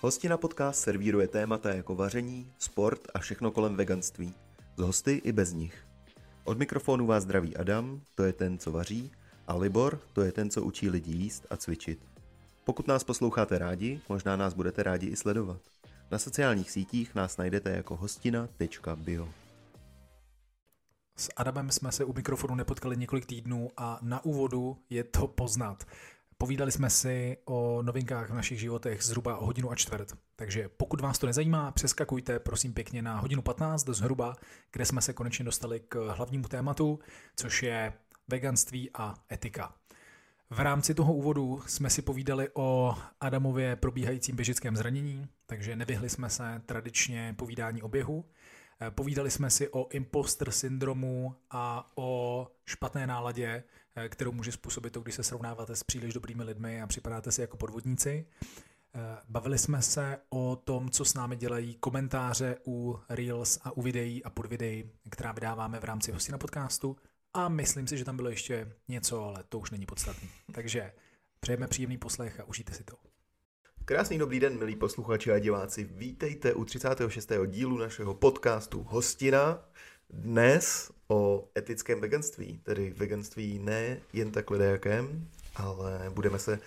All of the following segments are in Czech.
Hostina podcast servíruje témata jako vaření, sport a všechno kolem veganství. Z hosty i bez nich. Od mikrofonu vás zdraví Adam, to je ten, co vaří, a Libor, to je ten, co učí lidi jíst a cvičit. Pokud nás posloucháte rádi, možná nás budete rádi i sledovat. Na sociálních sítích nás najdete jako hostina.bio. S Adamem jsme se u mikrofonu nepotkali několik týdnů a na úvodu je to poznat. Povídali jsme si o novinkách v našich životech zhruba o hodinu a čtvrt. Takže pokud vás to nezajímá, přeskakujte prosím pěkně na hodinu 15 do zhruba, kde jsme se konečně dostali k hlavnímu tématu, což je veganství a etika. V rámci toho úvodu jsme si povídali o Adamově probíhajícím běžickém zranění, takže nevyhli jsme se tradičně povídání o běhu. Povídali jsme si o imposter syndromu a o špatné náladě, kterou může způsobit to, když se srovnáváte s příliš dobrými lidmi a připadáte si jako podvodníci. Bavili jsme se o tom, co s námi dělají komentáře u Reels a u videí a pod videí, která vydáváme v rámci Hostina podcastu. A myslím si, že tam bylo ještě něco, ale to už není podstatné. Takže přejeme příjemný poslech a užijte si to. Krásný dobrý den, milí posluchači a diváci. Vítejte u 36. dílu našeho podcastu Hostina. Dnes o etickém veganství, tedy veganství ne jen tak ledajakém, ale budeme se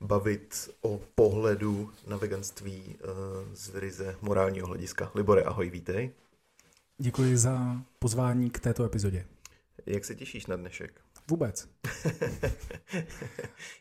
bavit o pohledu na veganství eh, z ryze morálního hlediska. Libore, ahoj, vítej. Děkuji za pozvání k této epizodě. Jak se těšíš na dnešek? Vůbec.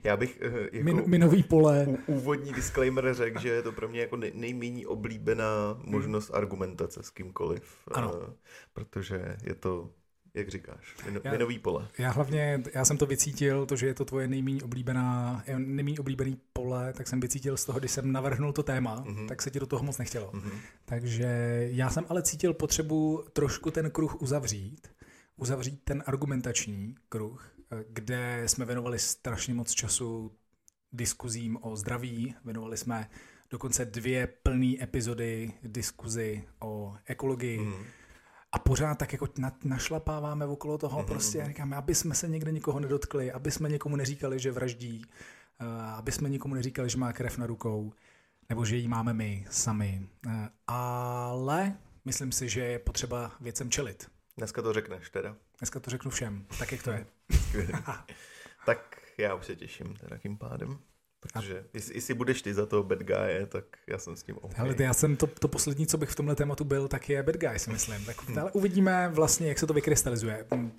Já bych eh, jako Min, minový pole. úvodní disclaimer řekl, že je to pro mě jako nejméně oblíbená možnost argumentace s kýmkoliv. Ano. eh, Protože je to, jak říkáš, min- Já- minový pole. Já hlavně, já jsem to vycítil, to, že je to tvoje nejméně oblíbená, eh, nejméně oblíbený pole, tak jsem vycítil z toho, když jsem navrhnul to téma, Mhm. tak se ti do toho moc nechtělo. Mhm. Takže já jsem ale cítil potřebu trošku ten kruh uzavřít, uzavřít ten argumentační kruh, eh, kde jsme věnovali strašně moc času diskuzím o zdraví, věnovali jsme dokonce dvě plné epizody diskuzi o ekologii Mhm. a pořád tak jako na, našlapáváme okolo toho Mhm, prostě, mhm. říkáme, aby jsme se někde nikoho nedotkli, aby jsme někomu neříkali, že vraždí, eh, aby jsme nikomu neříkali, že má krev na rukou, nebo že ji máme my sami. Eh, Ale myslím si, že je potřeba věcem čelit. Dneska to řekneš teda. Dneska to řeknu všem, tak jak to je. Tak já už se těším teda tím pádem. Protože jestli, jestli budeš ty za toho bad guy, tak já jsem s tím OK. Hele, já jsem to, to poslední, co bych v tomhle tématu byl, tak je bad guy, si myslím. Tak, ale uvidíme vlastně, jak se to vykrystalizuje. Mm,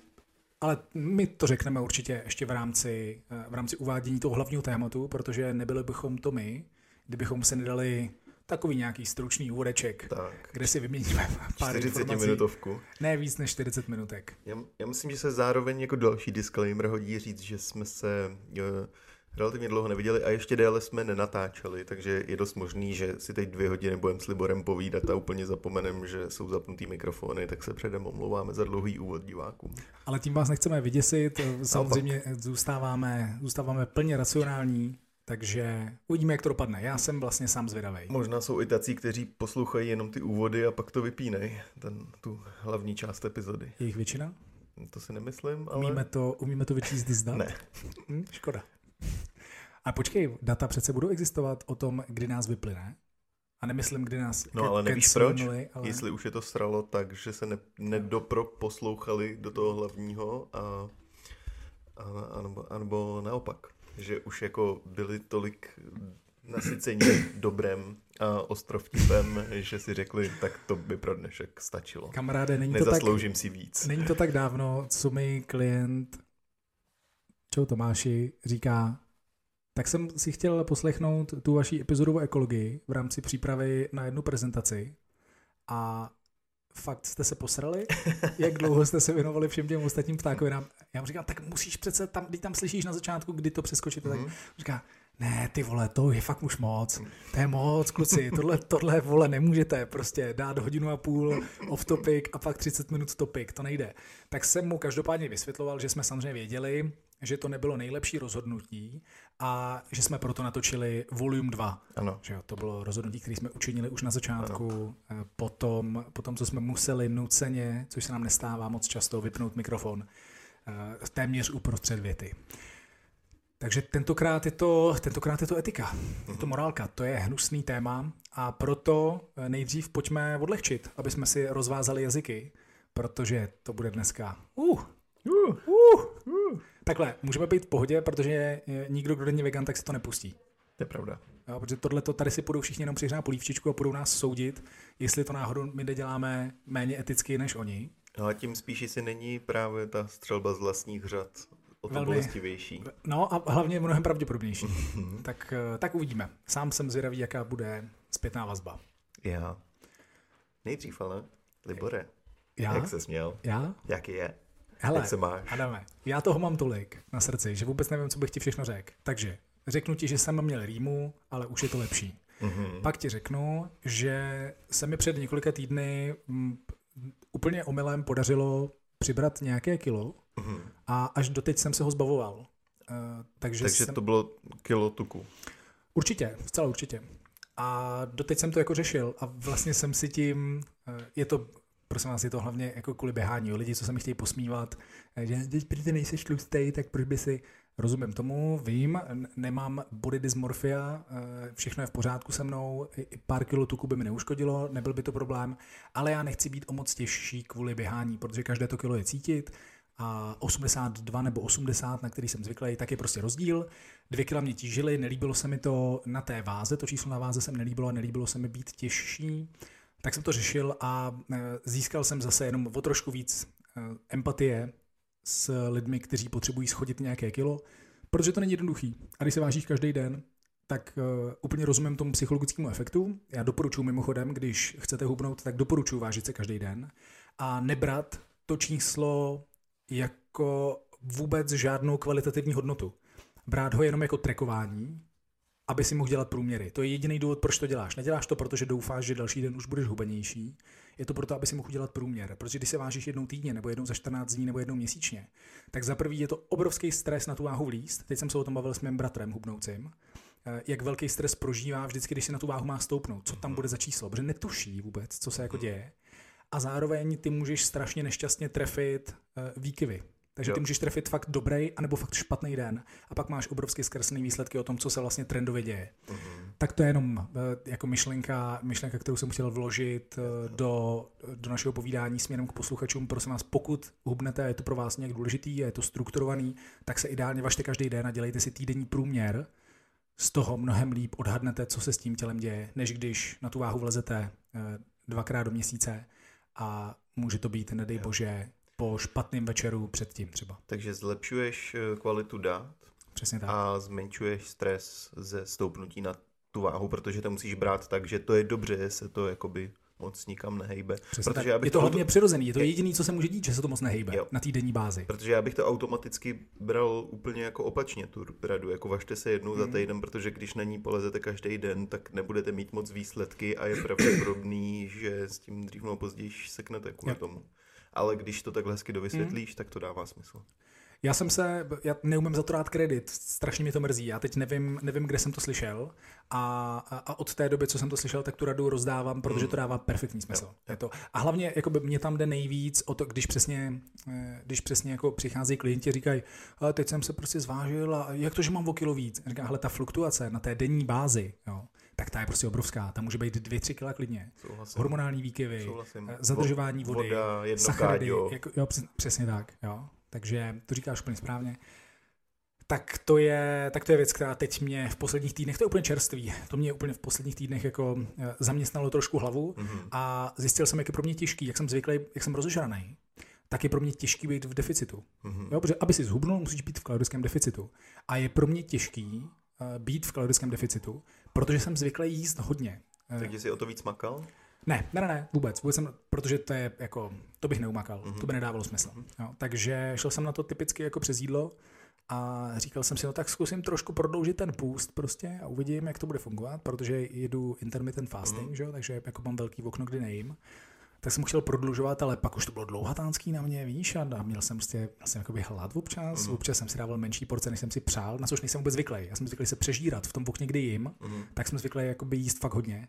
Ale my to řekneme určitě ještě v rámci, eh, v rámci uvádění toho hlavního tématu, protože nebyli bychom to my, kdybychom se nedali takový nějaký stručný úvodeček, Tak, kde si vyměníme pár 40 informací. minutovku. Ne víc než 40 minutek. Já, já myslím, že se zároveň jako další disclaimer hodí říct, že jsme se uh, relativně dlouho neviděli a ještě déle jsme nenatáčeli, takže je dost možný, že si teď dvě hodiny budeme s Liborem povídat a úplně zapomenem, že jsou zapnutý mikrofony, tak se předem omlouváme za dlouhý úvod divákům. Ale tím vás nechceme vyděsit, samozřejmě zůstáváme, zůstáváme plně racionální, takže uvidíme, jak to dopadne. Já jsem vlastně sám zvědavý. Možná jsou i tací, kteří poslouchají jenom ty úvody a pak to vypínej, ten, tu hlavní část epizody. Je jich většina? To si nemyslím, ale... Umíme to, umíme to vyčíst z dat? Ne. Hm, škoda. A počkej, data přece budou existovat o tom, kdy nás vyplyne. A nemyslím, kdy nás No ke- ale nevíš proč? ale... Jestli už je to sralo tak, že se ne, nedoproposlouchali do toho hlavního a, a, a nebo, a nebo naopak, že už jako byli tolik nasycení dobrem a ostrovtipem, že si řekli, tak to by pro dnešek stačilo. Kamaráde, není to, tak, Nezasloužím si víc. není to tak dávno, co mi klient Čau Tomáši říká, tak jsem si chtěl poslechnout tu vaši epizodu o ekologii v rámci přípravy na jednu prezentaci a fakt jste se posrali? Jak dlouho jste se věnovali všem těm ostatním ptákovinám? Já mu říkám, tak musíš přece tam, když tam slyšíš na začátku, kdy to přeskočíte, tak Mhm. říká, ne, ty vole, to je fakt už moc. To je moc, kluci, tohle, tohle vole nemůžete prostě dát hodinu a půl off topic a pak 30 minut topic, to nejde. Tak jsem mu každopádně vysvětloval, že jsme samozřejmě věděli, že to nebylo nejlepší rozhodnutí a že jsme proto natočili Volume 2. Ano. Že jo, to bylo rozhodnutí, které jsme učinili už na začátku, eh, potom, potom, co jsme museli nuceně, což se nám nestává moc často, vypnout mikrofon eh, téměř uprostřed věty. Takže tentokrát je to, tentokrát je to etika, je to morálka, to je hnusný téma a proto nejdřív pojďme odlehčit, aby jsme si rozvázali jazyky, protože to bude dneska. Uh, uh, uh, uh. Takhle, můžeme být v pohodě, protože nikdo, kdo není vegan, tak se to nepustí. To je pravda. Jo, protože tohle tady si budou všichni jenom přihrát polívčičku a budou nás soudit, jestli to náhodou my neděláme méně eticky než oni. No a tím spíš si není právě ta střelba z vlastních řad o to Velmi, bolestivější. No a hlavně mnohem pravděpodobnější. tak, eh, tak uvidíme. Sám jsem zvědavý, jaká bude zpětná vazba. Já. Nejdřív ale, Libore. Já? Jak se směl? Já? Jaký je? Hele, Jak se máš? Adame, já toho mám tolik na srdci, že vůbec nevím, co bych ti všechno řekl. Takže řeknu ti, že jsem měl rýmu, ale už je to lepší. Mm-hmm. Pak ti řeknu, že se mi před několika týdny m, úplně omylem podařilo přibrat nějaké kilo mm-hmm. a až doteď jsem se ho zbavoval. Uh, takže takže jsem... to bylo kilo tuku. Určitě, zcela určitě. A doteď jsem to jako řešil a vlastně jsem si tím, uh, je to prosím vás, je to hlavně jako kvůli běhání. Lidi, co se mi chtějí posmívat, eh, že teď ty nejseš tlustej, tak proč by si Rozumím tomu, vím, nemám body dysmorfia, eh, všechno je v pořádku se mnou, pár kilo tuku by mi neuškodilo, nebyl by to problém, ale já nechci být o moc těžší kvůli běhání, protože každé to kilo je cítit a 82 nebo 80, na který jsem zvyklý, tak je prostě rozdíl. Dvě kila mě tížily, nelíbilo se mi to na té váze, to číslo na váze se mi nelíbilo a nelíbilo se mi být těžší. Tak jsem to řešil a eh, získal jsem zase jenom o trošku víc eh, empatie s lidmi, kteří potřebují schodit nějaké kilo, protože to není jednoduchý. A když se vážíš každý den, tak uh, úplně rozumím tomu psychologickému efektu. Já doporučuji mimochodem, když chcete hubnout, tak doporučuji vážit se každý den a nebrat to číslo jako vůbec žádnou kvalitativní hodnotu. Brát ho jenom jako trekování, aby si mohl dělat průměry. To je jediný důvod, proč to děláš. Neděláš to, protože doufáš, že další den už budeš hubenější, je to proto, aby si mohl udělat průměr. Protože když se vážíš jednou týdně, nebo jednou za 14 dní, nebo jednou měsíčně, tak za prvý je to obrovský stres na tu váhu vlíst. Teď jsem se o tom bavil s mým bratrem hubnoucím. Eh, jak velký stres prožívá vždycky, když si na tu váhu má stoupnout, co tam bude za číslo, protože netuší vůbec, co se jako děje. A zároveň ty můžeš strašně nešťastně trefit eh, výkyvy. Takže jo. ty můžeš trefit fakt dobrý anebo fakt špatný den a pak máš obrovsky zkreslený výsledky o tom, co se vlastně trendově děje. Mm-hmm. Tak to je jenom eh, jako myšlenka, myšlenka, kterou jsem chtěl vložit eh, do, do našeho povídání směrem k posluchačům. Prosím vás, pokud hubnete, je to pro vás nějak důležitý, je to strukturovaný, tak se ideálně vašte každý den a dělejte si týdenní průměr. Z toho mnohem líp odhadnete, co se s tím tělem děje, než když na tu váhu vlezete eh, dvakrát do měsíce a může to být, nedej bože, po špatném večeru předtím třeba. Takže zlepšuješ eh, kvalitu dat Přesně tak. a zmenšuješ stres ze stoupnutí na tu váhu, protože to musíš brát tak, že to je dobře, že se to jakoby moc nikam nehejbe. Přesně protože je to hlavně auto... přirozený, je to jediný, co se může dít, že se to moc nehejbe jo. na týdenní bázi. Protože já bych to automaticky bral úplně jako opačně, tu radu, jako važte se jednou hmm. za týden, protože když na ní polezete každý den, tak nebudete mít moc výsledky a je pravděpodobný, že s tím dřív nebo později seknete kvůli jo. tomu ale když to takhle hezky dovysvětlíš, mm. tak to dává smysl. Já jsem se, já neumím za to dát kredit, strašně mi to mrzí. Já teď nevím, nevím kde jsem to slyšel a, a, od té doby, co jsem to slyšel, tak tu radu rozdávám, protože to dává perfektní smysl. Jo, je to. A hlavně jako by mě tam jde nejvíc o to, když přesně, eh, když přesně jako přicházejí klienti a říkají, teď jsem se prostě zvážil a jak to, že mám o kilo víc? Říká, hele, ta fluktuace na té denní bázi, jo, tak ta je prostě obrovská. Tam může být 2-3 kg klidně. Souhlasím. Hormonální výkyvy, Souhlasím. Eh, zadržování vody, Voda, sacharidy. Jako, jo, přesně tak. Jo. Takže to říkáš úplně správně. Tak to, je, tak to je věc, která teď mě v posledních týdnech, to je úplně čerstvý, to mě úplně v posledních týdnech jako eh, zaměstnalo trošku hlavu mm-hmm. a zjistil jsem, jak je pro mě těžký, jak jsem zvyklý, jak jsem rozežraný, tak je pro mě těžký být v deficitu. Mm-hmm. Jo, protože aby si zhubnul, musíš být v kalorickém deficitu. A je pro mě těžký uh, být v kalorickém deficitu, protože jsem zvyklý jíst hodně. Takže jsi o to víc makal? Ne, ne, ne, vůbec, vůbec jsem, protože to je jako, to bych neumakal, mm-hmm. to by nedávalo smysl. Jo, takže šel jsem na to typicky jako přes jídlo a říkal jsem si, no tak zkusím trošku prodloužit ten půst prostě a uvidím, jak to bude fungovat, protože jedu intermittent fasting, mm-hmm. že? takže jako mám velký okno, kdy nejím tak jsem chtěl prodlužovat, ale pak už to bylo dlouhatánský na mě, víš, a měl jsem prostě, měl jsem jakoby hlad občas, mm. občas jsem si dával menší porce, než jsem si přál, na což nejsem vůbec zvyklý. Já jsem zvyklý se přežírat v tom okně, kdy jim, mm. tak jsem zvyklý jakoby jíst fakt hodně.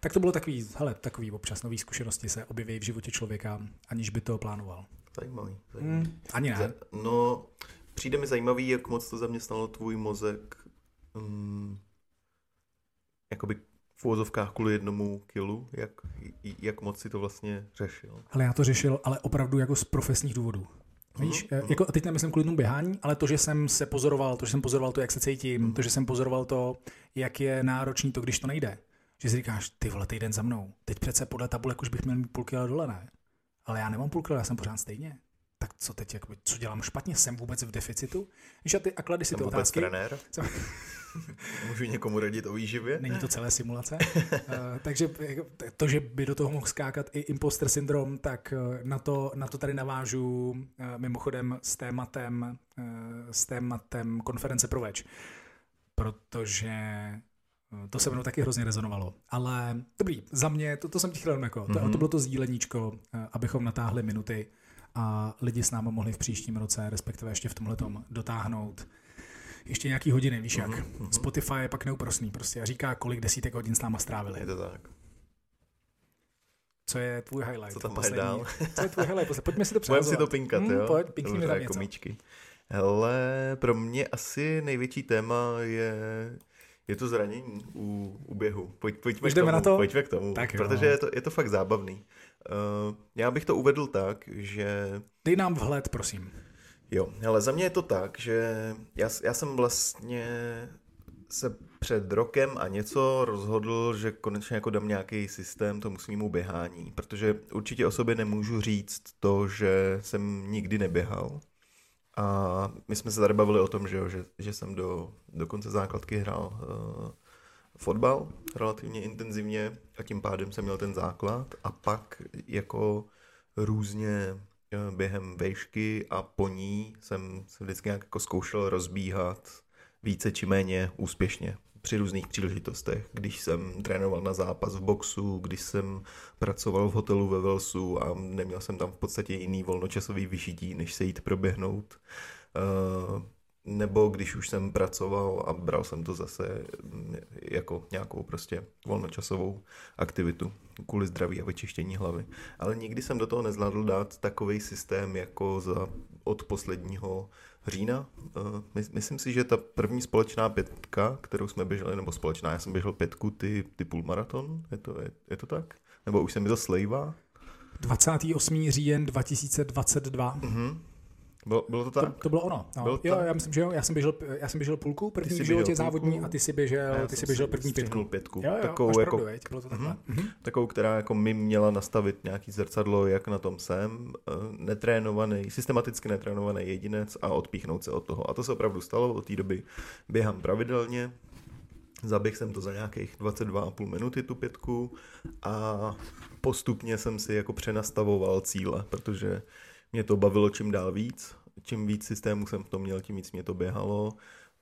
Tak to bylo takový, hele, takový občas nový zkušenosti se objeví v životě člověka, aniž by to plánoval. Zajímavý. zajímavý. Mm, ani ne. No, přijde mi zajímavý, jak moc to zaměstnalo tvůj mozek um, jakoby v úvozovkách kvůli jednomu kilu, jak, jak moc si to vlastně řešil? Ale já to řešil, ale opravdu jako z profesních důvodů. Víš, mm-hmm. jako, teď nemyslím kvůli tomu běhání, ale to, že jsem se pozoroval, to, že jsem pozoroval to, jak se cítím, mm. to, že jsem pozoroval to, jak je náročný to, když to nejde. Že si říkáš, ty vole, týden za mnou. Teď přece podle tabulek už bych měl mít půl kila dole, ne? Ale já nemám půl kila, já jsem pořád stejně. Tak co teď, jakoby, co dělám špatně? Jsem vůbec v deficitu? Víš, a ty a klady si jsem ty otázky. trenér? Jsem... Můžu někomu radit o výživě? Není to celé simulace. uh, takže jako, to, že by do toho mohl skákat i imposter syndrom, tak eh, na to, na to tady navážu uh, mimochodem s tématem, uh, s tématem konference pro več. Protože to se mnou taky hrozně rezonovalo. Ale dobrý, za mě, to, to jsem ti chtěl jako, mm-hmm. to, mhm. to bylo to sdíleníčko, abychom natáhli minuty a lidi s námi mohli v příštím roce, respektive ještě v tomhle dotáhnout ještě nějaký hodiny, víš jak. Uh-huh. Spotify je pak neúprosný prostě a říká, kolik desítek hodin s náma strávili. Je to tak. Co je tvůj highlight? Co tam máš dál? Co je tvůj highlight? Pojďme si to přehazovat. Pojďme si to pinkat, hmm, jo? Pojď, pinkni mi tam něco. Hele, pro mě asi největší téma je je to zranění u, u běhu. Pojď, pojďme, k tomu, na to? pojďme k tomu, tak protože je to, je to fakt zábavný. Uh, já bych to uvedl tak, že... Dej nám vhled, prosím. Jo, ale za mě je to tak, že já, já jsem vlastně se před rokem a něco rozhodl, že konečně jako dám nějaký systém tomu svýmu běhání, protože určitě o sobě nemůžu říct to, že jsem nikdy neběhal. A my jsme se tady bavili o tom, že, jo, že, že jsem do, do konce základky hrál uh, fotbal relativně intenzivně a tím pádem jsem měl ten základ a pak jako různě Eh, během vejšky a po ní jsem se vždycky nějak jako zkoušel rozbíhat více či méně úspěšně při různých příležitostech, když jsem trénoval na zápas v boxu, když jsem pracoval v hotelu ve Velsu a neměl jsem tam v podstatě jiný volnočasový vyžití, než se jít proběhnout. Uh, nebo když už jsem pracoval a bral jsem to zase jako nějakou prostě volnočasovou aktivitu kvůli zdraví a vyčištění hlavy. Ale nikdy jsem do toho nezvládl dát takový systém jako za, od posledního října. Uh, myslím si, že ta první společná pětka, kterou jsme běželi, nebo společná, já jsem běžel pětku, ty, ty půlmaraton, je to, je, je to tak? Nebo už se mi to slejvá? 28. říjen 2022. Uh-huh. Bylo, bylo to tak? To, to bylo ono. No. Bylo jo, já myslím, že jo. Já jsem běžel, já jsem běžel půlku první v životě závodní a ty si běžel, ty si běžel první pětku. pětku. Jo, jo, takovou, jako, pravdu, bylo to takhle. Mm-hmm. Takovou, která jako mi měla nastavit nějaký zrcadlo, jak na tom jsem, eh, netrénovaný, systematicky netrénovaný jedinec a odpíchnout se od toho. A to se opravdu stalo, od té doby běhám pravidelně, Zaběh jsem to za nějakých 22,5 minuty tu pětku a postupně jsem si jako přenastavoval cíle, protože mě to bavilo čím dál víc. Čím víc systémů jsem v tom měl, tím víc mě to běhalo.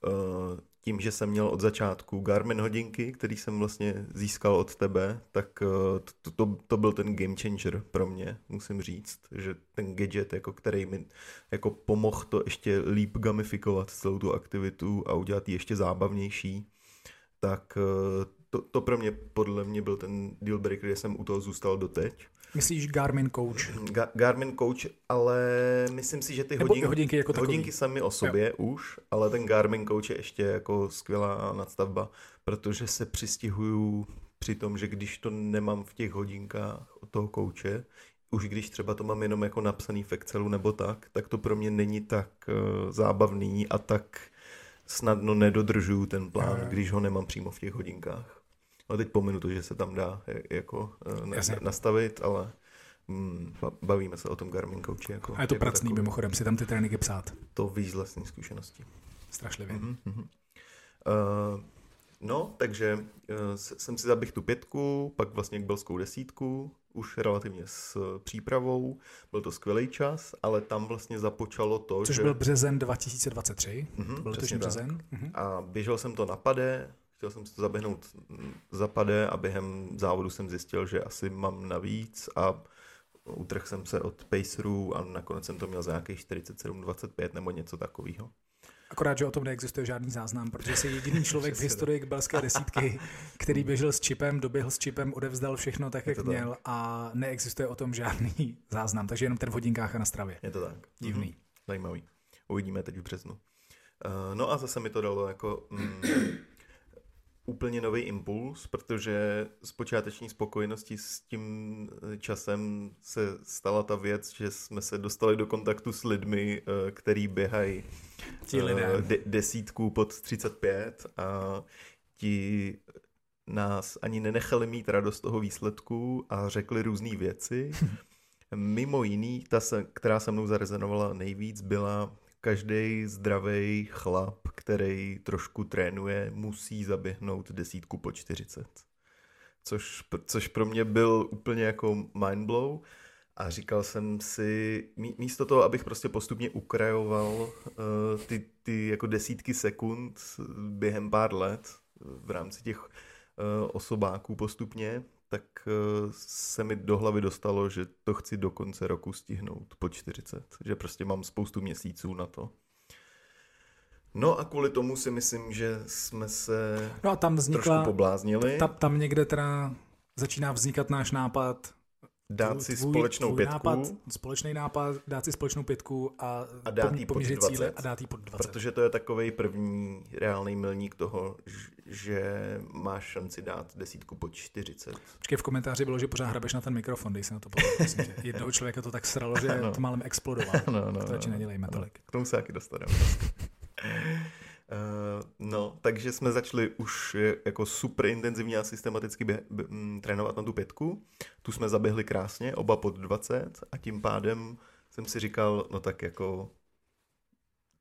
Eh, tím, že jsem měl od začátku Garmin hodinky, který jsem vlastně získal od tebe, tak eh, to, to, to byl ten game changer pro mě, musím říct, že ten gadget, jako který mi jako pomohl to ještě líp gamifikovat celou tu aktivitu a udělat ji ještě zábavnější, tak eh, to, to pro mě podle mě byl ten deal breaker, že jsem u toho zůstal doteď. Myslíš Garmin Coach? Ga- Garmin Coach, ale myslím si, že ty hodinky, hodinky, jako hodinky sami o sobě jo. už, ale ten Garmin Coach je ještě jako skvělá nadstavba, protože se přistihuju při tom, že když to nemám v těch hodinkách od toho kouče, už když třeba to mám jenom jako napsaný v Excelu nebo tak, tak to pro mě není tak uh, zábavný a tak snadno nedodržuju ten plán, když ho nemám přímo v těch hodinkách. Ale teď pominu to, že se tam dá jako eh, na, nastavit, ale mm, bavíme se o tom Garmin Coachi. Jako, a je to jako pracný takový. mimochodem, si tam ty tréninky psát. To víš z vlastní zkušenosti. Strašlivě. Mm-hmm. Uh, no, takže uh, jsem si zaběhl tu pětku, pak vlastně belskou desítku, už relativně s přípravou. Byl to skvělý čas, ale tam vlastně započalo to, Což že... byl březen 2023, mm-hmm, to byl březen. Mm-hmm. A běžel jsem to na pade, chtěl jsem si to zaběhnout zapade a během závodu jsem zjistil, že asi mám navíc a utrhl jsem se od pacerů a nakonec jsem to měl za nějakých 47-25 nebo něco takového. Akorát, že o tom neexistuje žádný záznam, protože jsi jediný člověk v historii belské desítky, který běžel s čipem, doběhl s čipem, odevzdal všechno tak, jak měl tak. a neexistuje o tom žádný záznam, takže jenom ten v hodinkách a na stravě. Je to tak. Divný. Mm-hmm. Zajímavý. Uvidíme teď v březnu. Uh, no a zase mi to dalo jako mm, úplně nový impuls, protože z počáteční spokojenosti s tím časem se stala ta věc, že jsme se dostali do kontaktu s lidmi, uh, který běhají uh, de- desítku pod 35 a ti nás ani nenechali mít radost toho výsledku a řekli různé věci. Mimo jiný, ta, se, která se mnou zarezonovala nejvíc, byla každý zdravý chlap, který trošku trénuje, musí zaběhnout desítku po 40. Což, což pro mě byl úplně jako mindblow. A říkal jsem si, místo toho, abych prostě postupně ukrajoval uh, ty, ty jako desítky sekund během pár let v rámci těch uh, osobáků postupně, tak uh, se mi do hlavy dostalo, že to chci do konce roku stihnout po 40. Že prostě mám spoustu měsíců na to. No a kvůli tomu si myslím, že jsme se no a tam vznikla, trošku pobláznili. Tam, tam někde teda začíná vznikat náš nápad dát si tvůj, společnou tvůj pětku. Nápad, společný nápad, dát si společnou pětku a, a dát jí pod 20, cíle a dát jí pod 20. Protože to je takový první reálný milník toho, že máš šanci dát desítku pod 40. Počkej, v komentáři bylo, že pořád hrabeš na ten mikrofon, dej se na to pozor. Jednoho člověka to tak sralo, že no. to málem explodoval. No, no, to radši nedělejme no. tolik. K tomu se taky dostaneme. Uh, no, takže jsme začali už jako super intenzivně a systematicky bě- b- m, trénovat na tu pětku. Tu jsme zaběhli krásně, oba pod 20 a tím pádem jsem si říkal, no tak jako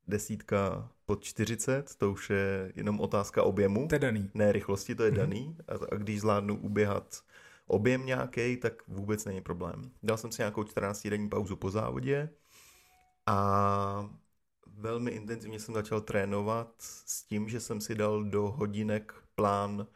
desítka pod 40, to už je jenom otázka objemu. To je daný. Ne rychlosti, to je mm-hmm. daný. A, a když zvládnu uběhat objem nějaký, tak vůbec není problém. Dal jsem si nějakou 14 denní pauzu po závodě a velmi intenzivně jsem začal trénovat s tím, že jsem si dal do hodinek plán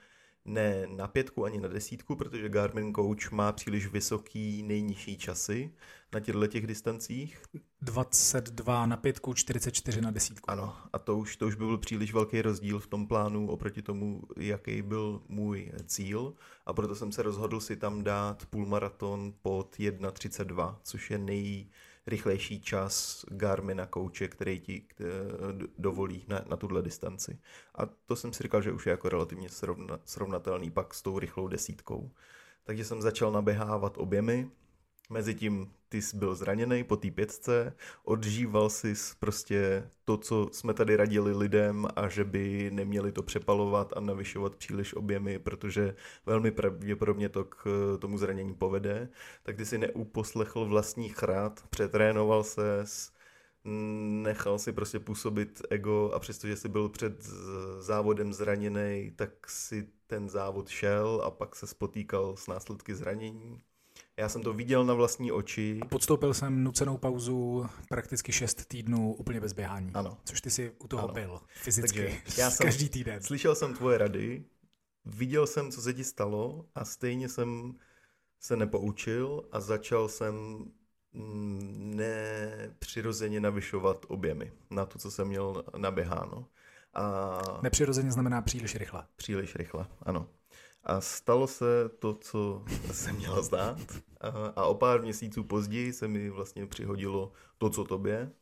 ne na pětku ani na desítku, protože Garmin Coach má příliš vysoký nejnižší časy na těchto těch distancích. 22 na pětku, 44 na desítku. Ano, a to už, to už by byl příliš velký rozdíl v tom plánu oproti tomu, jaký byl můj cíl a proto jsem se rozhodl si tam dát půlmaraton pod 1.32, což je nej, rychlejší čas Garmina kouče, který ti dovolí na, na tuhle distanci. A to jsem si říkal, že už je jako relativně srovna, srovnatelný pak s tou rychlou desítkou. Takže jsem začal naběhávat objemy, Mezitím ty jsi byl zraněný po té pětce, odžíval si prostě to, co jsme tady radili lidem a že by neměli to přepalovat a navyšovat příliš objemy, protože velmi pravděpodobně to k tomu zranění povede, tak ty si neuposlechl vlastní chrát, přetrénoval se, nechal si prostě působit ego a přestože jsi byl před závodem zraněný, tak si ten závod šel a pak se spotýkal s následky zranění já jsem to viděl na vlastní oči. A podstoupil jsem nucenou pauzu prakticky 6 týdnů úplně bez běhání. Ano. Což ty si u toho ano. byl fyzicky. Takže já jsem, každý týden. Slyšel jsem tvoje rady, viděl jsem, co se ti stalo a stejně jsem se nepoučil a začal jsem nepřirozeně navyšovat objemy na to, co jsem měl naběháno. A... Nepřirozeně znamená příliš rychle. Příliš rychle, ano. A stalo se to, co se mělo zdát. A o pár měsíců později se mi vlastně přihodilo to, co tobě.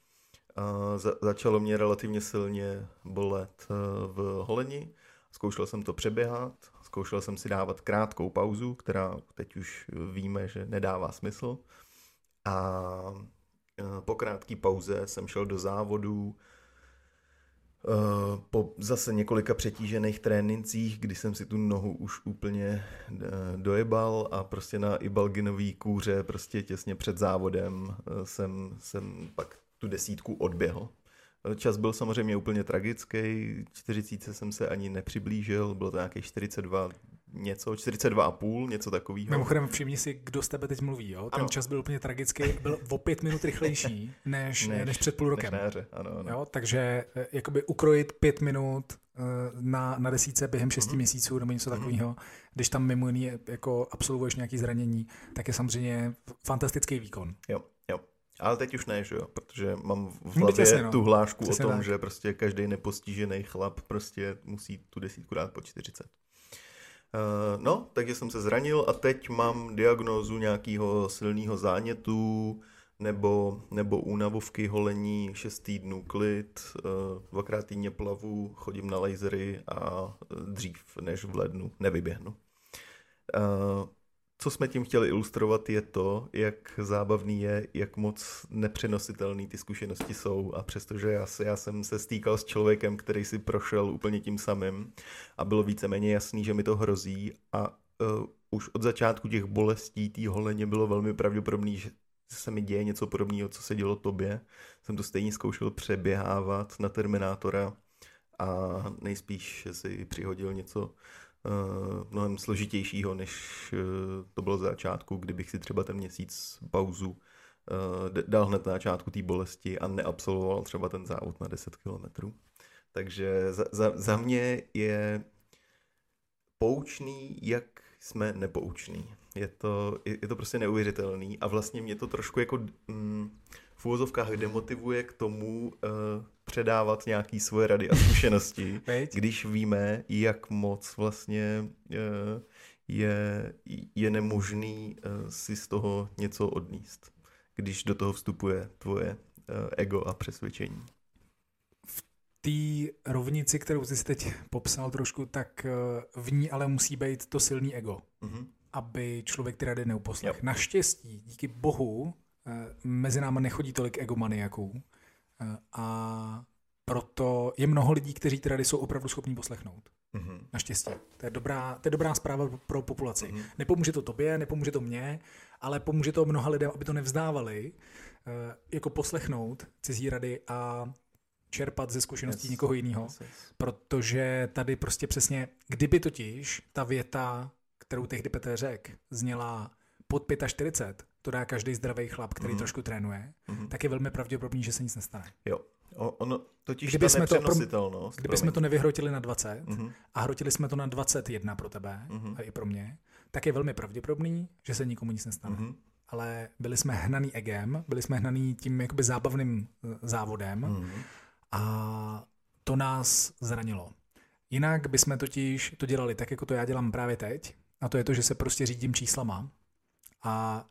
A za- začalo mě relativně silně bolet e, v holeni. Zkoušel jsem to přeběhat, zkoušel jsem si dávat krátkou pauzu, která teď už víme, že nedává smysl. A e, po krátké pauze jsem šel do závodu po zase několika přetížených trénincích, kdy jsem si tu nohu už úplně eh, dojebal a prostě na Ibalginový kůře prostě těsně před závodem eh, jsem, jsem pak tu desítku odběhl. Čas byl samozřejmě úplně tragický, 40 jsem se ani nepřiblížil, bylo to nějakých 42, něco, 42,5, něco takového. Mimochodem všimni si, kdo z tebe teď mluví, jo? Ten ano. čas byl úplně tragický, byl o pět minut rychlejší než, než, než před půl rokem. Než ano, ano. Jo? Takže eh, jakoby ukrojit pět minut eh, na, na desíce během šesti mm-hmm. měsíců nebo něco mm-hmm. takového, když tam mimo jiný jako absolvuješ nějaké zranění, tak je samozřejmě fantastický výkon. Jo, jo. Ale teď už ne, že jo, protože mám v hlavě Jasně, no. tu hlášku Přesně o tom, tak. že prostě každý nepostižený chlap prostě musí tu desítku dát po 40. Uh, no, takže jsem se zranil a teď mám diagnózu nějakého silného zánětu nebo, nebo únavovky, holení, 6 týdnů klid, eh, dvakrát týdně plavu, chodím na lasery a dřív než v lednu nevyběhnu. Co jsme tím chtěli ilustrovat, je to, jak zábavný je, jak moc nepřenositelný ty zkušenosti jsou. A přestože já, já jsem se stýkal s člověkem, který si prošel úplně tím samým a bylo víceméně jasný, že mi to hrozí a uh, už od začátku těch bolestí té holeně bylo velmi pravděpodobné, že se mi děje něco podobného, co se dělo tobě. Jsem to stejně zkoušel přeběhávat na Terminátora a nejspíš si přihodil něco mnohem složitějšího, než uh, to bylo z začátku, kdybych si třeba ten měsíc pauzu uh, dal hned na začátku té bolesti a neabsolvoval třeba ten závod na 10 kilometrů. Takže za, za, za mě je poučný, jak jsme nepouční. Je to, je, je to prostě neuvěřitelný a vlastně mě to trošku jako mm, v úvozovkách demotivuje k tomu uh, předávat nějaký svoje rady a zkušenosti, když víme, jak moc vlastně uh, je, je nemožný uh, si z toho něco odníst, když do toho vstupuje tvoje uh, ego a přesvědčení. V té rovnici, kterou jsi teď popsal trošku, tak v ní ale musí být to silný ego, mm-hmm. aby člověk ty rady neuposlech. Yep. Naštěstí, díky bohu, Eh, mezi námi nechodí tolik egomaniaků eh, a proto je mnoho lidí, kteří ty rady jsou opravdu schopní poslechnout. Mm-hmm. Naštěstí. To je, dobrá, to je dobrá zpráva pro populaci. Mm-hmm. Nepomůže to tobě, nepomůže to mně, ale pomůže to mnoha lidem, aby to nevzdávali, eh, jako poslechnout cizí rady a čerpat ze zkušeností yes. někoho jiného. Yes, yes. Protože tady prostě přesně, kdyby totiž ta věta, kterou tehdy Petr řekl, zněla pod 45, to dá každý zdravý chlap, který mm. trošku trénuje, mm. tak je velmi pravděpodobný, že se nic nestane. Jo. O, ono, totiž kdyby jsme to, kdyby jsme to nevyhrotili na 20 mm. a hrotili jsme to na 21 pro tebe mm. a i pro mě, tak je velmi pravděpodobný, že se nikomu nic nestane. Mm. Ale byli jsme hnaný egem, byli jsme hnaný tím jakoby zábavným eh, závodem mm. a to nás zranilo. Jinak bychom totiž to dělali tak, jako to já dělám právě teď, a to je to, že se prostě řídím číslama a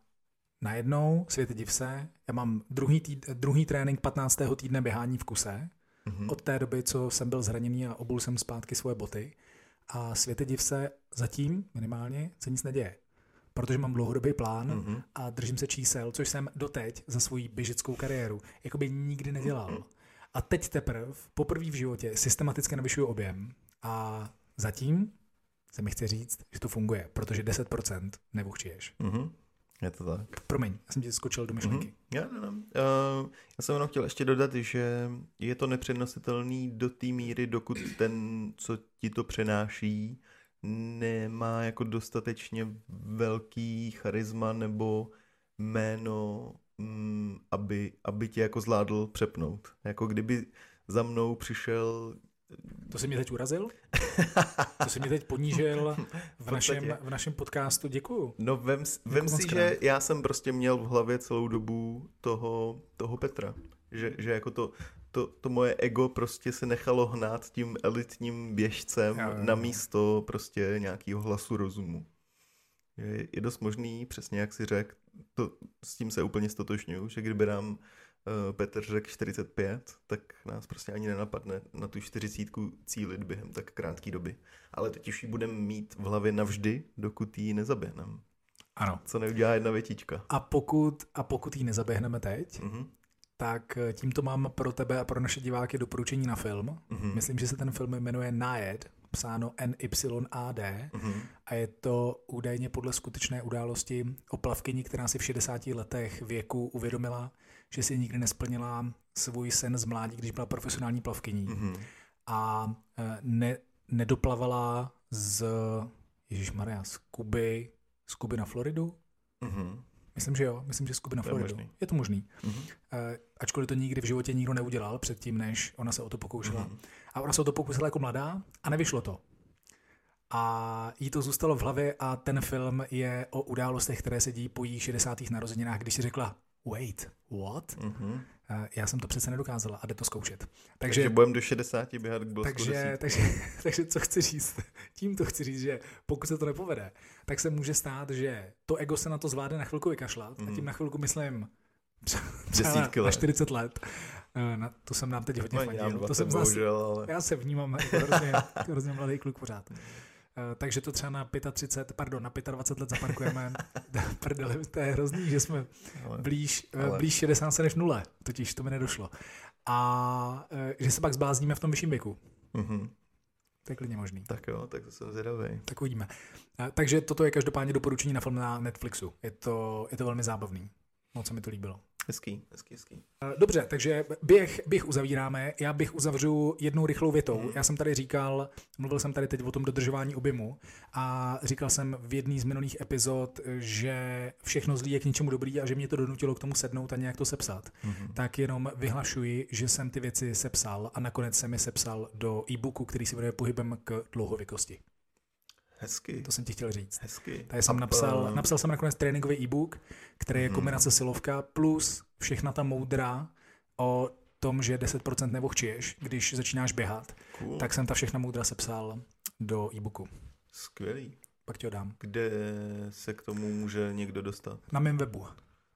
najednou, světe div se, já mám druhý, týd, druhý trénink 15. týdne běhání v kuse, mm-hmm. od té doby, co jsem byl zraněný a obul jsem zpátky svoje boty a světe div se, zatím minimálně se nic neděje. Protože mám dlouhodobý plán mm-hmm. a držím se čísel, což jsem doteď za svou běžeckou kariéru jakoby nikdy nedělal. Mm-hmm. A teď teprve, poprvé v životě, systematicky navyšuju objem a zatím se mi chce říct, že to funguje, protože 10% nevuchčiješ. Mm-hmm. Je to tak. Promiň, já jsem ti skočil do myšlenky. Mm-hmm. Já, no, no. Uh, já jsem jenom chtěl ještě dodat, že je to nepřenositelný do té míry, dokud ten, co ti to přenáší, nemá jako dostatečně velký charisma nebo jméno, mm, aby, aby tě jako zvládl přepnout. Jako kdyby za mnou přišel to jsi mě teď urazil? To jsi mě teď ponížil v našem, v našem podcastu. Děkuju. No vem, vem si, že já jsem prostě měl v hlavě celou dobu toho, toho Petra. Že, že jako to, to, to moje ego prostě se nechalo hnát tím elitním běžcem jo. na místo prostě nějakého hlasu rozumu. Je, je dost možný, přesně jak si řekl, to, s tím se úplně stotožňuju, že kdyby nám Petr řekl 45, tak nás prostě ani nenapadne na tu 40 cílit během tak krátké doby. Ale teď už ji budeme mít v hlavě navždy, dokud ji nezaběhneme. Ano. Co neudělá jedna větička. A pokud, a pokud ji nezaběhneme teď, mm-hmm. tak eh, tímto mám pro tebe a pro naše diváky doporučení na film. Mm-hmm. Myslím, že se ten film jmenuje Nájed, psáno NYAD mm-hmm. a je to údajně podle skutečné události o plavkyni, která si v 60 letech věku uvědomila, že si nikdy nesplnila svůj sen z mládí, když byla profesionální plavkyní. Mm-hmm. A e, ne, nedoplavala z, Ježíš Maria, z Kuby, z Kuby na Floridu? Mm-hmm. Myslím, že jo. Myslím, že z Kuby na Floridu. Je, možný. je to možný. Mm-hmm. Ačkoliv to nikdy v životě nikdo neudělal předtím, než ona se o to pokoušela. Mm-hmm. A ona se o to pokusila jako mladá a nevyšlo to. A jí to zůstalo v hlavě a ten film je o událostech, které se dějí po jejich 60. narozeninách, když si řekla, wait, what? Mm-hmm. Já jsem to přece nedokázala a jde to zkoušet. Takže, takže budeme do 60 běhat k takže, takže, takže co chci říct? Tím to chci říct, že pokud se to nepovede, tak se může stát, že to ego se na to zvládne na chvilku vykašlat mm-hmm. a tím mhm. na chvilku myslím, třeba na let. 40 let. Eh, Na, to jsem nám teď hodně fandil. To 20, jsem zase, ale... já se vnímám jako hrozně, jako hrozně mladý kluk pořád. Eh, Takže to třeba na 35, pardon, na 25 let zaparkujeme. Prdele, to je hrozný, že jsme ale... blíž, Ale- ale... blíž 60 než nule, totiž to mi nedošlo. A eh, že se pak zblázníme v tom vyšším věku. Mhm. To je klidně možný. Tak jo, tak to jsem zvědavý. Tak uvidíme. Eh, Takže toto je každopádně doporučení na film na Netflixu. Je to, je to velmi zábavný. Moc se mi to líbilo. Hezký, hezký, hezký. Eh, Dobře, takže běh, běh uzavíráme. Já bych uzavřu jednou rychlou větou. Mhm. Já jsem tady říkal, mluvil jsem tady teď o tom dodržování objemu a říkal jsem v jedné z minulých epizod, že všechno zlý je k něčemu dobrý a že mě to donutilo k tomu sednout a nějak to sepsat. Mhm. Tak jenom vyhlašuji, že jsem ty věci sepsal a nakonec jsem je sepsal do e-booku, který se jmenuje Pohybem k dlouhověkosti. Hezky, To jsem ti chtěl říct. hezky. Tady jsem napsal, eh, napsal jsem nakonec tréninkový e-book, který je Mhm. kombinace silovka plus všechna ta moudra o tom, že 10% nevohčiješ, když začínáš běhat, cool. tak jsem ta všechna moudra sepsal do e-booku. Skvělý. Pak ti ho dám. Kde se k tomu může někdo dostat? Na mém webu,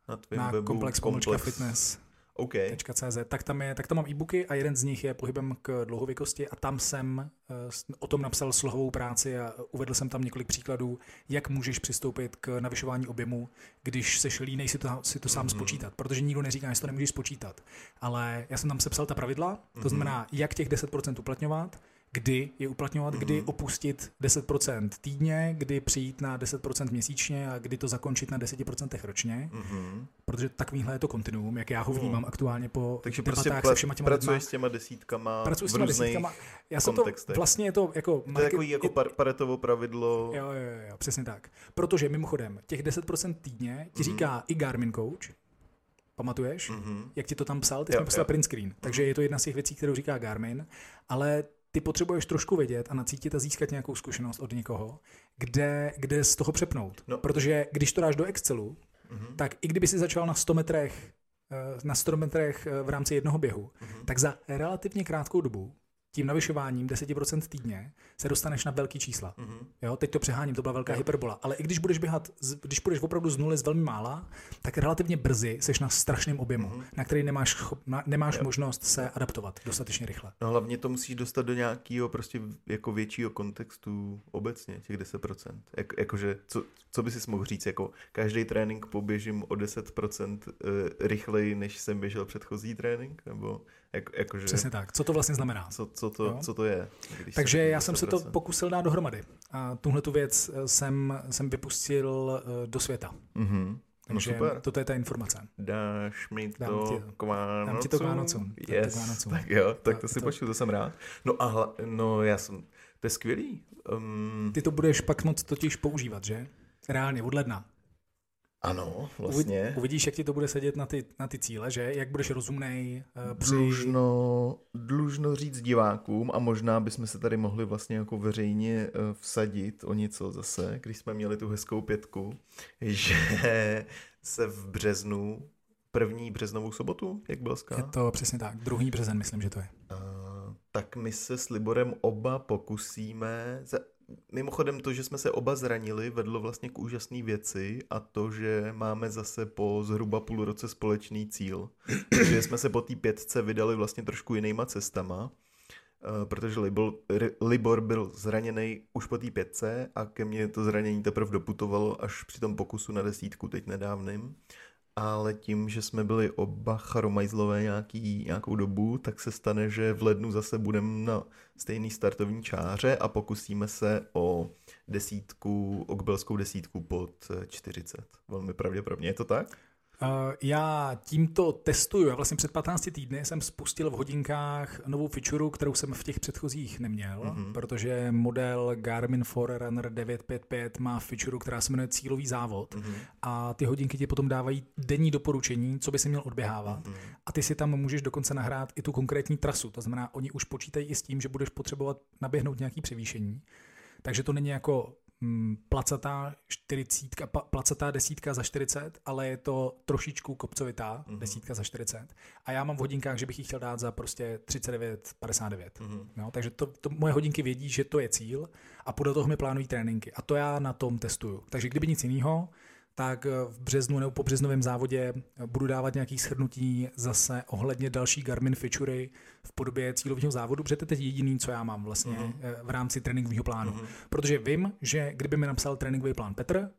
Na tvém na webu? komplex, komplex. fitness. OK. .cz, tak tam, je, tak tam mám e-booky a jeden z nich je pohybem k dlouhověkosti a tam jsem eh, o tom napsal slohovou práci a uvedl jsem tam několik příkladů, jak můžeš přistoupit k navyšování objemu, když seš línej si to, si to sám Mhm. spočítat, protože nikdo neříká, že to nemůžeš spočítat. Ale já jsem tam sepsal ta pravidla, to Mhm. znamená, jak těch 10% uplatňovat, kdy je uplatňovat, kdy Mhm. opustit 10% týdně, kdy přijít na 10% měsíčně a kdy to zakončit na 10% ročně, Mhm. protože takovýhle je to kontinuum, jak já ho Hmm. vnímám aktuálně po Takže debatách prostě se všema těma pracuješ lidma. s těma desítkama Pracuji s těma desítkama. Já jsem to, vlastně je to jako... To je takový jako par- paretovo pravidlo. Jo, jo, jo, přesně tak. Protože mimochodem, těch 10% týdně ti Mhm. říká i Garmin Coach, pamatuješ? Mhm. Jak ti to tam psal? Ty Jo, jsme poslal print screen. Takže je to jedna z těch věcí, kterou říká Garmin, ale ty potřebuješ trošku vědět a nacítit a získat nějakou zkušenost od někoho, kde, kde z toho přepnout. No. Protože když to dáš do Excelu, Mhm. tak i kdyby si začal na 100 metrech, eh, na 100 metrech eh, v rámci jednoho běhu, Mhm. tak za relativně krátkou dobu tím navyšováním 10% týdně se dostaneš na velký čísla. Mhm. Jo, teď to přeháním, to byla velká Jo. hyperbola. Ale i když budeš běhat, když půjdeš opravdu z nuly z velmi mála, tak relativně brzy seš na strašném objemu, Mhm. na který nemáš, na, nemáš Jo. možnost se adaptovat dostatečně rychle. No hlavně to musíš dostat do nějakého prostě jako většího kontextu obecně, těch 10%. Jak, jakože, co, co by si mohl říct, jako každý trénink poběžím o 10% eh, rychleji, než jsem běžel předchozí trénink? Nebo jak, jakože, Přesně tak. Co to vlastně znamená? co, co, to, Jo. co to je? Takže já jsem se to 10%? pokusil dát dohromady. A tuhle tu věc eh, jsem, jsem vypustil eh, do světa. Mhm. No Takže super. toto je ta informace. Dáš mi Dám to ti- k Vánocům? dám ti to k Vánocům. Dám ti k Yes. Vánocům. Tak jo, tak to To- si to- pošlu, to jsem rád. No a hla, no já jsem, to je skvělý. Um, Ty to budeš pak moc totiž používat, že? Reálně, od ledna. Ano, vlastně. Uvidíš, jak ti to bude sedět na ty, na ty cíle, že? Jak budeš rozumnej uh, při... Dlužno, dlužno říct divákům a možná bychom se tady mohli vlastně jako veřejně eh, vsadit o něco zase, když jsme měli tu hezkou pětku, že se v březnu, první březnovou sobotu, jak byl Je to přesně tak. Druhý březen, myslím, že to je. Uh, tak my se s Liborem oba pokusíme. Za... Mimochodem to, že jsme se oba zranili, vedlo vlastně k úžasné věci a to, že máme zase po zhruba půl roce společný cíl. že jsme se po té pětce vydali vlastně trošku jinýma cestama, uh, protože Libor, Libor byl zraněný už po té pětce a ke mně to zranění teprve doputovalo až při tom pokusu na desítku teď nedávným ale tím, že jsme byli oba charomajzlové nějaký, nějakou dobu, tak se stane, že v lednu zase budeme na stejný startovní čáře a pokusíme se o desítku, o kbelskou desítku pod eh, 40. Velmi pravděpodobně, je to tak? Uh, já tímto testuju. Já vlastně před 15 týdny jsem spustil v hodinkách novou feature, kterou jsem v těch předchozích neměl, Mhm. mm-hmm. protože model Garmin Forerunner 955 má feature, která se jmenuje cílový závod Mhm. a ty hodinky ti potom dávají denní doporučení, co by si měl odběhávat. Mhm. A ty si tam můžeš dokonce nahrát i tu konkrétní trasu. To znamená, oni už počítají i s tím, že budeš potřebovat naběhnout nějaký převýšení. Takže to není jako placatá, 40, pa, placatá desítka za 40, ale je to trošičku kopcovitá Mhm. desítka za 40. A já mám v hodinkách, že bych ji chtěl dát za prostě 39,59. Mhm. No, takže to, to, moje hodinky vědí, že to je cíl a podle toho mi plánují tréninky. A to já na tom testuju. Takže kdyby nic jiného, tak v březnu nebo po březnovém závodě budu dávat nějaký shrnutí zase ohledně další Garmin featurey v podobě cílového závodu, protože to je teď jediný, co já mám vlastně uh-huh. v rámci tréninkového plánu. Uh-huh. Protože vím, že kdyby mi napsal tréninkový plán Petr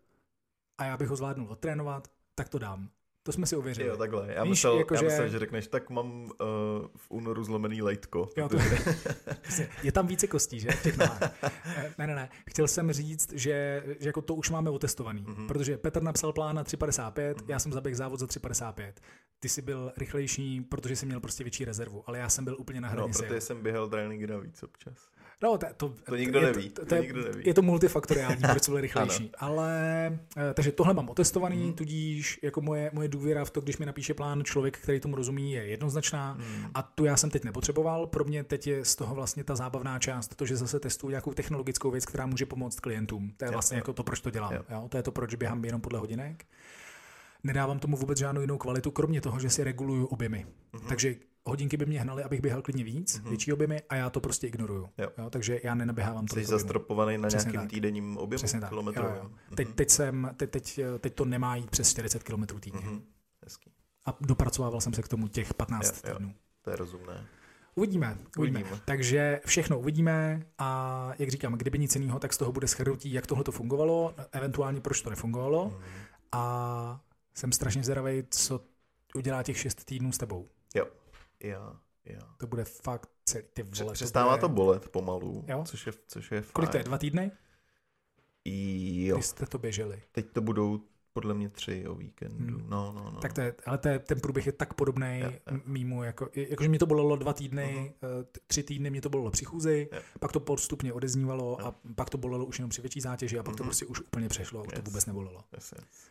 a já bych ho zvládnul odtrénovat, tak to dám. To jsme si ověřili. Jo, takhle. Já, Víš, myslel, jako, já že... myslel, že řekneš, tak mám uh, v únoru zlomený lejtko. Jo, to... je tam více kostí, že? Těch eh, ne, ne, ne. Chtěl jsem říct, že, že jako to už máme otestovaný, mm-hmm. protože Petr napsal plán na 3,55, mm-hmm. já jsem zaběhl závod za 3,55. Ty jsi byl rychlejší, protože jsi měl prostě větší rezervu, ale já jsem byl úplně na no, hranici. No, protože jsem běhal tréninky navíc občas. No, to, to, to nikdo je, neví. To, to, je, nikdo neví. je to multifaktoriální, proč byl rychlejší. Ale, eh, takže tohle mám otestovaný, hmm. tudíž jako moje, moje důvěra v to, když mi napíše plán člověk, který tomu rozumí, je jednoznačná. Hmm. A tu já jsem teď nepotřeboval. Pro mě teď je z toho vlastně ta zábavná část, to, že zase testuju nějakou technologickou věc, která může pomoct klientům. To je vlastně jo, jako to, proč to dělám. Jo. Jo? To je to, proč běhám jenom podle hodinek nedávám tomu vůbec žádnou jinou kvalitu, kromě toho, že si reguluju objemy. Mm-hmm. Takže hodinky by mě hnaly, abych běhal klidně víc, mm-hmm. větší objemy a já to prostě ignoruju. Jo. Jo, takže já nenaběhám to. Jsi zastropovaný na Přesně nějakým tak. týdenním objemu Přesně kilometrů. Jo, jo. Mm-hmm. Teď, teď, jsem, teď, teď, teď, to nemá jít přes 40 km týdně. Mm-hmm. Hezký. A dopracovával jsem se k tomu těch 15 jo, týdnů. To je rozumné. Uvidíme, uvidíme, uvidíme. Takže všechno uvidíme a jak říkám, kdyby nic jiného, tak z toho bude schrnutí, jak tohle to fungovalo, eventuálně proč to nefungovalo. Mm. A jsem strašně zvědavý, co udělá těch šest týdnů s tebou. Jo, jo, jo. To bude fakt celý ty vole. Přestává to, bude... to bolet pomalu, jo? Což, je, což je fajn. Kolik to je, dva týdny? Jo. Vy jste to běželi. Teď to budou podle mě tři o víkendu. Hmm. No, no, no. Tak to je, ale to je, ten průběh je tak podobný yeah, yeah. mýmu, jako, jakože mě to bolelo dva týdny, uh-huh. tři týdny mě to bolelo při chůzi, yeah. pak to postupně odeznívalo yeah. a pak to bolelo už jenom při větší zátěži a pak uh-huh. to mhm. prostě už úplně přešlo a už yes. to vůbec nebolelo. Yes, yes.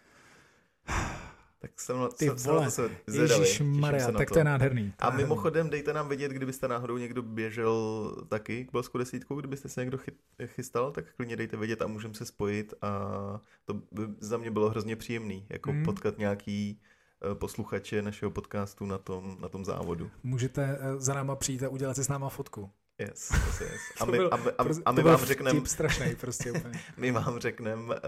Tak jsem na, Ty jsem, vole, jsem Maria, tak to. to je nádherný. To a mimochodem dejte nám vědět, kdybyste náhodou někdo běžel taky k Balsku desítku, kdybyste se někdo chystal, tak klidně dejte vědět a můžeme se spojit a to by za mě bylo hrozně příjemný, jako hmm. potkat nějaký eh, posluchače našeho podcastu na tom, na tom závodu. Můžete eh, za náma přijít a udělat si s náma fotku. Yes, yes, yes. A my, a, a, a my vám řekneme... strašný prostě úplně. my vám řekneme uh,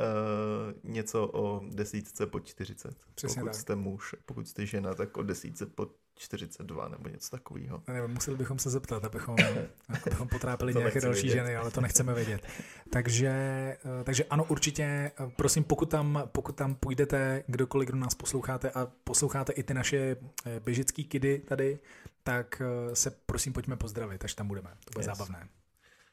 něco o desítce po 40. Přesně pokud tak. jste muž, pokud jste žena, tak o desítce po 42 nebo něco takového. Ne, museli bychom se zeptat, abychom, abychom potrápili nějaké další vědět. ženy, ale to nechceme vědět. Takže, eh, takže ano, určitě, eh, prosím, pokud tam, pokud tam půjdete, kdokoliv, kdo nás posloucháte a posloucháte i ty naše běžický kidy tady, tak eh, se prosím pojďme pozdravit, až tam budeme. To bude yes. zábavné.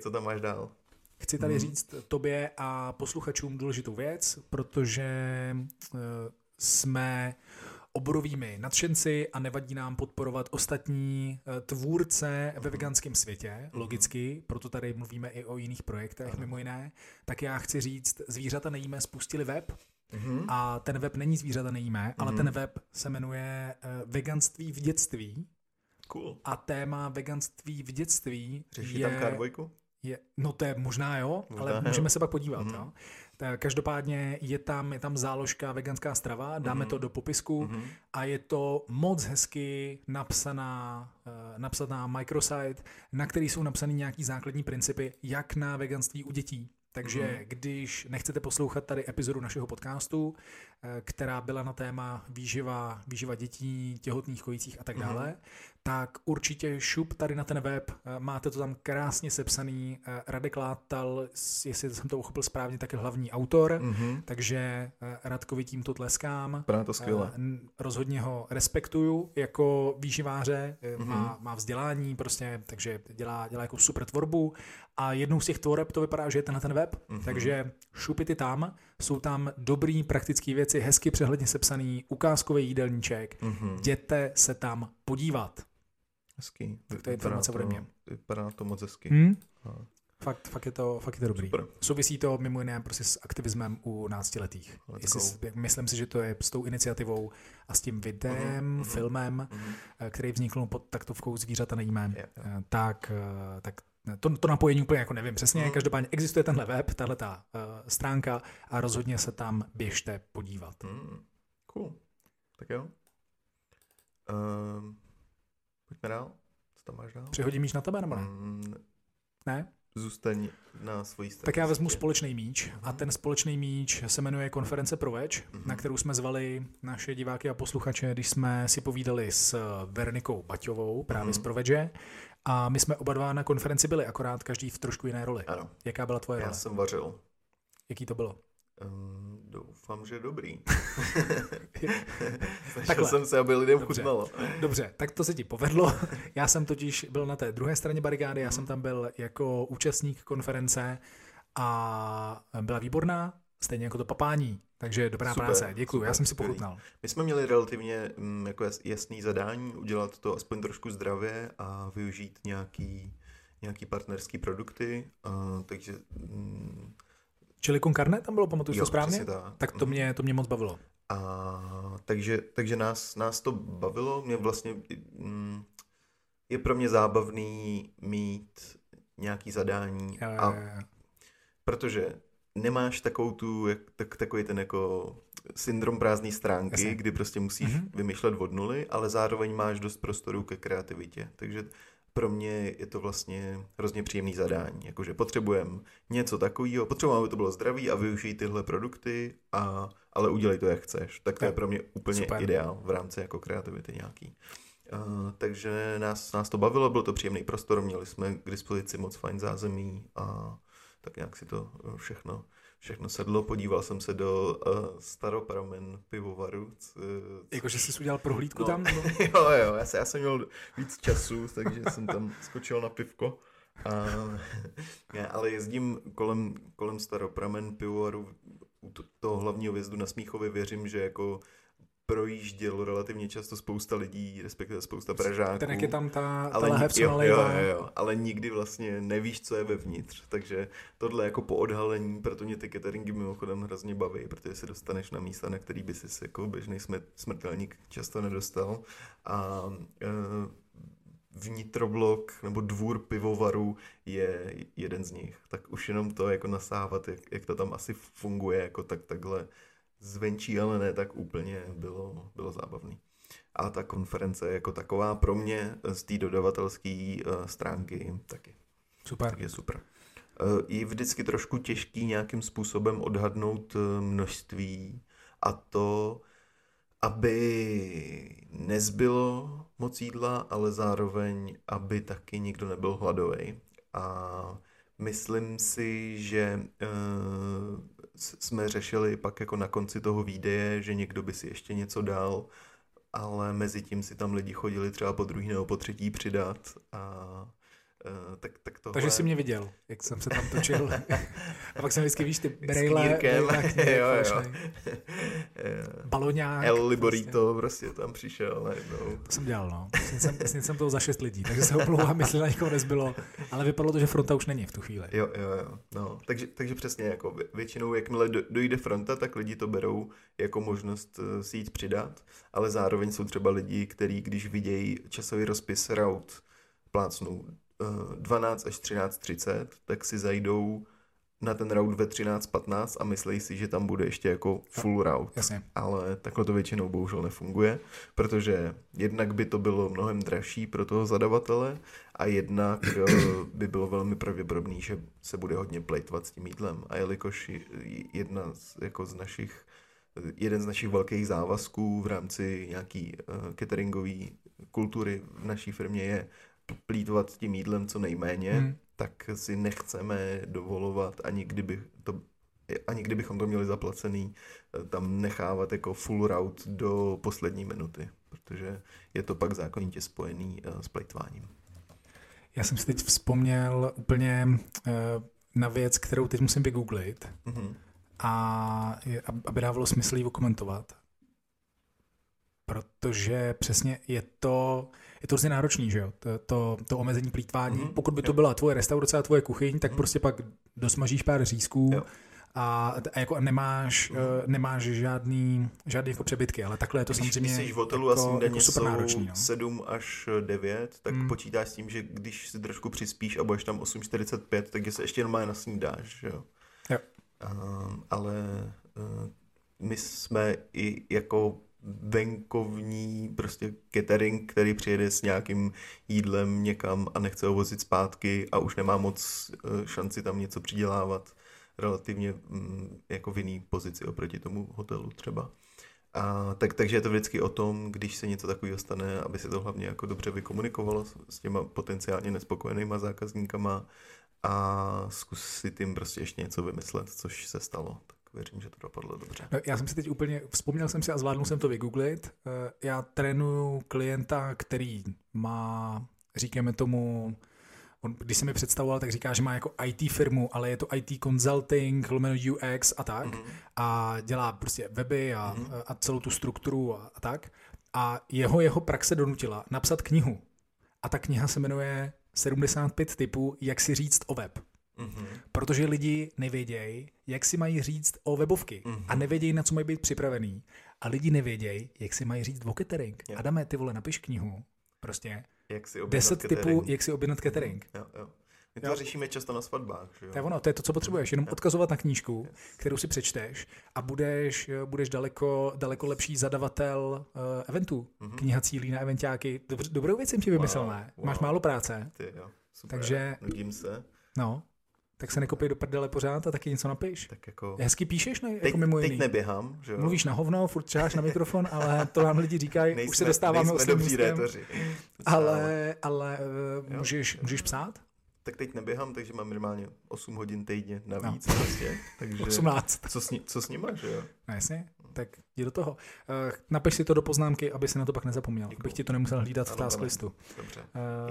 Co tam máš dál? Chci tady hmm. říct tobě a posluchačům důležitou věc, protože eh, jsme oborovými nadšenci a nevadí nám podporovat ostatní eh, tvůrce ve mhm. veganském světě, mhm. logicky, proto tady mluvíme i o jiných projektech, mimo jiné. Tak já chci říct, zvířata nejíme spustili web, Mm-hmm. A ten web není zvířata nejíme, mm-hmm. ale ten web se jmenuje Veganství v dětství Cool. A téma veganství v dětství Řeší je... tam K2? Je, no to je možná jo, možná ale jo. můžeme se pak podívat. Mm-hmm. Jo. Tak každopádně je tam, je tam záložka veganská strava, dáme mm-hmm. to do popisku mm-hmm. a je to moc hezky napsaná, uh, napsaná microsite, na který jsou napsané nějaký základní principy, jak na veganství u dětí. Takže mm. když nechcete poslouchat tady epizodu našeho podcastu, eh, která byla na téma výživa, výživa dětí, těhotných kojících a tak dále, mm tak určitě šup tady na ten web, eh, máte to tam krásně sepsaný. Eh, Radek Látal, jestli jsem to uchopil správně, tak je hlavní autor, mm-hmm. takže eh, Radkovi tímto tleskám. Právě to skvěle. Rozhodně ho respektuju jako výživáře, mm-hmm. má, má vzdělání prostě, takže dělá, dělá jako super tvorbu a jednou z těch tvoreb to vypadá, že je tenhle ten web, mm-hmm. takže šupy ty tam, jsou tam dobrý praktické věci, hezky přehledně sepsaný, ukázkový jídelníček, mm-hmm. jděte se tam podívat. Hezký. Tak to je informace ode mě. Vypadá to moc hezky. Hmm? Fakt, fakt, je to, fakt je to dobrý. Super. Souvisí to mimo jiné prostě s aktivismem u náctiletých. Jestli, myslím si, že to je s tou iniciativou a s tím videem, uh-huh, filmem, uh-huh. který vznikl pod taktovkou Zvířata nejíme, yeah, yeah. tak, eh, tak to, to napojení úplně jako nevím přesně, uh-huh. každopádně existuje tenhle web, tahle ta uh, stránka a rozhodně se tam běžte podívat. Mm, cool. Tak jo. Um, Pojďme dál. Co tam máš dál? Přihodím míč na tebe, nebo ne? Mm, ne? zůstaň na svojí straně. Tak já vezmu společný míč a ten společný míč se jmenuje Konference pro Več, mm-hmm. na kterou jsme zvali naše diváky a posluchače, když jsme si povídali s Vernikou Baťovou, právě mm-hmm. z Provedže. A my jsme oba dva na konferenci byli, akorát každý v trošku jiné roli. Ano. Jaká byla tvoje Já role? jsem vařil. Jaký to bylo? Um, doufám, že dobrý. Snažil jsem se, aby lidem Dobře. chutnalo. Dobře, tak to se ti povedlo. Já jsem totiž byl na té druhé straně barikády, já jsem tam byl jako účastník konference a byla výborná, stejně jako to papání. Takže dobrá Super, práce, děkuji, super, já jsem si pochutnal. My jsme měli relativně mm, jako jas- jasný zadání, udělat to aspoň trošku zdravě a využít nějaký, nějaký partnerský produkty, takže mm, Čili con carne tam bylo, pamatuju jo, to správně? tak. Tak to mě, to mě moc bavilo. A takže, takže nás, nás to bavilo, mě vlastně mm, je pro mě zábavný mít nějaký zadání Jo, a jo. protože nemáš takovou tu, jak, tak, takový ten jako syndrom prázdné stránky, Jasně. kdy prostě musíš Mhm. mm-hmm. vymýšlet od nuly, ale zároveň máš dost prostoru ke kreativitě. Takže pro mě je to vlastně hrozně příjemný zadání. Jakože potřebujeme něco takového, potřebujeme, aby to bylo zdravý a využij tyhle produkty, a, ale udělej to, jak chceš. Tak to je pro mě úplně Super. ideál v rámci jako kreativity nějaký. Uh, takže nás, nás to bavilo, byl to příjemný prostor, měli jsme k dispozici moc fajn zázemí a tak nějak si to všechno, všechno sedlo. Podíval jsem se do uh, staropramen pivovaru. c- c- Jakože jsi udělal prohlídku No. tam? nebo- jo, jo, já, se, já jsem měl víc času, takže jsem tam skočil na pivko. A, ne, ale jezdím kolem, kolem staropramen pivovaru u to- toho hlavního vjezdu na Smíchově, věřím, že jako projížděl relativně často spousta lidí, respektive spousta Pražáků. Ten, jak je tam ta, ta Ale lahev, jo, jo, nalejvá. jo, jo, ale nikdy vlastně nevíš, co je vevnitř, takže tohle jako po odhalení, proto mě ty cateringy mimochodem hrozně baví, protože se dostaneš na místa, na který by si jako běžný smrt- smrtelník často nedostal a e, vnitroblok nebo dvůr pivovaru je jeden z nich, tak už jenom to jako nasávat, jak, jak to tam asi funguje, jako tak takhle zvenčí, ale ne tak úplně bylo, bylo zábavný. A ta konference jako taková pro mě z té dodavatelské uh, stránky taky, Super. tak je super. Uh, je vždycky trošku těžký nějakým způsobem odhadnout eh, množství a to, aby nezbylo moc jídla, ale zároveň, aby taky nikdo nebyl hladový. A myslím si, že jsme řešili pak jako na konci toho výdeje, že někdo by si ještě něco dal, ale mezi tím si tam lidi chodili třeba po druhý nebo po třetí přidat a uh, tak, tak tohle... Takže jsi mě viděl, jak jsem se tam točil. a pak jsem vždycky, víš, ty brejle, brejle, jo, jo. El Baloňák. prostě. Liborito prostě tam přišel najednou. To jsem dělal, no. Snědl jsem, jsem toho za šest lidí, takže se omlouvám, jestli na někoho nezbylo. Ale vypadalo to, že fronta už není v tu chvíli. Jo, jo, jo. No, takže, takže přesně jako vě- většinou, jakmile do- dojde fronta, tak lidi to berou jako možnost eh, si jít přidat, ale zároveň jsou třeba lidi, kteří, když vidějí časový rozpis rout, plácnou eh, 12 až 13.30, tak si zajdou na ten route ve 13.15 a myslí si, že tam bude ještě jako full route. Jasně. ale takhle to většinou bohužel nefunguje, protože jednak by to bylo mnohem dražší pro toho zadavatele a jednak eh, by bylo velmi pravděpodobný, že se bude hodně plejtvat s tím jídlem. A jelikož je- jedna z, jako z našich, jeden z našich velkých závazků v rámci nějaký uh, cateringové kultury v naší firmě je plítvat s tím jídlem co nejméně, Hmm. tak si nechceme dovolovat ani kdyby to ani kdybychom to měli zaplacený, eh, tam nechávat jako full route do poslední minuty, protože je to pak zákonitě spojený eh, s plejtváním. Já jsem si teď vzpomněl úplně eh, na věc, kterou teď musím vygooglit, Mhm. a aby dávalo smysl ji komentovat. Protože přesně je to, je to hrozně náročný, že jo? To, to, to omezení plítvání. Mhm, Pokud by to byla tvoje restaurace a tvoje kuchyň, tak Mhm. prostě pak dosmažíš pár řízků Jo. a, a jako nemáš, Mhm. eh, nemáš žádný, žádný jako přebytky, ale takhle je to Když, samozřejmě když jsi v hotelu jako, a snídaně jako super náročný. No. 7 až 9, tak Mm. počítáš s tím, že když si trošku přispíš a budeš tam 8.45, takže se ještě normálně nasnídáš, že jo? Jo. Um, ale uh, my jsme i jako venkovní prostě catering, který přijede s nějakým jídlem někam a nechce ho vozit zpátky a už nemá moc eh, šanci tam něco přidělávat relativně mm, jako v jiný pozici oproti tomu hotelu třeba. A tak, takže je to vždycky o tom, když se něco takového stane, aby se to hlavně jako dobře vykomunikovalo s, s těma potenciálně nespokojenýma zákazníkama a zkusit jim prostě ještě něco vymyslet, což se stalo. Tak věřím, že to dopadlo dobře. No, já jsem si teď úplně, vzpomněl jsem si a zvládnul jsem to vygooglit. Eh, já trénuju klienta, který má, říkáme tomu, on, když se mi představoval, tak říká, že má jako IT firmu, ale je to IT consulting, lomeno UX a tak. Mm-hmm. A dělá prostě weby a, mm-hmm. a celou tu strukturu a, a tak. A jeho jeho praxe donutila napsat knihu. A ta kniha se jmenuje 75 typů, jak si říct o web. Mm-hmm. Protože lidi nevědějí, jak si mají říct o webovky mm-hmm. a nevědějí, na co mají být připravený. A lidi nevědějí, jak si mají říct o catering. Yeah. Adame, ty vole, napiš knihu. Prostě. Jak si Deset typů, jak si objednat catering. Jo, jo. My to jo. řešíme často na svatbách. Že jo? To je ono, to je to, co potřebuješ. Jenom odkazovat na knížku, kterou si přečteš a budeš, budeš daleko, daleko lepší zadavatel uh, eventů. Mm-hmm. Kniha cílí na eventáky. Dobr, dobrou věc jsem ti vymyslel, wow, ne? Wow. Máš málo práce. Ty, jo. Super, takže, nudím se. No, tak se nekopej do prdele pořád a taky něco napiš. Tak jako... Hezky píšeš, ne? Teď, jako mimo teď neběhám, že jo? Mluvíš na hovno, furt čáš na mikrofon, ale to nám lidi říkají, nejsme, už se dostáváme nejsme dobří Ale, ale jo, můžeš, jo. můžeš psát? Tak teď neběhám, takže mám minimálně 8 hodin týdně navíc no. prostě. Takže 18. Co s, ní, co s nima, že jo? No jasně, tak jdi do toho. Uh, napiš si to do poznámky, aby si na to pak nezapomněl, Děkuju. abych ti to nemusel hlídat ano, v task listu. Dobře,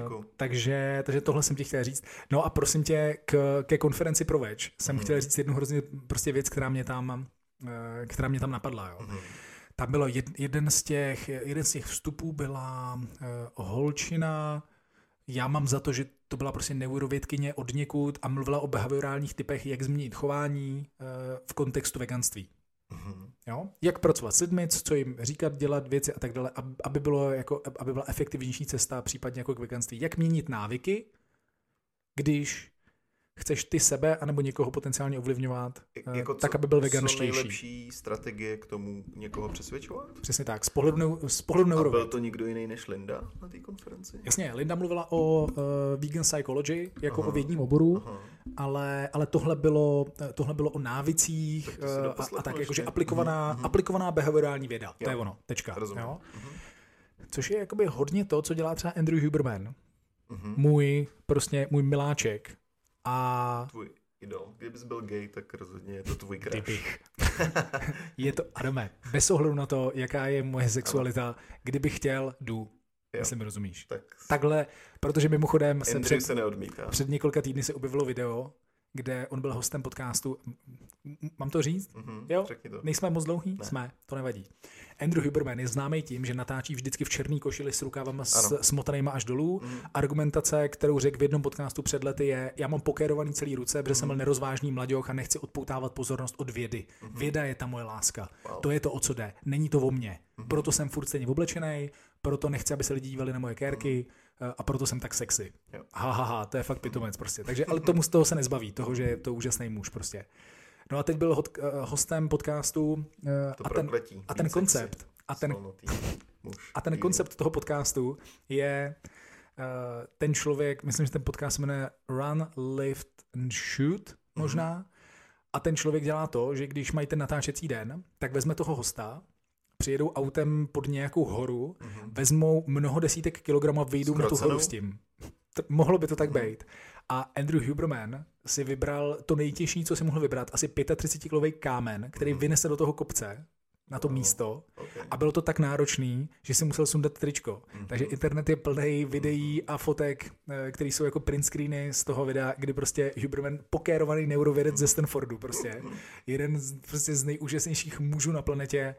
uh, takže, takže tohle jsem ti chtěl říct. No a prosím tě, k, ke konferenci pro več jsem hmm. chtěl říct jednu hrozně prostě věc, která mě tam, uh, která mě tam napadla. Jo. Hmm. Tam bylo jed, jeden, z těch, jeden z těch vstupů byla uh, holčina, já mám za to, že to byla prostě neurovědkyně od někud a mluvila o behaviorálních typech, jak změnit chování v kontextu veganství. Mm-hmm. Jo? Jak pracovat s lidmi, co jim říkat, dělat věci a tak dále, aby, bylo jako, aby byla efektivnější cesta případně jako k veganství. Jak měnit návyky, když chceš ty sebe anebo někoho potenciálně ovlivňovat, jako co, tak, aby byl veganštější. Co nejlepší strategie k tomu někoho přesvědčovat? Přesně tak, z pohledu, z pohledu neurověd. A byl to nikdo jiný než Linda na té konferenci? Jasně, Linda mluvila o uh, vegan psychology jako aha, o vědním oboru, ale, ale tohle, bylo, tohle bylo o návicích uh, a, a tak, jakože aplikovaná, uh-huh. aplikovaná behaviorální věda. Jo. To je ono, tečka. Jo? Uh-huh. Což je jakoby hodně to, co dělá třeba Andrew Huberman. Uh-huh. Můj, prostě můj miláček, a... Tvůj idol. Kdybys byl gay, tak rozhodně je to tvůj crush. Kdybych. je to, Adame, bez ohledu na to, jaká je moje sexualita, kdybych chtěl, jdu. Jo. Jestli mi rozumíš. Tak... Takhle, protože mimochodem se před, se neodmítá. před několika týdny se objevilo video, kde on byl hostem podcastu. Mám to říct? Mm-hmm, jo? To. Nejsme moc dlouhý? Ne. Jsme, to nevadí. Andrew Huberman je známý tím, že natáčí vždycky v černý košili s rukávama s, smotanýma až dolů. Mm. Argumentace, kterou řekl v jednom podcastu před lety je, já mám pokérovaný celý ruce, protože mm. jsem byl nerozvážný mladěch a nechci odpoutávat pozornost od vědy. Mm. Věda je ta moje láska. Wow. To je to, o co jde. Není to o mně. Mm. Proto jsem furt stejně oblečený, proto nechci, aby se lidi dívali na moje kérky. Mm a proto jsem tak sexy. Ha, ha, ha, to je fakt pitomec prostě. Takže, ale tomu z toho se nezbaví, toho, že je to úžasný muž prostě. No a teď byl hot, uh, hostem podcastu uh, to a, ten, a ten koncept a ten, a ten koncept toho podcastu je ten člověk, myslím, že ten podcast se jmenuje Run, Lift and Shoot možná, mm-hmm. a ten člověk dělá to, že když mají ten natáčecí den, tak vezme toho hosta, přijedou autem pod nějakou horu, mm-hmm. vezmou mnoho desítek kilogramů a vyjdou na tu horu s tím. To, mohlo by to tak mm-hmm. být. A Andrew Huberman si vybral to nejtěžší, co si mohl vybrat, asi 35-kilový kámen, který mm-hmm. vynese do toho kopce na to oh, místo okay. a bylo to tak náročný, že si musel sundat tričko. Mm-hmm. Takže internet je plný videí a fotek, eh, které jsou jako print screeny z toho videa, kdy prostě Huberman, pokérovaný neurovědec ze Stanfordu, prostě jeden z, prostě z nejúžasnějších mužů na planetě,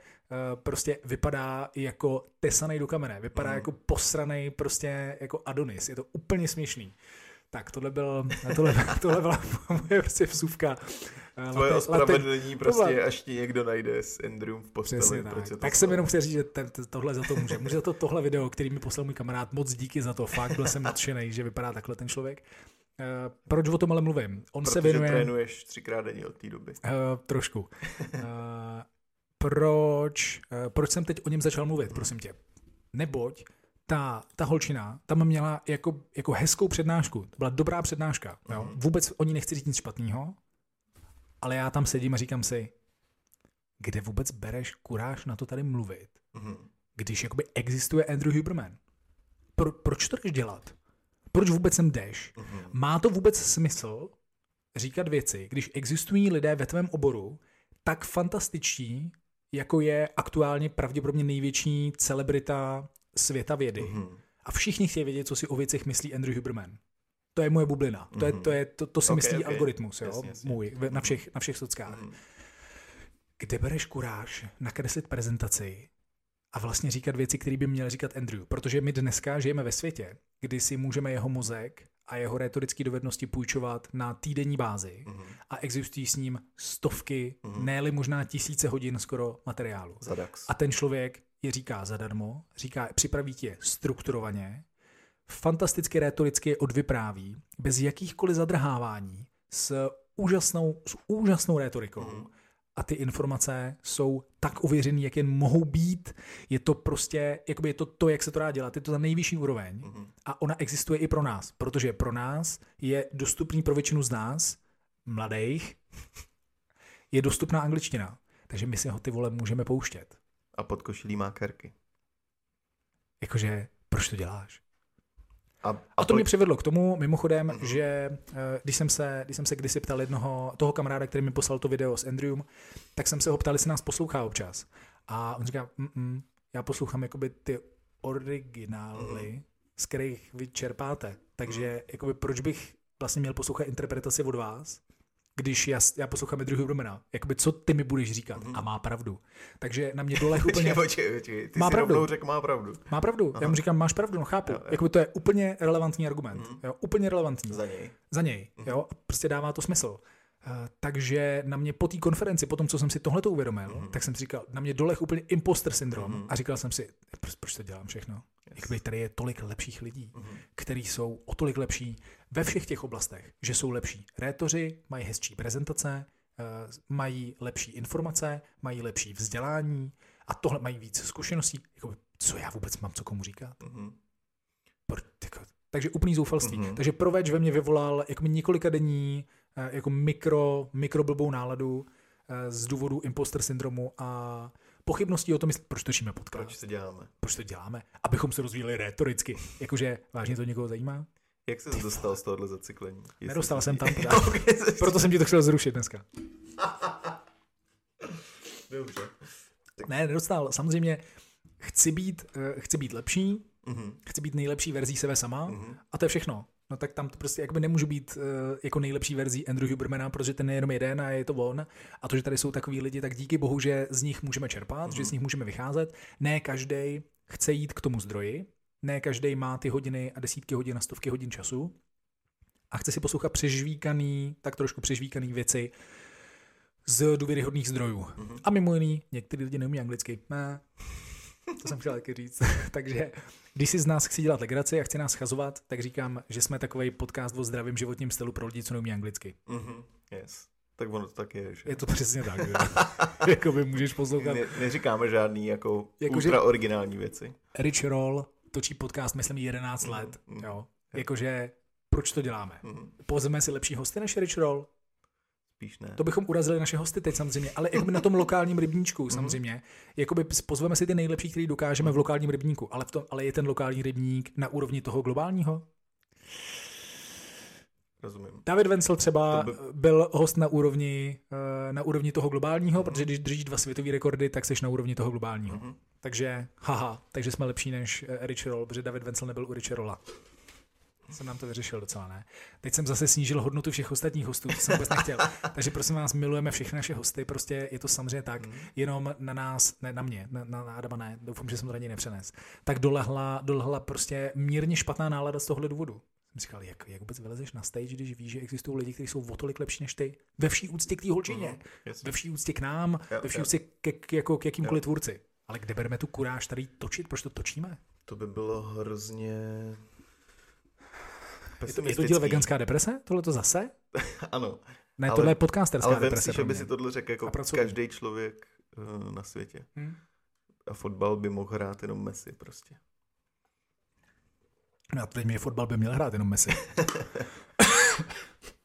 prostě vypadá jako tesaný do kamene, vypadá mm-hmm. jako posraný prostě jako Adonis, je to úplně směšný. Tak tohle, byl, tohle, tohle byla moje prostě vsuvka. Eh, Tvoje ospravedlnění prostě, tohle... až ti někdo najde s Andrewem v posteli. tak. tak jsem jenom chtěl říct, že ten, tohle za to může. Může za to tohle video, který mi poslal můj kamarád, moc díky za to. Fakt byl jsem nadšený, že vypadá takhle ten člověk. Uh, proč o tom ale mluvím? On Protože se věnuje... trénuješ třikrát denně od té doby. Uh, trošku. Uh, proč, eh, proč jsem teď o něm začal mluvit, prosím tě. Neboť ta, ta holčina tam měla jako, jako hezkou přednášku. To byla dobrá přednáška. Jo? Vůbec o ní nechci říct nic špatného, ale já tam sedím a říkám si, kde vůbec bereš kuráž na to tady mluvit, Mhm. když jakoby existuje Andrew Huberman? Pro, proč to jdeš dělat? Proč vůbec sem jdeš? Mhm. Má to vůbec smysl říkat věci, když existují lidé ve tvém oboru tak fantastiční, jako je aktuálně pravděpodobně největší celebrita světa vědy. Mhm. A všichni chtějí vědět, co si o věcech myslí Andrew Huberman. To je moje bublina. To, je, to, je, to, to si Ok, myslí ok. algoritmus, jo? Jasně, jasně. můj, na všech, na všech sockách. Mhm. Kde bereš kuráž nakreslit prezentaci a vlastně říkat věci, které by měl říkat Andrew? Protože my dneska žijeme ve světě, kdy si můžeme jeho mozek a jeho retorické dovednosti půjčovat na týdenní bázi Mhm. a existují s ním stovky, ne možná tisíce hodin skoro materiálu. Za DAX. A ten člověk je říká zadarmo, říká, připraví tě strukturovaně, fantasticky retoricky je odvypráví, bez jakýchkoliv zadrhávání, s úžasnou, s úžasnou retorikou. Mhm. A ty informace jsou tak ověřený, jak jen mohou být. Je to prostě, jakoby je to to, jak se to dá dělat. Je to ta nejvyšší úroveň. Mhm. A ona existuje i pro nás, protože pro nás je dostupný pro většinu z nás, mladých, je dostupná angličtina. Takže my si ho ty vole můžeme pouštět. A pod košilí má kerky. Jakože, proč to děláš? A, A to pojď- mě přivedlo k tomu, mimochodem, Mhm. že eh, když jsem, se, když jsem se kdysi ptal jednoho, toho kamaráda, který mi poslal to video s Andrewem, tak jsem se ho ptal, jestli nás poslouchá občas. A on říká, mm já poslouchám jakoby ty originály, z kterých vy čerpáte. Takže jakoby proč bych vlastně měl poslouchat interpretaci od vás, když já, já poslouchám Andrew Hubermana. Jakoby co ty mi budeš říkat? A má pravdu. Takže na mě dolech úplně... Počkej, počkej, počkej. Ty Má pravdu. řekl, má pravdu. Má pravdu. Já mu říkám, máš pravdu, no chápu. Jo, jo. Jakoby to je úplně relevantní argument. Jo, úplně relevantní. Za něj. Za něj. Jo, a prostě dává to smysl. Uh, takže na mě po té konferenci, po tom, co jsem si tohle to uvědomil, tak jsem si říkal, na mě dolech úplně imposter syndrom a říkal jsem si, proč, proč to dělám všechno? Jakoby tady je tolik lepších lidí, kteří jsou o tolik lepší ve všech těch oblastech, že jsou lepší rétoři, mají hezčí prezentace, eh, mají lepší informace, mají lepší vzdělání a tohle mají víc zkušeností. Jakoby, co já vůbec mám co komu říkat? Mhm. Jako- Takže úplný zoufalství. Mhm. Mm-hmm. Takže proveč ve mně vyvolal jako několika denní eh, jako mikro, mikroblbou náladu eh, z důvodu imposter syndromu a pochybností o tom, jestli, proč točíme podcast, Proč to děláme? proč to děláme, abychom se rozvíjeli retoricky. Jakože vážně to někoho zajímá? Jak jsi dostal z tohohle zacyklení? Jestli Nedostal jsem tam, pořád. Ok, jsi- Proto jsem ti to chtěl zrušit dneska. Dobře. Ne, nedostal. Samozřejmě chci být, eh, chci být lepší, Mhm. chci být nejlepší verzí sebe sama Mhm. a to je všechno. No tak tam to prostě jakoby nemůžu být uh, jako nejlepší verzí Andrew Hubermana, protože ten je jenom jeden a je to on. A to, že tady jsou takový lidi, tak díky bohu, že z nich můžeme čerpat, že z nich můžeme vycházet. Ne každý chce jít k tomu zdroji, ne každý má ty hodiny a desítky hodin a stovky hodin času a chce si poslouchat přežvíkaný, tak trošku přežvíkaný věci z důvěryhodných zdrojů. A mimo jiný, některý lidi neumí anglicky. Ne. To jsem chtěl taky říct. Takže když si z nás chci dělat legraci a chci nás schazovat, tak říkám, že jsme takový podcast o zdravém životním stylu pro lidi, co neumí anglicky. Mhm. Yes. Tak ono to tak je, že? Je to přesně tak. že? Jakoby můžeš poslouchat. Ne, neříkáme žádný jako, Jako, jako ultra originální věci. Rich Roll točí podcast, myslím, 11 let. Jo. Jakože, proč to děláme? Mhm. Pozveme si lepší hosty než Rich Roll? Spíš ne. To bychom urazili naše hosty teď samozřejmě, ale jakoby na tom lokálním rybníčku samozřejmě. Jakoby pozveme si ty nejlepší, který dokážeme v lokálním rybníku, ale, v tom, ale je ten lokální rybník na úrovni toho globálního? Rozumím. David Wenzel třeba by... byl host na úrovni, eh, na úrovni toho globálního, protože když držíš dva světové rekordy, tak jsi na úrovni toho globálního. Mhm. Takže, haha, takže jsme lepší než eh, Rich Roll, protože David Wenzel nebyl u Rich Rolla. Jsem nám to vyřešil docela, ne? Teď jsem zase snížil hodnotu všech ostatních hostů, to jsem vůbec nechtěl. Takže prosím vás, milujeme všechny naše hosty, prostě je to samozřejmě tak, jenom na nás, ne na mě, na, na, Adama ne, doufám, že jsem to raději nepřenes. Tak dolehla, dolehla prostě mírně špatná nálada z tohohle důvodu. Jsem říkal, jak, jak vůbec vylezeš na stage, když víš, že existují lidi, kteří jsou o tolik lepší než ty. Ve vší úctě k té holčině, jasně. ve vší úctě k nám, Jo, ve vší jo. úctě ke, k, jako, k jakýmkoliv tvůrci. Ale kde bereme tu kuráž tady točit? Proč to točíme? To by bylo hrozně... Je to, je to díl veganská deprese? Tohle to zase? Ano. Ne, Ale- tohle je podcasterská Ale deprese. si, že by mě. si tohle řekl A jako každý člověk uh, na světě. Hmm. A fotbal by mohl hrát jenom Messi prostě. Já tvrdím, že fotbal by měl hrát jenom Messi.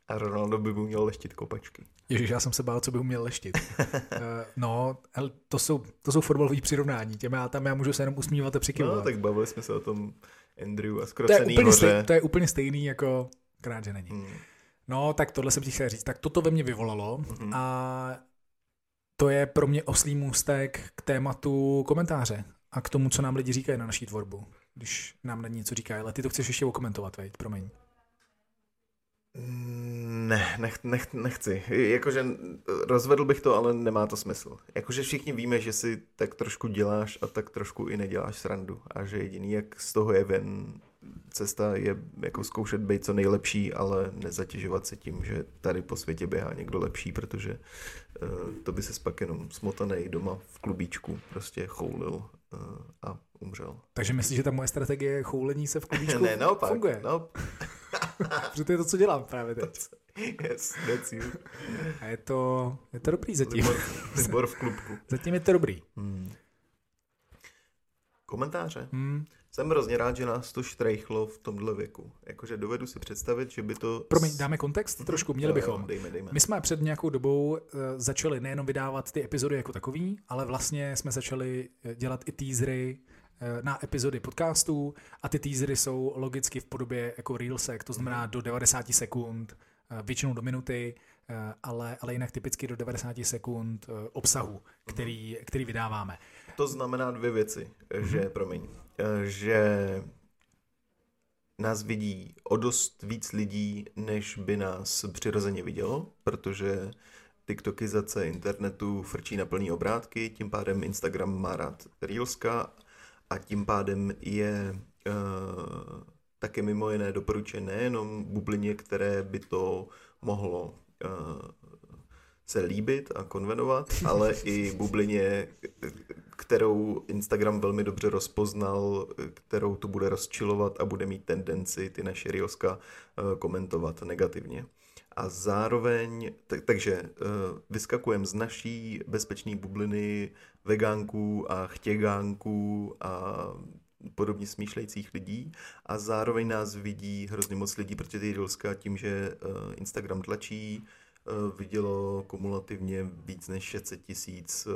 A Ronaldo by měl leštit kopačky. Ježíš, já jsem se bál, co by měl leštit. uh, no, ale to jsou, to jsou fotbalové přirovnání. Těm já tam já můžu se jenom usmívat a přikivovat. No, tak bavili jsme se o tom Andrew a to, je úplně stej, to je úplně stejný jako krát, že není. Hmm. No, tak tohle jsem ti chtěl říct. Tak toto ve mně vyvolalo Mhm. a to je pro mě oslý můstek k tématu komentáře a k tomu, co nám lidi říkají na naší tvorbu, když nám na něco říkají. Ale ty to chceš ještě okomentovat, veď, promiň. Ne, nech, nech, nechci. Jakože rozvedl bych to, ale nemá to smysl. Jakože všichni víme, že si tak trošku děláš a tak trošku i neděláš srandu. A že jediný, jak z toho je ven, cesta je jako zkoušet být co nejlepší, ale nezatěžovat se tím, že tady po světě běhá někdo lepší, protože uh, to by se pak jenom smotaný doma v klubíčku prostě choulil uh, a umřel. Takže myslíš, že ta moje strategie choulení se v klubíčku ne, naopak. funguje? No, Protože to je to, co dělám právě teď. yes, that's you. A je to, je to dobrý zatím. Libor, Libor v klubku. Zatím je to dobrý. Hmm. Komentáře. Hmm. Jsem hrozně rád, že nás to štrejchlo v tomhle věku. Jakože dovedu si představit, že by to... Promiň, dáme kontext trošku, měli Jo, jo, bychom. Dejme, dejme. My jsme před nějakou dobou uh, začali nejenom vydávat ty epizody jako takový, ale vlastně jsme začali eh, dělat i teasery eh, na epizody podcastů a ty teasery jsou logicky v podobě jako reelsek, to znamená do 90 sekund, eh, většinou do minuty, eh, ale, ale jinak typicky do 90 sekund eh, obsahu, který, který vydáváme. To znamená dvě věci, Mhm. že, promiň, eh, že nás vidí o dost víc lidí, než by nás přirozeně vidělo, protože TikToky zace internetu frčí na plný obrátky, tím pádem Instagram má rád Reelska a tím pádem je uh, také mimo jiné doporučené nejenom bublině, které by to mohlo uh, se líbit a konvenovat, ale i bublině, kterou Instagram velmi dobře rozpoznal, kterou to bude rozčilovat a bude mít tendenci ty naše Reelska eh, komentovat negativně. A zároveň, tak, takže eh, vyskakujeme z naší bezpečné bubliny vegánků a chtěgánků a podobně smýšlejících lidí a zároveň nás vidí hrozně moc lidí, protože ty Reelska tím, že eh, Instagram tlačí, eh, vidělo kumulativně víc než 600 tisíc eh,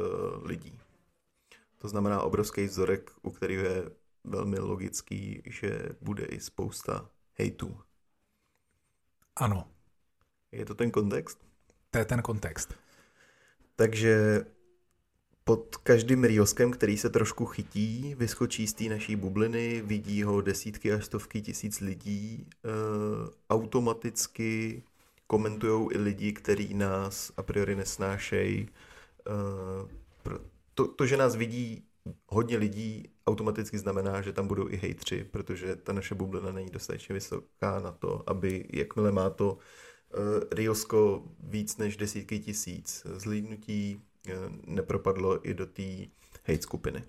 lidí. To znamená obrovský vzorek, u kterého je velmi logický, že bude i spousta hejtů. Ano, Je to ten kontext? to je ten kontext. Takže pod každým Rioskem, který se trošku chytí, vyskočí z té naší bubliny, vidí ho desítky až stovky tisíc lidí, e, automaticky komentují i lidi, kteří nás a priori nesnášejí. E, to, to, že nás vidí hodně lidí, automaticky znamená, že tam budou i hejtři, protože ta naše bublina není dostatečně vysoká na to, aby jakmile má to uh, Riosko víc než desítky tisíc zhlídnutí, uh, nepropadlo i do té hate skupiny.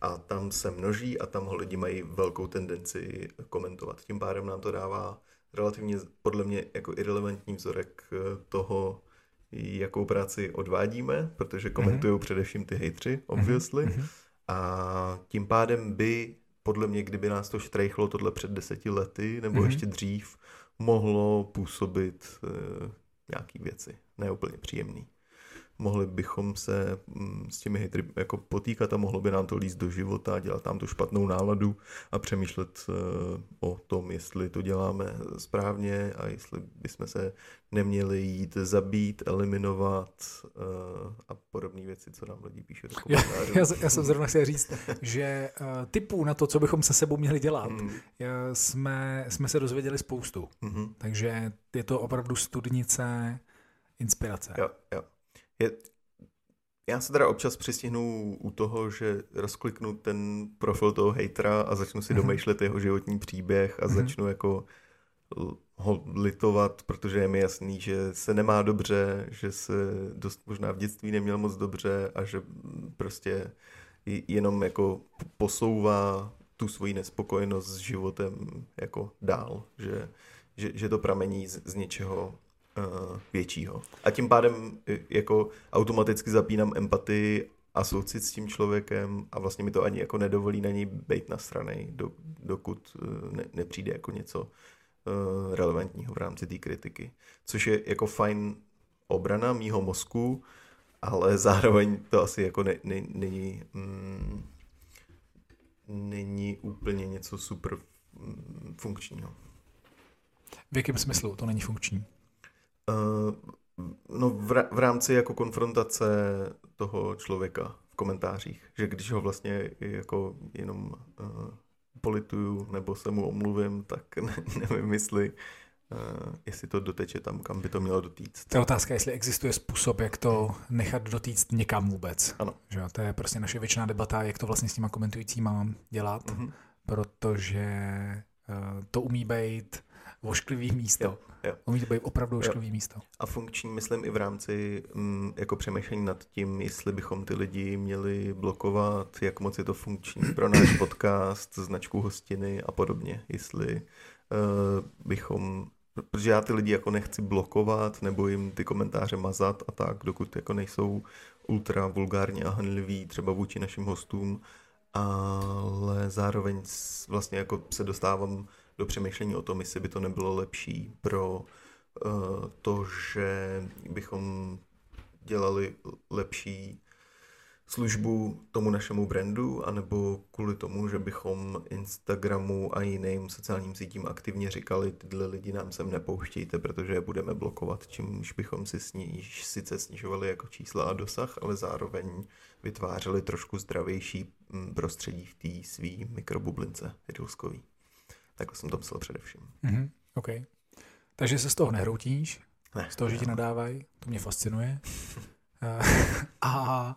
A tam se množí a tam ho lidi mají velkou tendenci komentovat. Tím pádem nám to dává relativně podle mě jako irrelevantní vzorek eh, toho, jakou práci odvádíme, protože komentují mm-hmm. především ty hejtři, obviously. Mm-hmm. A tím pádem by, podle mě, kdyby nás to štrejchlo tohle před deseti lety, nebo mm-hmm. ještě dřív, mohlo působit e, nějaký věci, neúplně příjemný. Mohli bychom se mm, s těmi hejtry jako potýkat a mohlo by nám to líst do života, dělat nám tu špatnou náladu a přemýšlet e, o tom, jestli to děláme správně a jestli bychom se neměli jít zabít, eliminovat e, a podobné věci, co nám lidi píšou. Já, já, já jsem zrovna chtěl říct, že uh, typů na to, co bychom se sebou měli dělat, mm. jsme, jsme se dozvěděli spoustu. Mm-hmm. Takže je to opravdu studnice inspirace. Jo, jo. Je, já se teda občas přistihnu u toho, že rozkliknu ten profil toho hejtra a začnu si Mhm. domýšlet jeho životní příběh a Mhm. začnu jako ho litovat, protože je mi jasný, že se nemá dobře, že se dost možná v dětství neměl moc dobře a že prostě jenom jako posouvá tu svoji nespokojenost s životem jako dál, že, že, že to pramení z, z něčeho většího. A tím pádem jako automaticky zapínám empatii a soucit s tím člověkem a vlastně mi to ani jako nedovolí na něj být na straně, do, dokud ne, nepřijde jako něco uh, relevantního v rámci té kritiky. Což je jako fajn obrana mýho mozku, ale zároveň to asi jako ne, ne, není, mm, není úplně něco super mm, funkčního. V jakém smyslu to není funkční? Uh, no v, v rámci jako konfrontace toho člověka v komentářích, že když ho vlastně jako jenom uh, polituju nebo se mu omluvím, tak ne, nevím, jestli Uh, jestli to doteče tam, kam by to mělo dotýct. To je otázka, jestli existuje způsob, jak to nechat dotýct někam vůbec. Ano. Že to je prostě naše věčná debata, jak to vlastně s těma komentujícíma mám dělat, mm-hmm. protože uh, to umí být vošklivý místo. Jo, jo. Umí to být opravdu vošklivý jo. místo. A funkční, myslím, i v rámci mm, jako přemýšlení nad tím, jestli bychom ty lidi měli blokovat, jak moc je to funkční pro náš podcast, značku hostiny a podobně. Jestli uh, bychom protože já ty lidi jako nechci blokovat nebo jim ty komentáře mazat a tak, dokud jako nejsou ultra vulgárně a hanliví třeba vůči našim hostům, ale zároveň vlastně jako se dostávám do přemýšlení o tom, jestli by to nebylo lepší pro uh, to, že bychom dělali lepší službu tomu našemu brandu, anebo kvůli tomu, že bychom Instagramu a jiným sociálním sítím aktivně říkali, tyhle lidi nám sem nepouštějte, protože je budeme blokovat, čímž bychom si sníž, sice snižovali jako čísla a dosah, ale zároveň vytvářeli trošku zdravější mm, prostředí v té svý mikrobublince ridlskový. Takhle jsem to myslel především. Mm-hmm, OK. Takže se z toho nehroutíš? Ne. Z toho, že ti nadávají? To mě fascinuje. a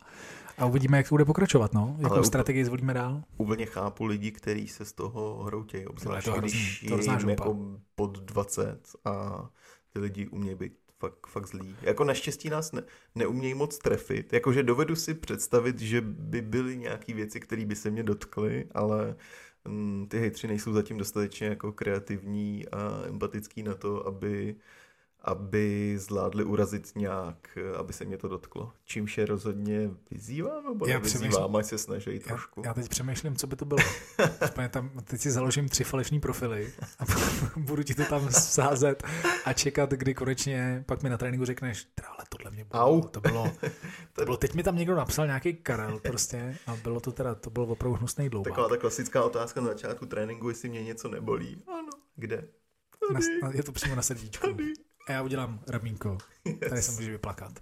a uvidíme, jak to bude pokračovat, no. Jakou Ale strategii zvolíme dál? Úplně chápu lidi, kteří se z toho hroutějí, obzvlášť to když to je jim jako pod 20 a ty lidi umějí být fakt, fakt zlí. Jako naštěstí nás ne, neumějí moc trefit. Jakože dovedu si představit, že by byly nějaké věci, které by se mě dotkly, ale ty hejtři nejsou zatím dostatečně jako kreativní a empatický na to, aby aby zvládli urazit nějak, aby se mě to dotklo. Čímž je rozhodně vyzývám, nebo já vyzývám, ať se snaží trošku. Já, já teď přemýšlím, co by to bylo. tam, teď si založím tři falešní profily a budu ti to tam sázet a čekat, kdy konečně pak mi na tréninku řekneš, ale tohle mě bylo, Au. to bylo, to bylo, teď mi tam někdo napsal nějaký Karel prostě a bylo to teda, to bylo opravdu hnusný dlouho. Taková ta klasická otázka na začátku tréninku, jestli mě něco nebolí. Ano, kde? Tady. Na, je to přímo na srdíčku. Tady a já udělám ramínko. Yes. Tady se může vyplakat.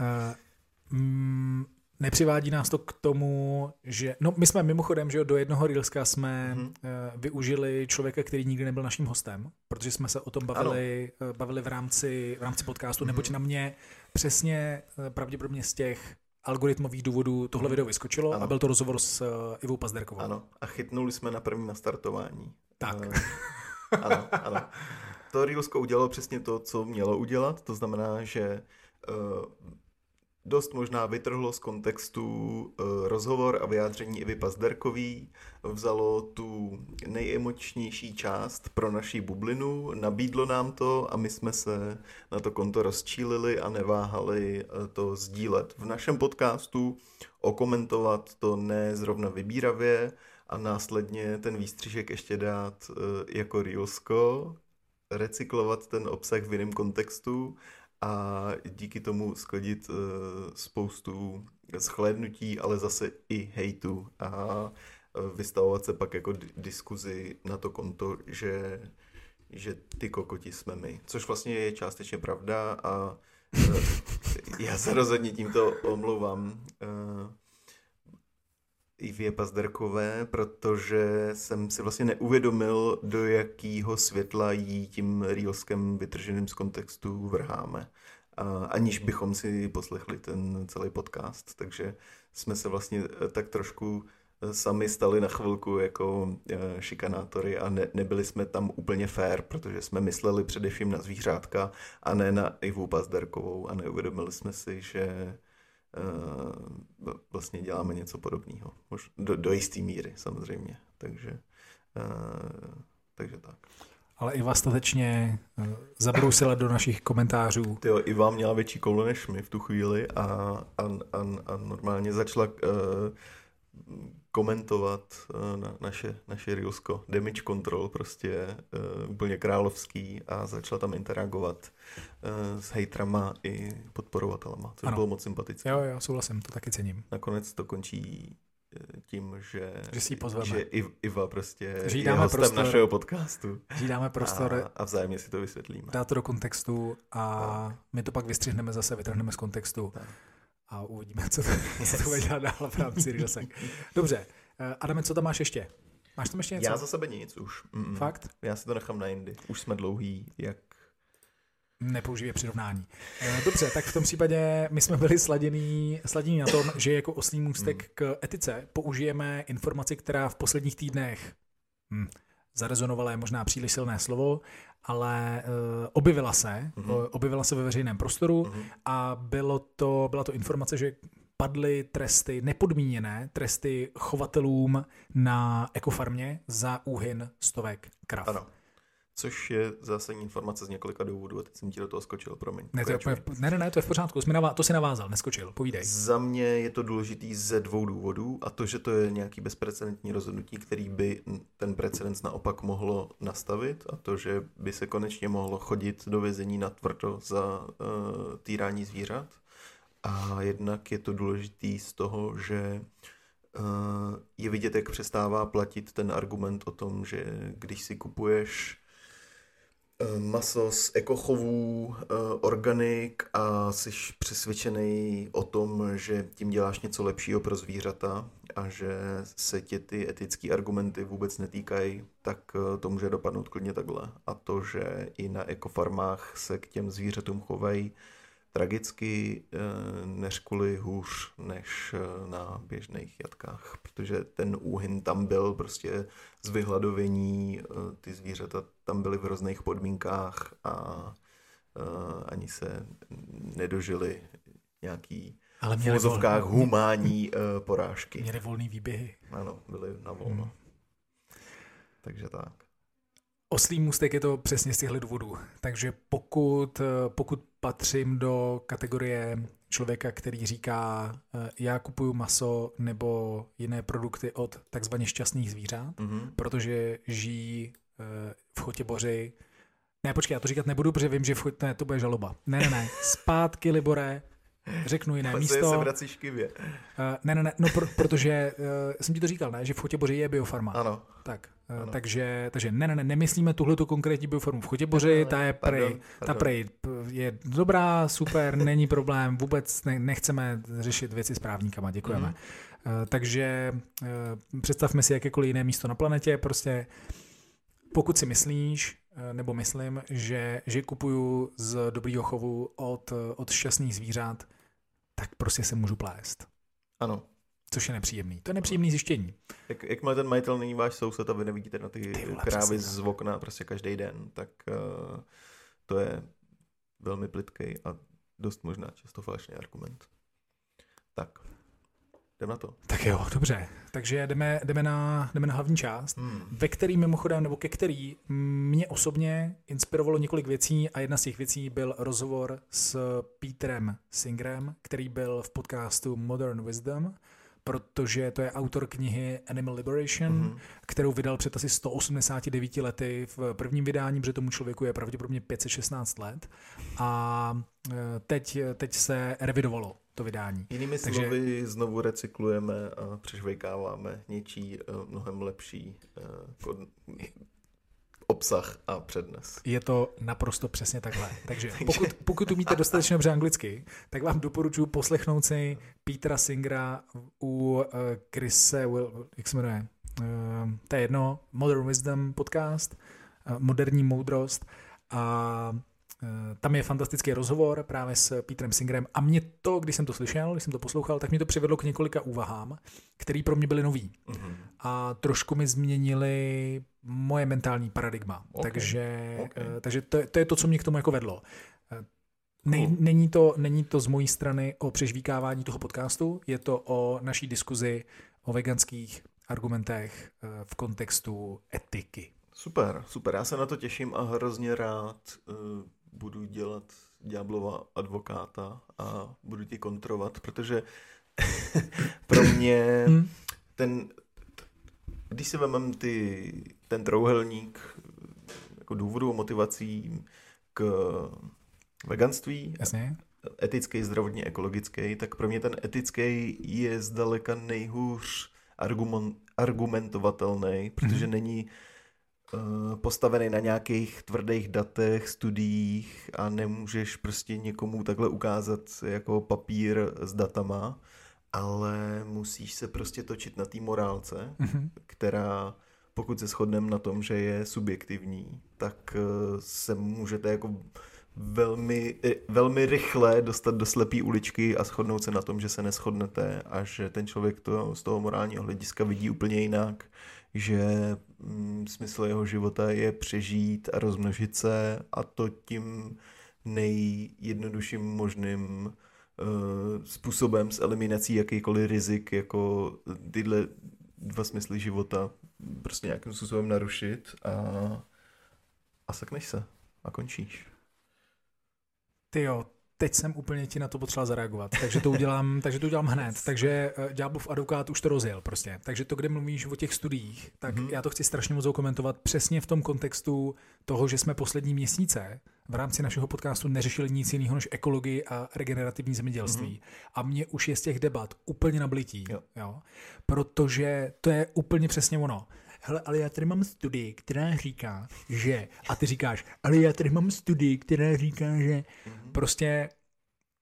Uh, mm, nepřivádí nás to k tomu, že... No, my jsme mimochodem, že do jednoho Reelska jsme mm-hmm. uh, využili člověka, který nikdy nebyl naším hostem, protože jsme se o tom bavili, uh, bavili v rámci, v rámci podcastu, mm-hmm. neboť na mě přesně uh, pravděpodobně z těch algoritmových důvodů tohle mm-hmm. video vyskočilo ano. a byl to rozhovor s uh, Ivou Pazderkovou. Ano, a chytnuli jsme na první nastartování. Tak. Uh, ano, ano to Reelsko udělalo přesně to, co mělo udělat, to znamená, že uh, dost možná vytrhlo z kontextu uh, rozhovor a vyjádření Ivy Pazderkový, vzalo tu nejemočnější část pro naší bublinu, nabídlo nám to a my jsme se na to konto rozčílili a neváhali uh, to sdílet. V našem podcastu, okomentovat to ne zrovna vybíravě, a následně ten výstřižek ještě dát jako Reelsko, recyklovat ten obsah v jiném kontextu a díky tomu sklidit uh, spoustu shlédnutí, ale zase i hejtu a uh, vystavovat se pak jako diskuzi na to konto, že, že ty kokoti jsme my. Což vlastně je částečně pravda a uh, já se rozhodně tímto omlouvám. Ivě Pazderkové, protože jsem si vlastně neuvědomil, do jakého světla jí tím Reelskem vytrženým z kontextu vrháme. A, aniž bychom si poslechli ten celý podcast. Takže jsme se vlastně eh, tak trošku eh, sami stali na chvilku jako eh, šikanátory a ne, nebyli jsme tam úplně fair, protože jsme mysleli především na zvířátka a ne na Ivu Pazderkovou a neuvědomili jsme si, že vlastně děláme něco podobného. Do, do jisté míry samozřejmě. Takže, uh, takže tak. ale Iva statečně eh, zabrousila do našich komentářů. Tyjo, Iva měla větší koule než my v tu chvíli a, a, a, a normálně začala uh, komentovat uh, na, naše, naše Reelsko, damage control prostě uh, úplně královský a začala tam interagovat uh, s hejtrama i podporovatelama, což Ano. bylo moc sympatické. Jo, jo, souhlasím, to taky cením. Nakonec to končí eh, tím, že, Že si pozveme. že Iv- Iva prostě jí je hostem prostor. našeho podcastu Že jí dáme prostor a, a vzájemně si to vysvětlíme. dát to do kontextu a my to pak vystřihneme zase, vytrhneme z kontextu Tak. A uvidíme, co to, co to bude dělat dál v rámci Reelsek. Dobře, Eh, Adame, co tam máš ještě? Máš tam ještě něco? Já za sebe nic už. Mm-mm. Fakt? Já si to nechám na jindy. Už jsme dlouhý, jak... Nepoužívě přirovnání. Eh, Dobře, tak v tom případě my jsme byli sladění, sladění na tom, že jako oslý můstek k etice použijeme informaci, která v posledních týdnech hm, zarezonovala je možná příliš silné slovo, ale uh, objevila se, Mhm. uh, objevila se ve veřejném prostoru Mhm. a bylo to, byla to informace, že padly tresty, nepodmíněné tresty chovatelům na ekofarmě za úhyn stovek krav. Ano. Což je zásadní informace z několika důvodů a teď jsem ti do toho skočil, promiň. Ne, to je, úplně ne, ne, ne, to je v pořádku, jsi navá, to si navázal, neskočil, povídej. Za mě je to důležitý ze dvou důvodů a to, že to je nějaký bezprecedentní rozhodnutí, který by ten precedens naopak mohlo nastavit a to, že by se konečně mohlo chodit do vězení na tvrdo za uh, týrání zvířat. A jednak je to důležitý z toho, že uh, je vidět, jak přestává platit ten argument o tom, že když si kupuješ eh, maso z ekochovů, eh, organik a jsi přesvědčený o tom, že tím děláš něco lepšího pro zvířata a že se tě ty etické argumenty vůbec netýkají, tak eh, to může dopadnout klidně takhle. A to, že i na ekofarmách se k těm zvířatům chovají tragicky, eh, než kvůli hůř než eh, na běžných jatkách, protože ten úhyn tam byl prostě z vyhladovění, eh, ty zvířata tam byly v hrozných podmínkách a ani se nedožili nějaký Ale v měli, uvozovkách vol, humání eh, porážky. měli volný výběhy. Ano, byly na volno. Hmm. Takže tak. Oslý můstek je to přesně z těchto důvodů. Takže pokud, eh, pokud patřím do kategorie člověka, který říká, eh, já kupuju maso nebo jiné produkty od takzvaně šťastných zvířat, Mhm. protože žijí eh, v Chotěboři. Ne, počkej, já to říkat nebudu, protože vím, že v Chot... ne, to bude žaloba. Ne, ne, ne, zpátky, Libore, řeknu jiné se místo. se vracíš k. Uh, ne, ne, ne, no pro, protože uh, jsem ti to říkal, ne, že v Chotěboři je biofarma. Ano. Tak, uh, Ano. takže, takže ne, ne, ne, nemyslíme tuhle tu konkrétní biofarmu v Chotěboři, ta je prej, Pardon, ta pardon. prej je dobrá, super, není problém, vůbec ne, nechceme řešit věci s právníkama, děkujeme. Mhm. Uh, takže uh, představme si jakékoliv jiné místo na planetě, prostě pokud si myslíš, nebo myslím, že, že kupuju z dobrýho chovu od, od šťastných zvířat, tak prostě se můžu plést. Ano. Což je nepříjemný. To je nepříjemný zjištění. Jak, jakmile ten majitel není váš soused a vy nevidíte na ty, Ty vole, krávy přesně z okna prostě každý den, tak uh, to je velmi plitký a dost možná často falešný argument. Tak, jdem na to. Tak jo, dobře. Takže jdeme, jdeme, na, jdeme na hlavní část, Hmm. ve který mimochodem, nebo ke který mě osobně inspirovalo několik věcí a jedna z těch věcí byl rozhovor s Petrem Singerem, který byl v podcastu Modern Wisdom, protože to je autor knihy Animal Liberation, Mhm. kterou vydal před asi 189 lety v prvním vydání, protože tomu člověku je pravděpodobně 516 let. A e, teď, teď se revidovalo to vydání. Jinými Takže- slovy znovu recyklujeme a přežvejkáváme něčí uh, mnohem lepší kod, obsah a přednes. Je to naprosto přesně takhle. Takže pokud, pokud umíte dostatečně dobře anglicky, tak vám doporučuji poslechnout si Petra Singera u uh, Chrise, Will, jak se jmenuje, to je jedno, Modern Wisdom podcast, moderní moudrost a tam je fantastický rozhovor právě s Petrem Singerem a mě to, když jsem to slyšel, když jsem to poslouchal, tak mě to přivedlo k několika úvahám, které pro mě byly nový Mhm. a trošku mi změnili moje mentální paradigma. Ok, Takže, ok. eh, takže to, je- to je to, co mě k tomu jako vedlo. Eh, Cool. není, to, není to z mojí strany o přežvíkávání toho podcastu, je to o naší diskuzi o veganských argumentech eh, v kontextu etiky. Super, super. Já se na to těším a hrozně rád budu dělat ďáblova advokáta a budu ti kontrovat, protože pro mě Hmm. ten, když si vemem ty, ten trouhelník jako důvodů a motivací k veganství, Jasně. etický, zdravotně ekologický, tak pro mě ten etický je zdaleka nejhůř argument, argumentovatelný, protože Mhm. není postavený na nějakých tvrdých datech, studiích a nemůžeš prostě někomu takhle ukázat jako papír s datama, ale musíš se prostě točit na té morálce, Mhm. která pokud se shodneme na tom, že je subjektivní, tak eh, se můžete jako velmi, eh, velmi rychle dostat do slepé uličky a shodnout se na tom, že se neschodnete a že ten člověk to z toho morálního hlediska vidí úplně jinak, že mm, smysl jeho života je přežít a rozmnožit se a to tím nejjednodušším možným eh, způsobem s eliminací jakýkoliv rizik, jako tyhle dva smysly života prostě nějakým způsobem narušit a, a sekneš se a končíš. Ty jo, teď jsem úplně ti na to potřeboval zareagovat, takže to udělám, takže to udělám hned. Takže uh, Ďáblův advokát už to rozjel prostě. Takže to, kde mluvíš o těch studiích, tak Mhm. mm-hmm. já to chci strašně moc komentovat přesně v tom kontextu toho, že jsme poslední měsíce v rámci našeho podcastu neřešili nic jiného než ekologii a regenerativní zemědělství. Mm-hmm. A mě už je z těch debat úplně nablití, Jo. jo. protože to je úplně přesně ono. Hele, ale já tady mám studii, která říká, že, a ty říkáš, ale já tady mám studii, která říká, že prostě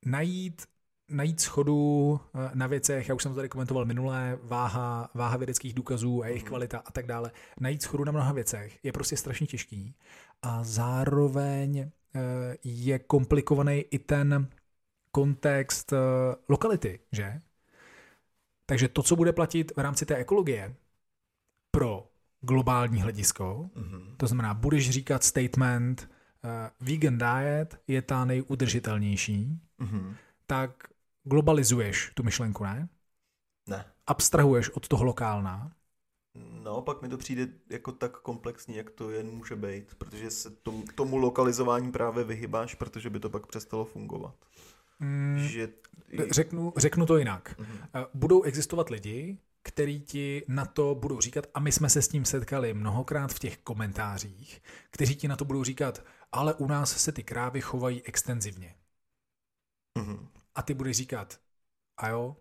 najít, najít schodu eh, na věcech, já už jsem to tady komentoval minulé, váha, váha vědeckých důkazů a jejich kvalita a tak dále, najít schodu na mnoha věcech je prostě strašně těžký a zároveň eh, je komplikovaný i ten kontext eh, lokality, že? Takže to, co bude platit v rámci té ekologie pro globální hledisko, Mhm. to znamená, budeš říkat statement uh, vegan diet je ta nejudržitelnější, Mhm. tak globalizuješ tu myšlenku, ne? Ne. Abstrahuješ od toho lokálna. Naopak mi to přijde jako tak komplexní, jak to jen může být, protože se tomu, tomu lokalizování právě vyhybáš, protože by to pak přestalo fungovat. Mm, Že... řeknu, řeknu to jinak. Mhm. Uh, budou existovat lidi, který ti na to budou říkat, a my jsme se s tím setkali mnohokrát v těch komentářích, kteří ti na to budou říkat, ale u nás se ty krávy chovají extenzivně. Mhm. A ty budeš říkat, a jo,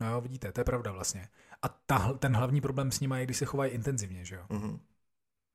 no jo, vidíte, to je pravda vlastně. A ta, ten hlavní problém s nimi je, když se chovají intenzivně, že jo? Mhm.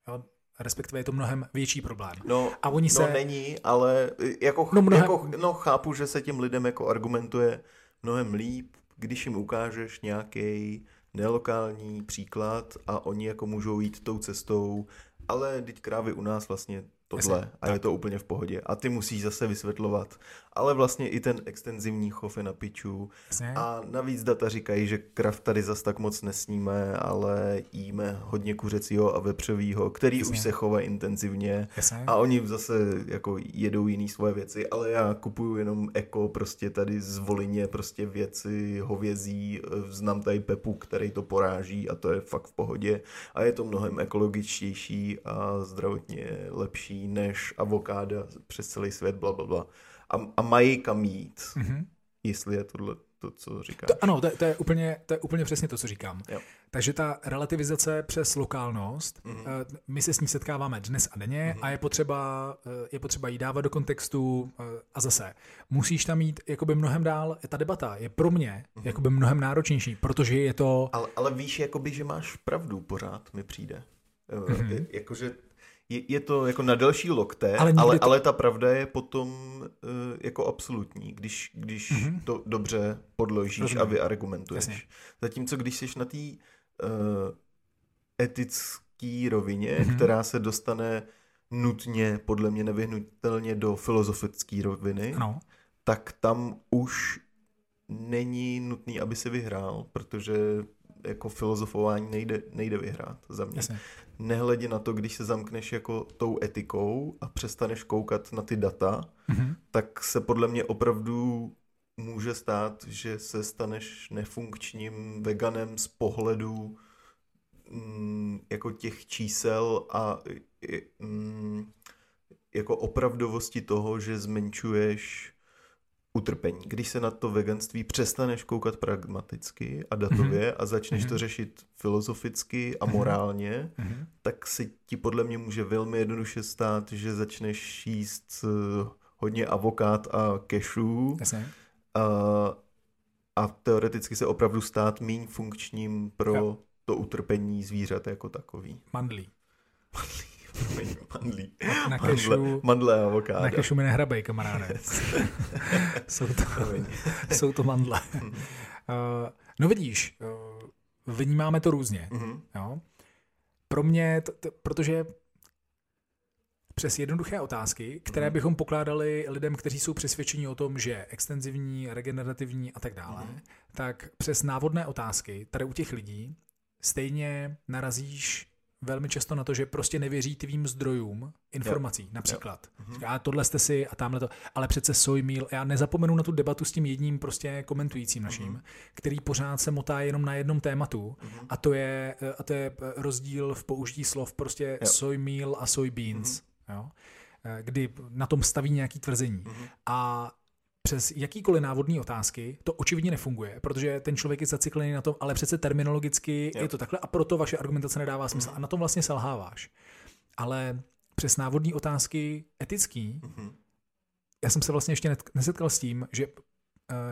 jo? Respektive je to mnohem větší problém. No, A oni se... No není, ale jako, No no, mnohem- jako, no chápu, že se těm lidem jako argumentuje mnohem líp, když jim ukážeš nějaký nelokální příklad a oni jako můžou jít tou cestou, ale teď krávy u nás vlastně tohle Jasně, a je to úplně v pohodě. A ty musíš zase vysvětlovat. Ale vlastně i ten extenzivní chov je na piču. Jasně? A navíc data říkají, že krav tady zas tak moc nesníme, ale jíme hodně kuřecího a vepřovýho, který Jasně. už se chovají intenzivně. Jasně? A oni zase jako jedou jiný svoje věci, ale já kupuju jenom eko, prostě tady z Volině prostě věci, hovězí, eh, znám tady Pepu, který to poráží a to je fakt v pohodě a je to mnohem ekologičtější a zdravotně lepší než avokáda přes celý svět, bla, bla, bla. A, a mají kam jít, Mhm. jestli je tohle to, co říkáš. To, ano, to, to, je úplně, to je úplně přesně to, co říkám. Jo. Takže ta relativizace přes lokálnost, Mhm. mm-hmm. my se s ní setkáváme dnes a denně mm-hmm. a je potřeba, eh, je potřeba jí dávat do kontextu eh, a zase musíš tam jít jakoby mnohem dál. Ta debata je pro mě Mhm. mm-hmm. jakoby mnohem náročnější, protože je to... Ale, ale víš, jakoby, že máš pravdu pořád, mi přijde. Mm-hmm. Jakože je, je to jako na delší lokte, Ale ale, to- ale ta pravda je potom uh, jako absolutní, když, když Mhm. mm-hmm. to dobře podložíš Rozumím. a vyargumentuješ. Jasně. Zatímco když jsi na té uh, etické rovině, Mhm. mm-hmm. která se dostane nutně, podle mě nevyhnutelně do filozofické roviny, Ano, tak tam už není nutný, aby si vyhrál, protože jako filozofování nejde, nejde vyhrát za mě. jasně. Nehledě na to, když se zamkneš jako tou etikou a přestaneš koukat na ty data, Mhm. tak se podle mě opravdu může stát, že se staneš nefunkčním veganem z pohledu mm, jako těch čísel a mm, jako opravdovosti toho, že zmenšuješ utrpení. Když se na to veganství přestaneš koukat pragmaticky a datově mm-hmm. a začneš mm-hmm. to řešit filozoficky a mhm. morálně, mm-hmm. tak se ti podle mě může velmi jednoduše stát, že začneš jíst eh, hodně avokád a kešů. A, a teoreticky se opravdu stát méně funkčním pro jo. to utrpení zvířat jako takový. Mandlí. Mandlí. Mandlí. Na, kešu, mandle, mandle a avokáda. Na kešu mi nehrabej, kamaráde. jsou, to, jsou to mandle. uh, no vidíš, uh, vnímáme to různě. Mm-hmm. Jo? Pro mě, t- t- protože přes jednoduché otázky, které mm. bychom pokládali lidem, kteří jsou přesvědčeni o tom, že extenzivní, regenerativní a tak dále, mm. tak přes návodné otázky tady u těch lidí stejně narazíš velmi často na to, že prostě nevěří tvým zdrojům informací, jo. například. Jo. A tohle jste si a tamhle to, ale přece soy meal, já nezapomenu na tu debatu s tím jedním prostě komentujícím naším, mm který pořád se motá jenom na jednom tématu mm a to je a to je rozdíl v použití slov prostě jo. soy meal a soy beans. mm jo? Eh, kdy na tom staví nějaký tvrzení. Mm-hmm. A přes jakýkoliv návodní otázky to očividně nefunguje, protože ten člověk je zaciklený na tom, ale přece terminologicky jo. je to takhle a proto vaše argumentace nedává smysl. Mm-hmm. A na tom vlastně selháváš. Ale přes návodní otázky etický, mm-hmm. já jsem se vlastně ještě nesetkal s tím, že, uh,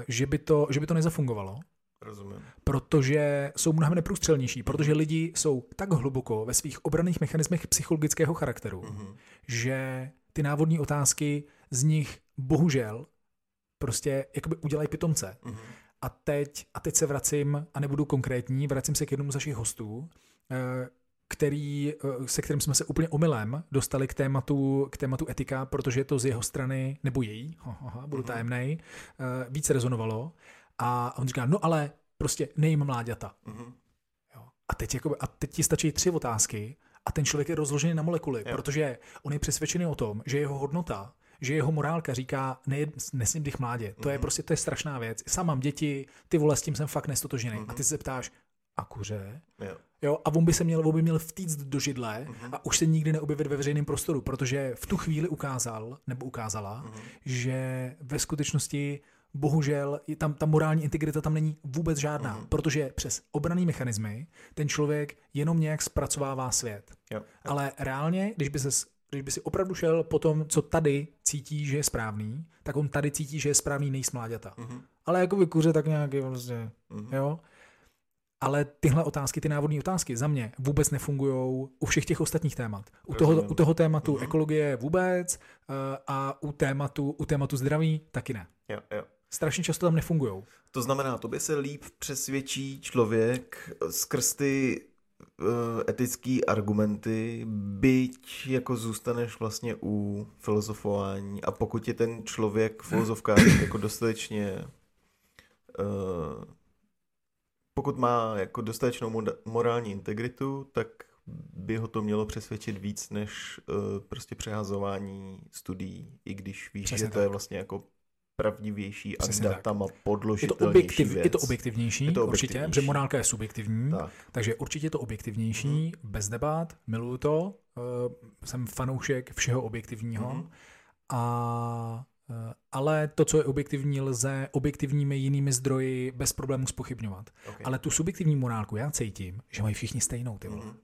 že, by, to, že by to nezafungovalo. Rozumím. Protože jsou mnohem neprůstřelnější, protože lidi jsou tak hluboko ve svých obraných mechanismech psychologického charakteru, mm-hmm. že ty návodní otázky z nich bohužel prostě jakoby udělají pitomce. Mm-hmm. A teď, a teď se vracím, a nebudu konkrétní, vracím se k jednomu z našich hostů, eh, který, eh, se kterým jsme se úplně omylem dostali k tématu, k tématu etika, protože to z jeho strany, nebo její, aha, budu mm-hmm. tajemnej, eh, víc rezonovalo. A on říká, no ale prostě nejím mláďata. Mm-hmm. Jo. A, teď jakoby, a teď ti stačí tři otázky a ten člověk je rozložený na molekuly, jo. protože on je přesvědčený o tom, že jeho hodnota, že jeho morálka říká, ne, nesmím dých mládě. To mm-hmm. je mhm. prostě, to je strašná věc. Sám mám děti, ty vole, s tím jsem fakt nestotožený. Mm-hmm. A ty se ptáš, a kuře? Jo. jo. A on by se měl, on by měl vtíct do židle mm-hmm. a už se nikdy neobjevit ve veřejném prostoru, protože v tu chvíli ukázal, nebo ukázala, mm-hmm. že ve skutečnosti bohužel tam ta morální integrita tam není vůbec žádná, mm. protože přes obraný mechanismy ten člověk jenom nějak zpracovává svět. Jo, jo. Ale reálně, když by se když by si opravdu šel po tom, co tady cítí, že je správný, tak on tady cítí, že je správný nejsmláďata. Mm-hmm. Ale jako vykuře tak nějaký prostě, mm-hmm. jo. Ale tyhle otázky, ty návodní otázky za mě vůbec nefungují u všech těch ostatních témat. U toho, u toho tématu mm-hmm. ekologie vůbec uh, a u tématu, u tématu zdraví taky ne. Jo, jo strašně často tam nefungují. To znamená, tobě se líp přesvědčí člověk skrz ty etické argumenty, byť jako zůstaneš vlastně u filozofování a pokud je ten člověk filozofka jako dostatečně uh, pokud má jako dostatečnou morální integritu, tak by ho to mělo přesvědčit víc než uh, prostě přehazování studií, i když víš, Přesně že to tak. je vlastně jako pravdivější a Přesně datama tak. podložitelnější je to, objektiv, věc. je to objektivnější, je to objektivnější. určitě, protože morálka je subjektivní, tak. takže určitě je to objektivnější, hmm. bez debat, miluju to, uh, jsem fanoušek všeho objektivního hmm. a uh, ale to, co je objektivní, lze objektivními jinými zdroji bez problémů spochybňovat. Okay. Ale tu subjektivní morálku já cítím, že mají všichni stejnou, ty vole. Hmm.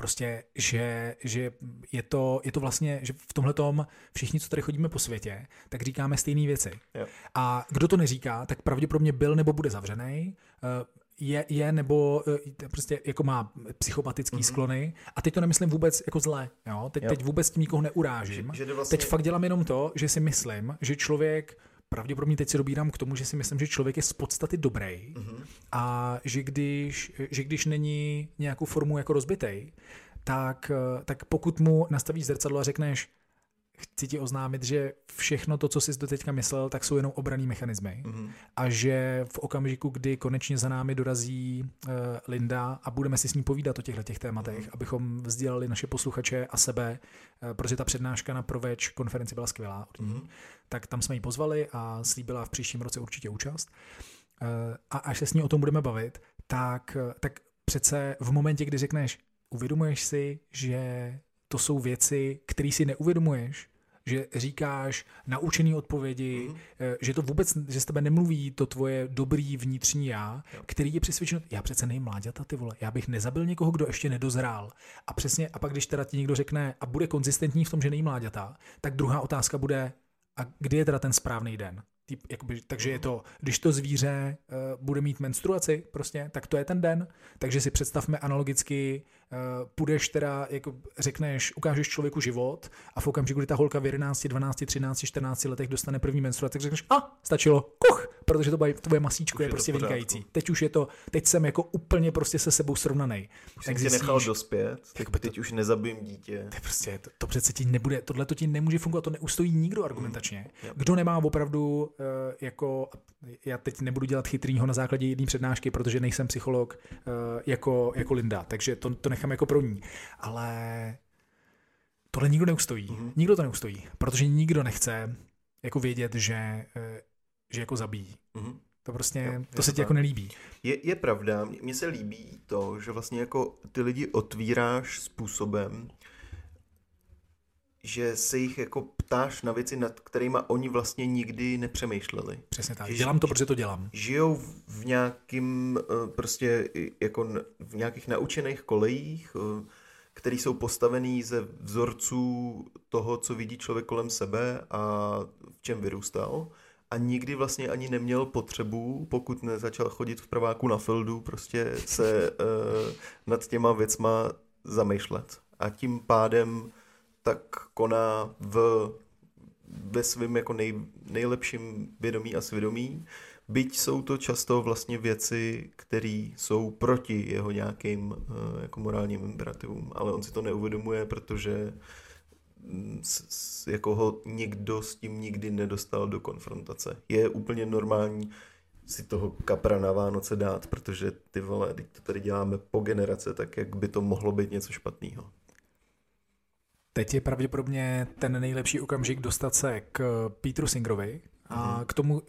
Prostě, že, že je, to, je to vlastně, že v tomhle tom všichni, co tady chodíme po světě, tak říkáme stejné věci. Jo. A kdo to neříká, tak pravděpodobně byl nebo bude zavřený, eh, je, je nebo eh, prostě jako má psychopatický mm-hmm. sklony. A teď to nemyslím vůbec jako zle. Jo? Teď, jo. teď vůbec tím nikoho neurážím. Že, že vlastně... Teď fakt dělám jenom to, že si myslím, že člověk pravděpodobně teď se dobírám k tomu, že si myslím, že člověk je z podstaty dobrý mm-hmm. a že když, že když není nějakou formu jako rozbitej, tak, tak pokud mu nastavíš zrcadlo a řekneš, chci ti oznámit, že všechno to, co jsi doteďka myslel, tak jsou jenom obraný mechanismy. Mm-hmm. A že v okamžiku, kdy konečně za námi dorazí uh, Linda a budeme si s ní povídat o těchto těch tématech, mm-hmm. abychom vzdělali naše posluchače a sebe, uh, protože ta přednáška na Proveč konferenci byla skvělá od ní, mm-hmm. tak tam jsme ji pozvali a slíbila v příštím roce určitě účast. Uh, a až se s ní o tom budeme bavit, tak, tak přece v momentě, kdy řekneš, uvědomuješ si, že to jsou věci, které si neuvědomuješ, že říkáš naučený odpovědi, mm. že to vůbec, že z tebe nemluví to tvoje dobrý vnitřní já, jo. který je přesvědčen, já přece nejím mláďata, ty vole, já bych nezabil někoho, kdo ještě nedozrál. A přesně, a pak když teda ti někdo řekne a bude konzistentní v tom, že nejím mláďata, tak druhá otázka bude, a kdy je teda ten správný den? Typ, jakoby, takže je to, když to zvíře uh, bude mít menstruaci, prostě, tak to je ten den. Takže si představme analogicky, uh, půjdeš teda, jako řekneš, ukážeš člověku život a v okamžiku, kdy ta holka v 11, 12, 13, 14 letech dostane první menstruaci, tak řekneš, a stačilo, kuch, protože to bude, tvoje masíčko už je, je prostě vynikající. Teď už je to, teď jsem jako úplně prostě se sebou srovnaný. Už jsem tě nechal dospět, teď, to, teď už nezabijím dítě. To, prostě, to, to přece ti nebude, tohle to ti nemůže fungovat, to neustojí nikdo argumentačně. Hmm. Kdo nemá opravdu jako, já teď nebudu dělat chytrýho na základě jedné přednášky, protože nejsem psycholog uh, jako, jako Linda, takže to, to nechám jako pro ní. Ale tohle nikdo neustojí. Mm-hmm. Nikdo to neustojí, protože nikdo nechce jako vědět, že, eh, že jako zabíjí. Mm-hmm. To prostě, jo, to se ti jako nelíbí. Je, je pravda, mně se líbí to, že vlastně jako ty lidi otvíráš způsobem, že se jich jako ptáš na věci, nad kterými oni vlastně nikdy nepřemýšleli. Přesně tak. Že dělám to, protože to dělám. Žijou v nějakým eh, prostě jako v nějakých naučených kolejích, eh, které jsou postavený ze vzorců toho, co vidí člověk kolem sebe a v čem vyrůstal. A nikdy vlastně ani neměl potřebu, pokud nezačal chodit v prváku na fildu, prostě se uh, nad těma věcma zamýšlet. A tím pádem tak koná v, ve svém jako nej, nejlepším vědomí a svědomí, byť jsou to často vlastně věci, které jsou proti jeho nějakým eh, jako morálním imperativům, ale on si to neuvědomuje, protože mm, s, s, jako ho nikdo s tím nikdy nedostal do konfrontace. Je úplně normální si toho kapra na Vánoce dát, protože ty vole, teď to tady děláme po generace, tak jak by to mohlo být něco špatného. Teď je pravděpodobně ten nejlepší okamžik dostat se k Petru Singrovi a mm. k tomu,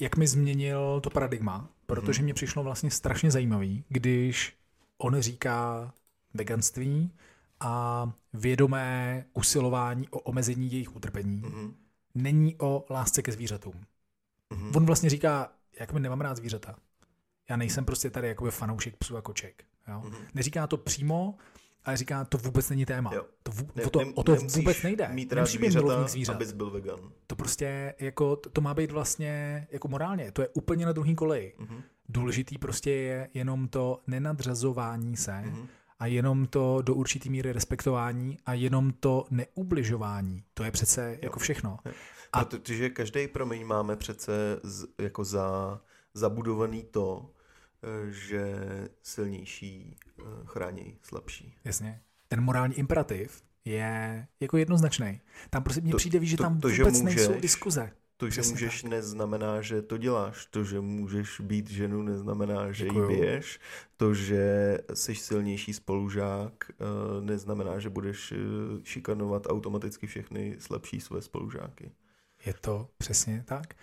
jak mi změnil to paradigma, protože mm. mě přišlo vlastně strašně zajímavý, když on říká veganství a vědomé usilování o omezení jejich utrpení mm. není o lásce ke zvířatům. Mm. On vlastně říká, jak mi nemám rád zvířata. Já nejsem prostě tady jako fanoušek psů a koček. Jo? Mm. Neříká to přímo, ale říká, to vůbec není téma. Jo. To, v, ne, o to, o to vůbec nejde. Mít rád zvířata, zvířat. abys byl vegan. To prostě jako, to, to má být vlastně jako morálně, to je úplně na druhý koleji. Mm-hmm. Důležitý prostě je jenom to nenadřazování se mm-hmm. a jenom to do určitý míry respektování a jenom to neubližování. To je přece jo. jako všechno. Jo. A protože každý promiň máme přece z, jako za zabudovaný to, že silnější Eh, chrání slabší. Jasně. Ten morální imperativ je jako jednoznačný. Tam prostě mně přijde, že tam to, to, vůbec že můžeš, nejsou diskuze. To, že Přesně můžeš, tak. neznamená, že to děláš. To, že můžeš být ženu, neznamená, že Děkuju. ji biješ. To, že jsi silnější spolužák, eh, neznamená, že budeš eh, šikanovat automaticky všechny slabší své spolužáky. Je to přesně tak.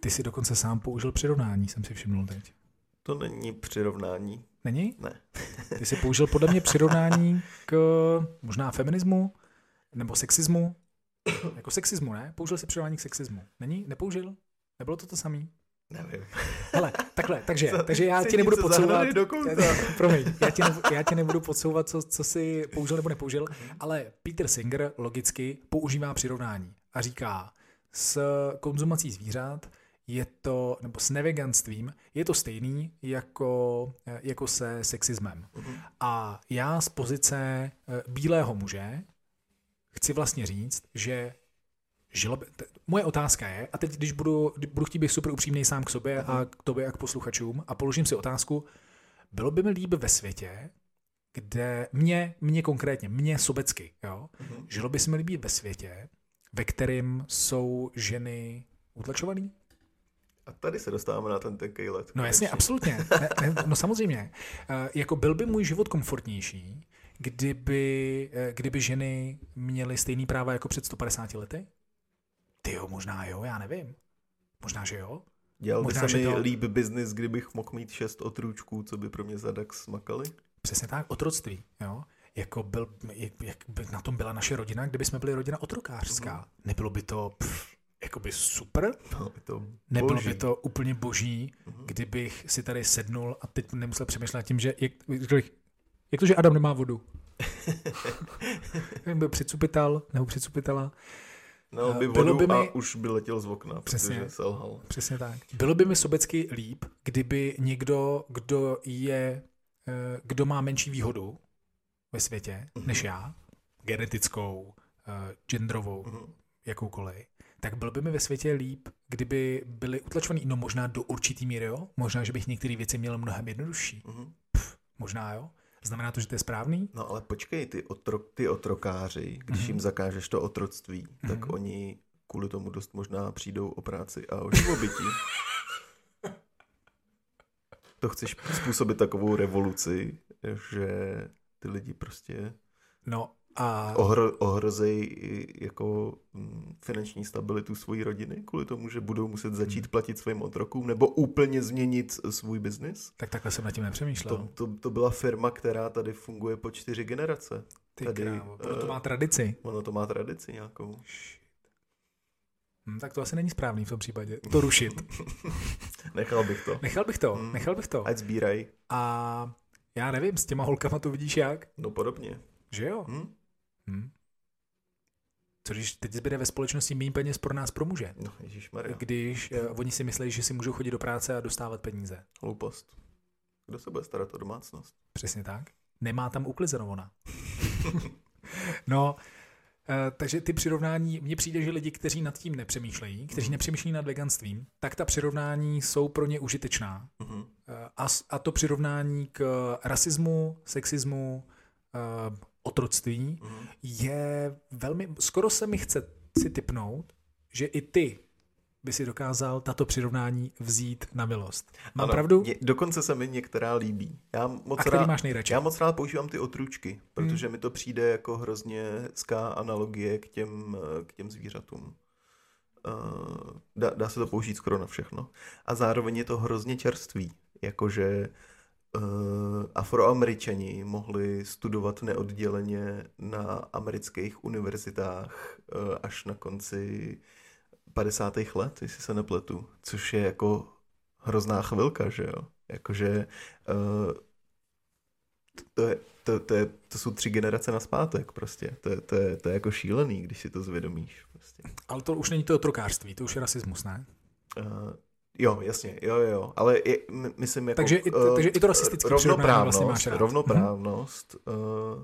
Ty si dokonce sám použil přirovnání, jsem si všiml teď. To není přirovnání. Není? Ne. Ty jsi použil podle mě přirovnání k možná feminismu nebo sexismu. Jako sexismu, ne? Použil jsi přirovnání k sexismu. Není? Nepoužil? Nebylo to to samý? Nevím. Hele, takhle, takže, takže já ti nebudu podsouvat. Promiň, já ti, nebudu, já ti nebudu podsouvat, co, co jsi použil nebo nepoužil, ale Peter Singer logicky používá přirovnání a říká, s konzumací zvířat je to, nebo s neveganstvím, je to stejný jako, jako se sexismem. Mm-hmm. A já z pozice eh, bílého muže chci vlastně říct, že žilo by, t- moje otázka je, a teď když budu, budu chtít být super upřímný sám k sobě mm-hmm. a k tobě a k posluchačům a položím si otázku, bylo by mi líp ve světě, kde mě, mě konkrétně, mě sobecky, jo, mm-hmm. žilo by se mi líbit ve světě, ve kterém jsou ženy utlačované, a tady se dostáváme na ten tenký let. No jasně, absolutně. Ne, ne, no samozřejmě. Uh, jako byl by můj život komfortnější, kdyby, uh, kdyby ženy měly stejný práva jako před 150 lety? Ty jo, možná jo, já nevím. Možná, že jo. Dělal by Možná, se mi že to- líp biznis, kdybych mohl mít šest otrůčků, co by pro mě za DAX makali. Přesně tak, otroctví. Jo? Jako byl, jak, by na tom byla naše rodina, kdyby jsme byli rodina otrokářská. Mhm. Nebylo by to pff, jakoby super? No, to Nebylo boží. by to úplně boží, Mhm. kdybych si tady sednul a teď nemusel přemýšlet tím, že jak, jak to, že Adam nemá vodu? byl přicupital nebo přicupitala. No, by Eh, bylo vodu by a mi- už by letěl z okna, Přesně. protože selhal. Přesně tak. Bylo by mi sobecky líp, kdyby někdo, kdo je, eh, kdo má menší výhodu ve světě Mhm. než já, genetickou, eh, genderovou, Mhm. jakoukoliv, tak bylo by mi ve světě líp, kdyby byli utlačovaný, no možná do určitý míry, jo? Možná, že bych některé věci měl mnohem jednodušší. Mhm. Možná, jo? Znamená to, že to je správný? No ale počkej, ty, otro, ty otrokáři, když Mhm. jim zakážeš to otroctví, tak Mhm. oni kvůli tomu dost možná přijdou o práci a o živobytí. to chceš způsobit takovou revoluci, že ty lidi prostě No a ohro, ohrozejí i jako mm, finanční stabilitu svojí rodiny kvůli tomu, že budou muset Hmm. začít platit svým otrokům nebo úplně změnit svůj biznis. tak takhle jsem nad tím nepřemýšlel. To, to, to byla firma, která tady funguje po čtyři generace. Ty tady, krávo, proto eh, má tradici. Ono to má tradici nějakou. Hm, tak to asi není správný v tom případě. To rušit. Nechal bych to. Nechal bych to, Hmm. nechal bych to. Ať sbíraj. A já nevím, s těma holkama to vidíš jak? No podobně. Že jo? Hm? Hm. Co když teď zbyde ve společnosti méně peněz pro nás, pro muže? No, ježišmarja. Když uh, oni si myslí, že si můžou chodit do práce a dostávat peníze. Hloupost. Kdo se bude starat o domácnost? Přesně tak. Nemá tam uklizeno ona. no, eh, takže ty přirovnání, mně přijde, že lidi, kteří nad tím nepřemýšlejí, kteří Mhm. nepřemýšlí nad veganstvím, tak ta přirovnání jsou pro ně užitečná. Mhm. Eh, A, a to přirovnání k rasismu, sexismu, otroctví Mhm. je velmi, skoro se mi chce si typnout, že i ty by si dokázal tato přirovnání vzít na milost. Mám Ano, pravdu? ně- dokonce se mi některá líbí. Já moc A který rád, máš nejradši? Já moc rád používám ty otručky, protože mi to přijde jako hrozně hezká analogie k těm, k těm zvířatům. Uh, dá, dá se to použít skoro na všechno. A zároveň je to hrozně čerstvý, jakože uh, afroameričani mohli studovat neodděleně na amerických univerzitách uh, až na konci 50. let, jestli se nepletu, což je jako hrozná chvilka, že jo? Jakože uh, to, je, to, to, je, to jsou tři generace na zpátek prostě. To je, to, je, to je jako šílený, když si to zvědomíš. Prostě. Ale to už není to otrokářství, to už je rasismus, ne? Uh, jo, jasně, jo, jo. Ale je, my, myslím jako... Takže i to- takže i to rasistické rovnoprávnost, vlastně rovnoprávnost uh,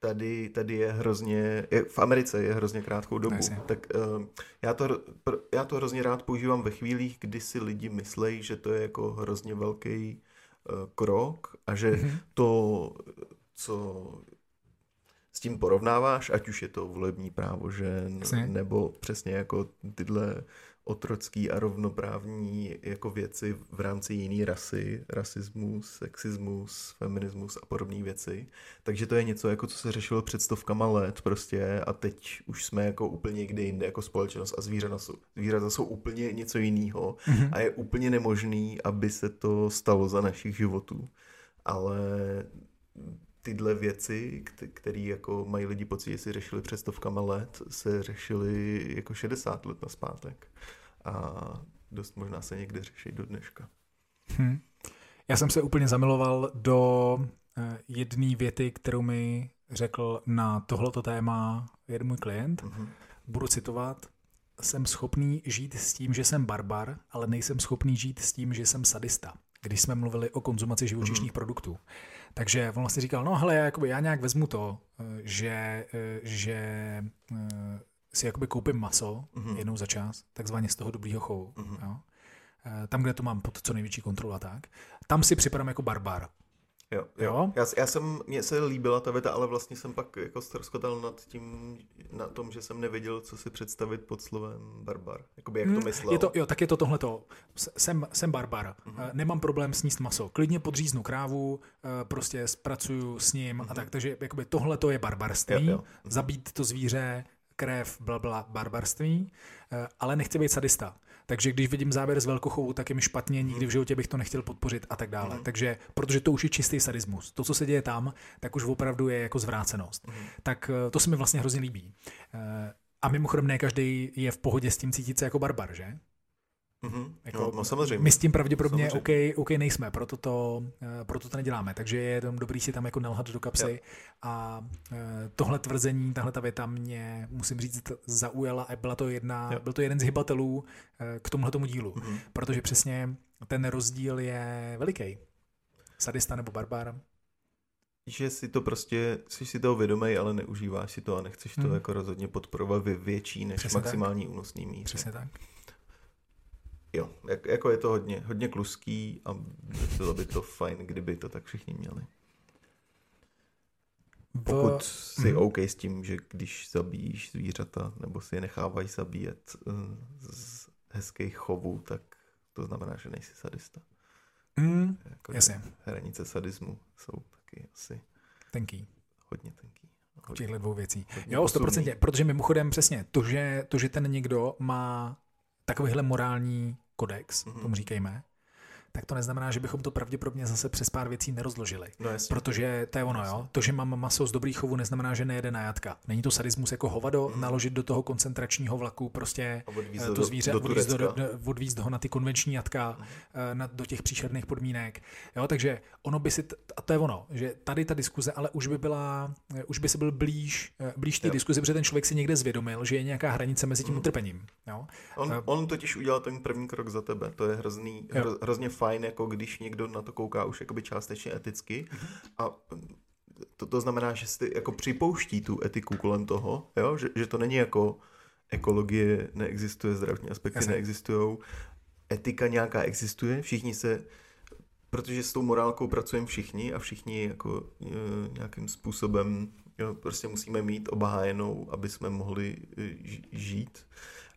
tady, tady je hrozně, je, v Americe je hrozně krátkou dobu. Jasně. Tak uh, já, to, pr- já to hrozně rád používám ve chvílích, kdy si lidi myslejí, že to je jako hrozně velký uh, krok a že Mhm. to, co s tím porovnáváš, ať už je to volební právo žen, Jasně. nebo přesně jako tyhle otrocký a rovnoprávní jako věci v rámci jiný rasy, rasismus, sexismus, feminismus a podobné věci. Takže to je něco, jako co se řešilo před stovkama let prostě a teď už jsme jako úplně někde jinde jako společnost a zvířata jsou, zvířata jsou úplně něco jiného Mhm. a je úplně nemožný, aby se to stalo za našich životů. Ale tyhle věci, které jako mají lidi pocit, že si řešili před stovkama let, se řešily jako 60 let na zpátek. A dost možná se někde řeší do dneška. Hm. Já jsem se úplně zamiloval do eh, jedné věty, kterou mi řekl na tohleto téma jeden můj klient. Mhm. Budu citovat. Jsem schopný žít s tím, že jsem barbar, ale nejsem schopný žít s tím, že jsem sadista. Když jsme mluvili o konzumaci živočišných Mhm. produktů. Takže on vlastně říkal, no hele, já, jakoby, já nějak vezmu to, eh, že, eh, že eh, si jakoby koupím maso Mhm. jednou za čas, takzvaně z toho dobrýho chovu. Mhm. Jo? Tam, kde to mám pod co největší kontrolu a tak. Tam si připadám jako barbar. Jo, Jo? jo. Já, já jsem, mně se líbila ta věta, ale vlastně jsem pak jako ztroskotal nad tím, na tom, že jsem nevěděl, co si představit pod slovem barbar. Jakoby jak to Hmm, myslel. Je to, jo, tak je to tohleto. Jsem, jsem barbar. Mhm. Eh, Nemám problém sníst maso. Klidně podříznu krávu, eh, prostě zpracuju s ním a Mhm. tak. Takže jakoby tohleto je barbarství. Jo, jo. Zabít to zvíře, krev, bla, bla, barbarství. Eh, Ale nechci být sadista. Takže když vidím záběr z velkochovu, tak je mi špatně, nikdy v životě bych to nechtěl podpořit a tak dále. Takže, protože to už je čistý sadismus. To, co se děje tam, tak už opravdu je jako zvrácenost. Tak eh, to se mi vlastně hrozně líbí. Eh, A mimochodem ne každý je v pohodě s tím cítit se jako barbar, že? Mhm. Jako, No, no samozřejmě. My s tím pravděpodobně OK, Samozřejmě. OK nejsme, proto to, eh, proto to neděláme. Takže je dobrý si tam jako nelhat do kapsy. A eh, tohle tvrzení, tahle ta věta mě, musím říct, zaujala a byla to jedna, Jo. byl to jeden z hybatelů eh, k tomuhle tomu dílu. Mhm. Protože přesně ten rozdíl je veliký. Sadista nebo barbar. Že si to prostě, jsi si toho vědomý, ale neužíváš si to a nechceš to Hmm. jako rozhodně podporovat ve větší než Přesně tak. maximální únosný míře. Přesně tak. Jo, jak, jako je to hodně, hodně kluský a bylo by to fajn, kdyby to tak všichni měli. Pokud jsi Mhm. OK s tím, že když zabíjíš zvířata nebo si je nechávají zabíjet eh, z hezkých chovů, tak to znamená, že nejsi sadista. mm, Jako, jasně, Hranice sadismu jsou taky asi tenký. hodně tenký. Hodně, těchto dvou věcí. hodně Jo. 100%, protože mimochodem přesně to, že, to, že ten někdo má takovýhle morální kodex, Mhm. tomu říkejme, tak to neznamená, že bychom to pravděpodobně zase přes pár věcí nerozložili. No jasně. Protože to je ono, jo. To, že mám maso z dobrých chovů, neznamená, že nejede na jatka. Není to sadismus jako hovado, Mhm. naložit do toho koncentračního vlaku prostě eh, to zvíře, do odvízt, do, do, odvízt ho na ty konvenční jatka, eh, na, do těch příšerných podmínek. Jo, takže ono by si, t- a to je ono, že tady ta diskuze, ale už by byla, eh, už by se byl blíž, blíž té Jo. diskuzi, protože ten člověk si někde zvědomil, že je nějaká hranice mezi tím Mhm. utrpením. Jo? On, on totiž udělal ten první krok za tebe. To je hrozný, hro, hrozně fajn, jako když někdo na to kouká už jakoby částečně eticky. Mhm. A to, to znamená, že si jako připouští tu etiku kolem toho, jo? Že, že to není jako ekologie neexistuje, zdravotní aspekty Jasně. neexistují, etika nějaká existuje, všichni se, protože s tou morálkou pracujeme všichni a všichni jako e, nějakým způsobem jo, prostě musíme mít obhájenou, aby jsme mohli e, žít.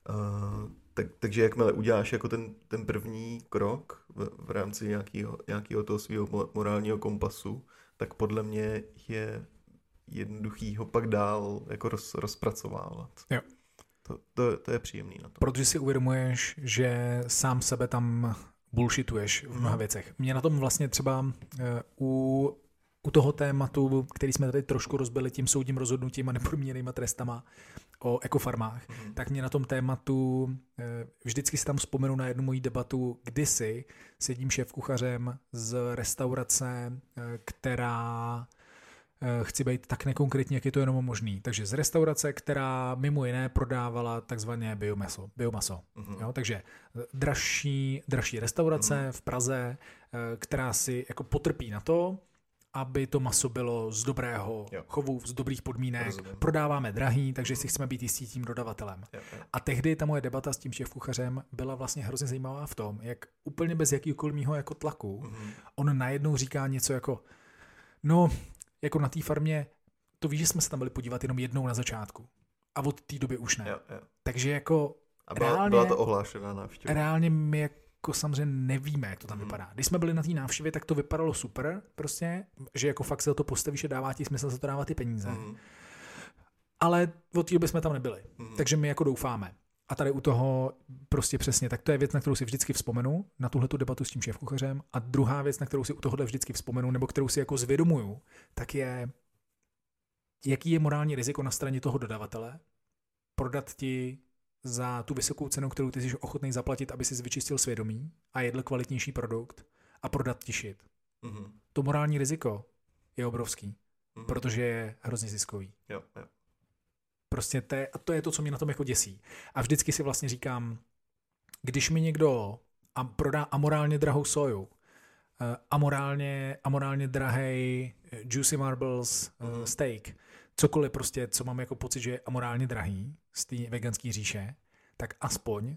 Uh, tak, takže jakmile uděláš jako ten, ten první krok v, v rámci nějakého, nějakého toho svého mo- morálního kompasu, tak podle mě je jednoduchý ho pak dál jako roz, rozpracovávat. Jo. To, to, to je příjemný na to. Protože si uvědomuješ, že sám sebe tam bullshituješ v mnoha Mhm. věcech. Mě na tom vlastně třeba eh, u, u toho tématu, který jsme tady trošku rozbili tím soudním rozhodnutím a nepodmíněnýma trestama o ekofarmách, Mhm. tak mě na tom tématu eh, vždycky si tam vzpomenu na jednu moji debatu kdysi s jedním šéf-kuchařem z restaurace, eh, která eh, chci být tak nekonkrétní, jak je to jenom možný. Takže z restaurace, která mimo jiné prodávala takzvané biomaso. biomaso. Mhm. Jo, takže dražší, dražší restaurace v Praze, která si jako potrpí na to, aby to maso bylo z dobrého Jo. chovu, z dobrých podmínek. Rozumím. Prodáváme drahý, takže si chceme být jistí tím dodavatelem. Jo, jo. A tehdy ta moje debata s tím šéf-kuchařem byla vlastně hrozně zajímavá v tom, jak úplně bez jakýkoliv mýho jako tlaku, Mhm. on najednou říká něco jako, no, jako na té farmě, to víš, že jsme se tam byli podívat jenom jednou na začátku. A od té doby už ne. Jo, jo. Takže jako A byla, Reálně- byla to ohlášená návštěva. reálně my jako samozřejmě nevíme, jak to tam Mhm. vypadá. Když jsme byli na té návštěvě, tak to vypadalo super, prostě, že jako fakt se to postavíš a dává ti smysl za to dávat ty peníze. Mhm. Ale od té doby jsme tam nebyli. Mhm. Takže my jako doufáme. A tady u toho prostě přesně, tak to je věc, na kterou si vždycky vzpomenu, na tuhle tu debatu s tím šéfkuchařem. A druhá věc, na kterou si u tohohle vždycky vzpomenu, nebo kterou si jako zvědomuju, tak je, jaký je morální riziko na straně toho dodavatele prodat ti za tu vysokou cenu, kterou ty jsi ochotný zaplatit, aby si vyčistil svědomí a jedl kvalitnější produkt a prodat ti shit. Mhm. To morální riziko je obrovský, Mhm. protože je hrozně ziskový. Jo, jo. Prostě to je, a to je to, co mě na tom jako děsí. A vždycky si vlastně říkám, když mi někdo a prodá amorálně drahou soju, eh, amorálně, amorálně drahý juicy marbles Mhm. uh, steak, cokoliv prostě, co mám jako pocit, že je amorálně drahý z té veganské říše, tak aspoň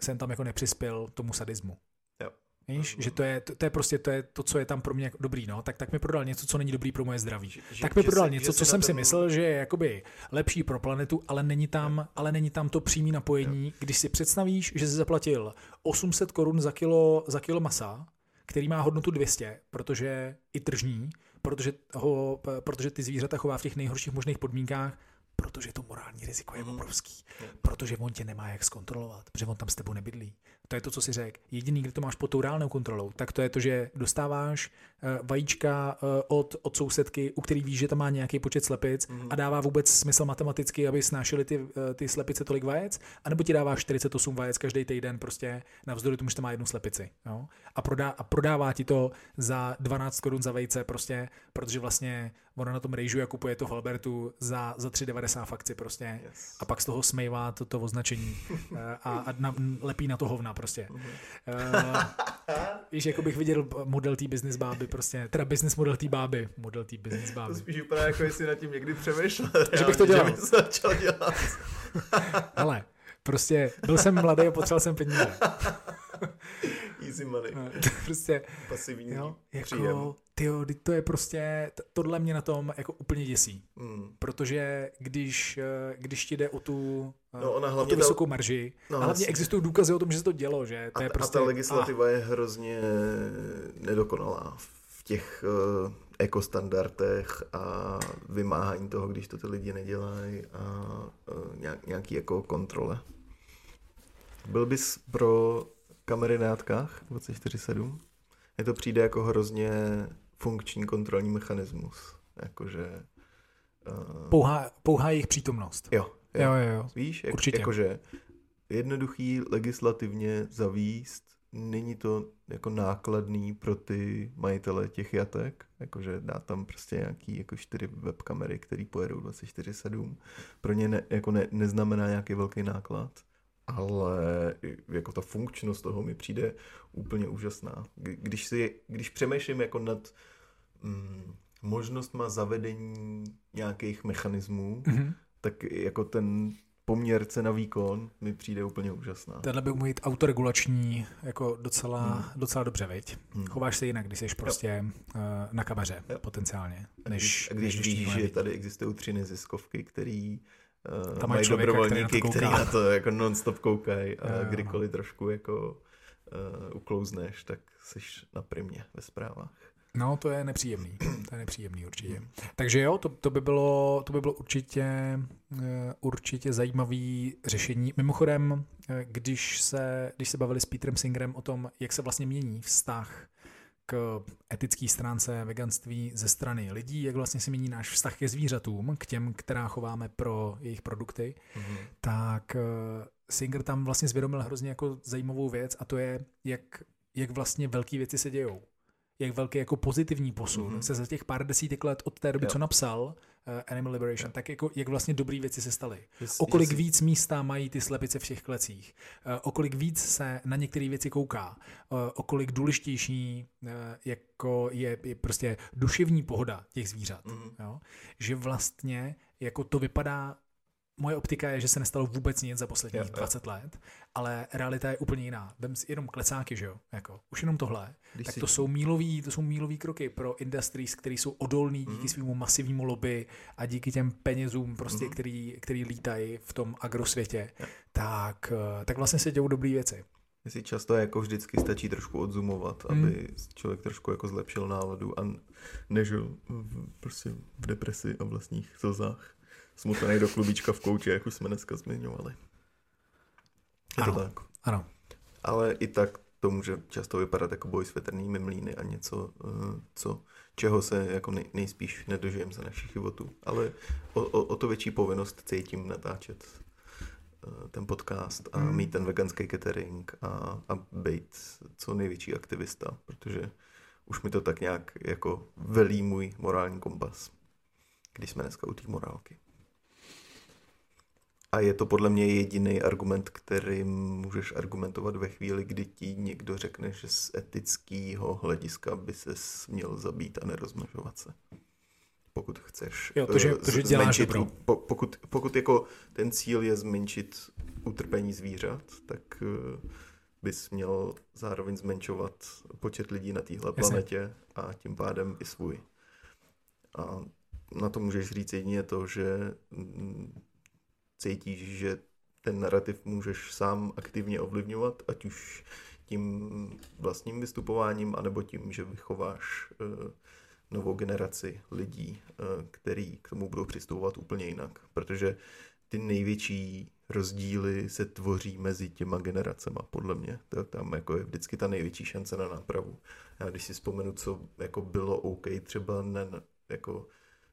jsem tam jako nepřispěl tomu sadismu. Jo. Víš, že to je, to, to je prostě to, je to, co je tam pro mě jako dobrý, no, tak, tak mi prodal něco, co není dobrý pro moje zdraví. Že- tak mi prodal si- něco, co jsem si myslel, že je jakoby lepší pro planetu, ale není tam, ale není tam to přímý napojení. Když si představíš, že jsi zaplatil 800 korun za kilo, za kilo masa, který má hodnotu 200, protože i tržní, protože, ho, protože ty zvířata chová v těch nejhorších možných podmínkách protože to morální riziko je obrovský. Protože on tě nemá jak zkontrolovat, protože on tam s tebou nebydlí. To je to, co si řekl. Jediný, kde to máš pod tou reálnou kontrolou, tak to je to, že dostáváš uh, vajíčka uh, od, od sousedky, u který víš, že tam má nějaký počet slepic mm. a dává vůbec smysl matematicky, aby snášely ty, uh, ty slepice tolik vajec, anebo ti dává 48 vajec každý týden prostě navzdory tomu, že to má jednu slepici. Jo? A, prodá, a prodává ti to za 12 korun za vejce prostě, protože vlastně ona na tom rejžuje a kupuje to v Albertu za, za 3,90 fakci prostě yes. a pak z toho smejvá to, to označení a, a na, lepí na to hovna prostě. Uh, víš, jako bych viděl model té business báby prostě, teda business model té báby, model té business báby. To spíš vypadá jako jestli nad tím někdy přemýšlel. Že bych to dělal. Že bych začal dělat. Ale prostě byl jsem mladý a potřeboval jsem peníze. Easy money. prostě, Pasivní jo, příjem. Jako, tyjo, to je prostě, tohle mě na tom jako úplně děsí. Mm. Protože když, eh, když ti jde o tu, eh, No, ona o hlavně tu ta- vysokou marži, No, a hlavně jasně. existují důkazy o tom, že se to dělo, že to A, je ta- prostě... a ta legislativa je hrozně nedokonalá v těch uh, ekostandardech a vymáhání toho, když to ty lidi nedělají a uh, nějak, nějaký jako kontrole. Byl bys pro kamery na jatkách 24-7? Mně to přijde jako hrozně funkční kontrolní mechanismus. Jakože... Uh, Pouhá, pouhá jejich přítomnost. jo, jo. Jo, jo, jo. Víš, jak, Určitě. jakože jednoduchý legislativně zavíst, není to jako nákladný pro ty majitele těch jatek, jakože dá tam prostě nějaký jako čtyři webkamery, které pojedou 24-7. Pro ně ne, jako ne, neznamená nějaký velký náklad, ale jako ta funkčnost toho mi přijde úplně úžasná. Kdy- Když, si, když přemýšlím jako nad mm, možnostma zavedení nějakých mechanismů, Mhm. tak jako ten poměr cena výkon mi přijde úplně úžasná. Tenhle by mohl autoregulační jako docela, Hmm. docela dobře, viď? Hmm. Chováš se jinak, když jsi prostě uh, na kameře Jo. potenciálně, A než, když, a když než víš, nikdo že tady existují tři neziskovky, který uh, Tam mají člověka, který na to dobrovolníky, který na to jako non-stop koukají a Jo, jo, no. kdykoliv trošku jako uh, uklouzneš, tak jsi na primě ve zprávách. No, to je nepříjemný. To je nepříjemný určitě. Takže jo, to, to, by, bylo, to by bylo určitě, eh, určitě zajímavý řešení. Mimochodem, eh, když se, když se bavili s Petrem Singerem o tom, jak se vlastně mění vztah k etické stránce veganství ze strany lidí, jak vlastně se mění náš vztah ke zvířatům, k těm, která chováme pro jejich produkty, Mhm. tak eh, Singer tam vlastně zvědomil hrozně jako zajímavou věc a to je, jak, jak vlastně velké věci se dějou. Jak velký jako pozitivní posun Mhm. mm-hmm. se za těch pár desítek let od té doby, Jo. co napsal uh, Animal Liberation, Jo. tak jako, jak vlastně dobré věci se staly. Že jsi- O kolik že jsi- víc místa mají ty slepice v těch klecích, uh, o kolik víc se na některé věci kouká, uh, o kolik důležitější uh, jako je, je prostě duševní pohoda těch zvířat. Mhm. Jo? Že vlastně jako to vypadá, moje optika je, že se nestalo vůbec nic za posledních jo. 20 let, ale realita je úplně jiná. Vem si jenom klecáky, že jo? Jako, už jenom tohle. Když tak to jsou mílový, to jsou mílový kroky pro industries, které jsou odolný díky Mhm. svýmu masivnímu lobby a díky těm penězům, prostě, Mhm. který, který lítají v tom agrosvětě, Jo. tak, eh, tak vlastně se dějou dobré věci. Jestli často jako vždycky stačí trošku odzumovat, Hmm. aby člověk trošku jako zlepšil náladu a nežil v, prostě v depresi a vlastních slzách. Smutný do klubíčka v koutě, jak už jsme dneska zmiňovali. Je to Ano. tak. Ano. Ale i tak to může často vypadat jako boj s větrnými mlýny a něco, eh, co, čeho se jako nej, nejspíš nedožijeme za našich životů. Ale o, o, o to větší povinnost cítím natáčet eh, ten podcast a Hmm. mít ten veganský catering a, a být co největší aktivista, protože už mi to tak nějak jako velí můj morální kompas, když jsme dneska u té morálky. A je to podle mě jediný argument, kterým můžeš argumentovat ve chvíli, kdy ti někdo řekne, že z etického hlediska by se měl zabít a nerozmnožovat se. Pokud chceš. Jo, to, že- eh, to, že děláš zmenšit, po, pokud, pokud jako ten cíl je zmenšit utrpení zvířat, tak eh, bys měl zároveň zmenšovat počet lidí na téhle planetě a tím pádem i svůj. A na to můžeš říct jedině to, že mm, cítíš, že ten narrativ můžeš sám aktivně ovlivňovat, ať už tím vlastním vystupováním, anebo tím, že vychováš eh, novou generaci lidí, eh, který k tomu budou přistupovat úplně jinak, protože ty největší rozdíly se tvoří mezi těma generacema, podle mě. To tam jako je vždycky ta největší šance na nápravu. Já když si vzpomenu, co jako bylo OK třeba ne, jako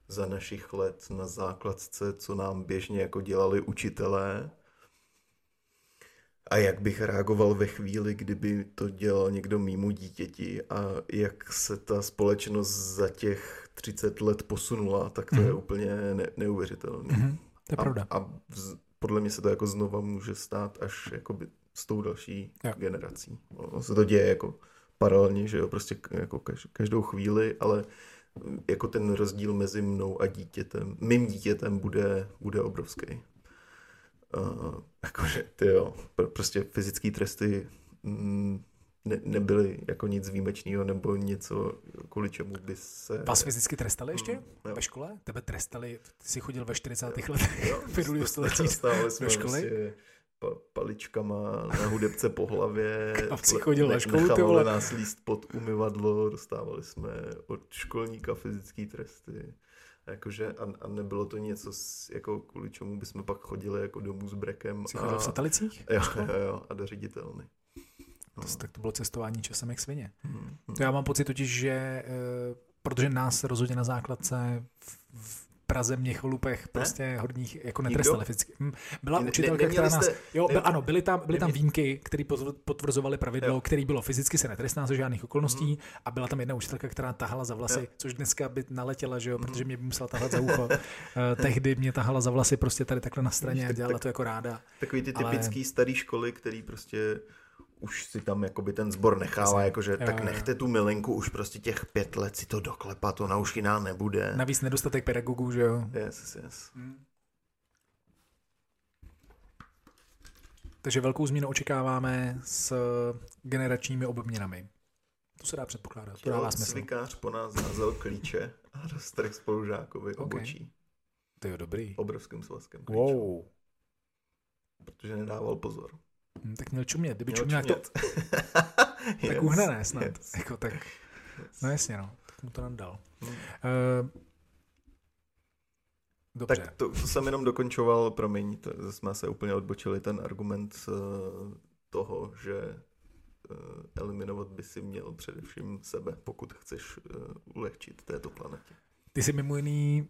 za našich let na základce, co nám běžně jako dělali učitelé, a jak bych reagoval ve chvíli, kdyby to dělal někdo mýmu dítěti a jak se ta společnost za těch 30 let posunula, tak to mm. je mhm. úplně ne- neuvěřitelné. Mm-hmm. To je a, pravda. A vz, podle mě se to jako znova může stát až jakoby s tou další jo. generací. Ono se to děje jako paralelně, že jo, prostě jako každou chvíli, ale jako ten rozdíl mezi mnou a dítětem, mým dítětem bude, bude obrovský. Uh, jakože, ty jo, prostě fyzické tresty mm, ne, nebyly jako nic výjimečného nebo něco, kvůli čemu by se... Vás fyzicky trestali ještě mm, ve škole? Tebe trestali, ty jsi chodil ve 40. letech minulého století do školy? Prostě pa, paličkama na hudebce po hlavě. A chodil na školu, ty vole. nás líst pod umyvadlo, dostávali jsme od školníka fyzické tresty. Jakože, a, a, nebylo to něco, s, jako kvůli čemu bychom pak chodili jako domů s brekem. Jsi chodil v satalicích? Jo, jo, jo, a do ředitelny. No. To, tak to bylo cestování časem jak svině. Hmm, hmm. To já mám pocit totiž, že e, protože nás rozhodně na základce v Praze, Měcholupech, prostě ne? hodních, jako netrestali fyzicky. Hm, byla ne, učitelka, ne, která nás... Jste, jo, ne, ano, byly tam, byly tam výjimky, které potvrzovaly pravidlo, jo. který bylo fyzicky se netrestná za žádných okolností mm. a byla tam jedna učitelka, která tahala za vlasy, jo. což dneska by naletěla, že jo, mm. protože mě by musela tahat za ucho. uh, tehdy mě tahala za vlasy prostě tady takhle na straně a dělala tak, to jako ráda. Takový ty typický ale... starý školy, který prostě už si tam jakoby ten zbor nechává, jakože jo, tak nechte tu milinku už prostě těch pět let si to doklepat, ona už jiná nebude. Navíc nedostatek pedagogů, že jo? Yes, yes. Hmm. Takže velkou změnu očekáváme s generačními obměnami. To se dá předpokládat. To dává smysl. Svikář po nás házel klíče a roztrh spolužákovi okay. obočí. To je dobrý. Obrovským svazkem klíčů. Wow. Protože nedával pozor. Hmm, tak měl čumět, kdyby měl čuměl, čumět. to... yes, tak uhrané snad. Yes. Jako tak... Yes. No jasně, no. Tak mu to nám dal. Hmm. Uh, Dobře. Tak to, to jsem jenom dokončoval, promiň, to jsme se úplně odbočili ten argument z toho, že uh, eliminovat by si měl především sebe, pokud chceš uh, ulehčit této planetě. Ty jsi mimo jiný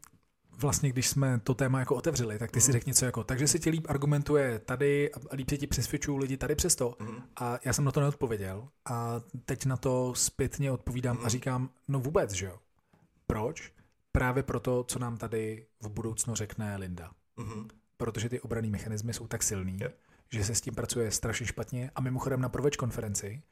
vlastně, když jsme to téma jako otevřeli, tak ty si mhm. řekni něco jako, takže si ti líp argumentuje tady a líp se ti přesvědčují lidi tady přesto. Mm-hmm. A já jsem na to neodpověděl a teď na to zpětně odpovídám mm-hmm. a mhm. říkám, no vůbec, že jo. Proč? Právě proto, co nám tady v budoucnu řekne Linda. Mm-hmm. Protože ty obraný mechanismy jsou tak silný, yep. že se s tím pracuje strašně špatně a mimochodem na proveč konferenci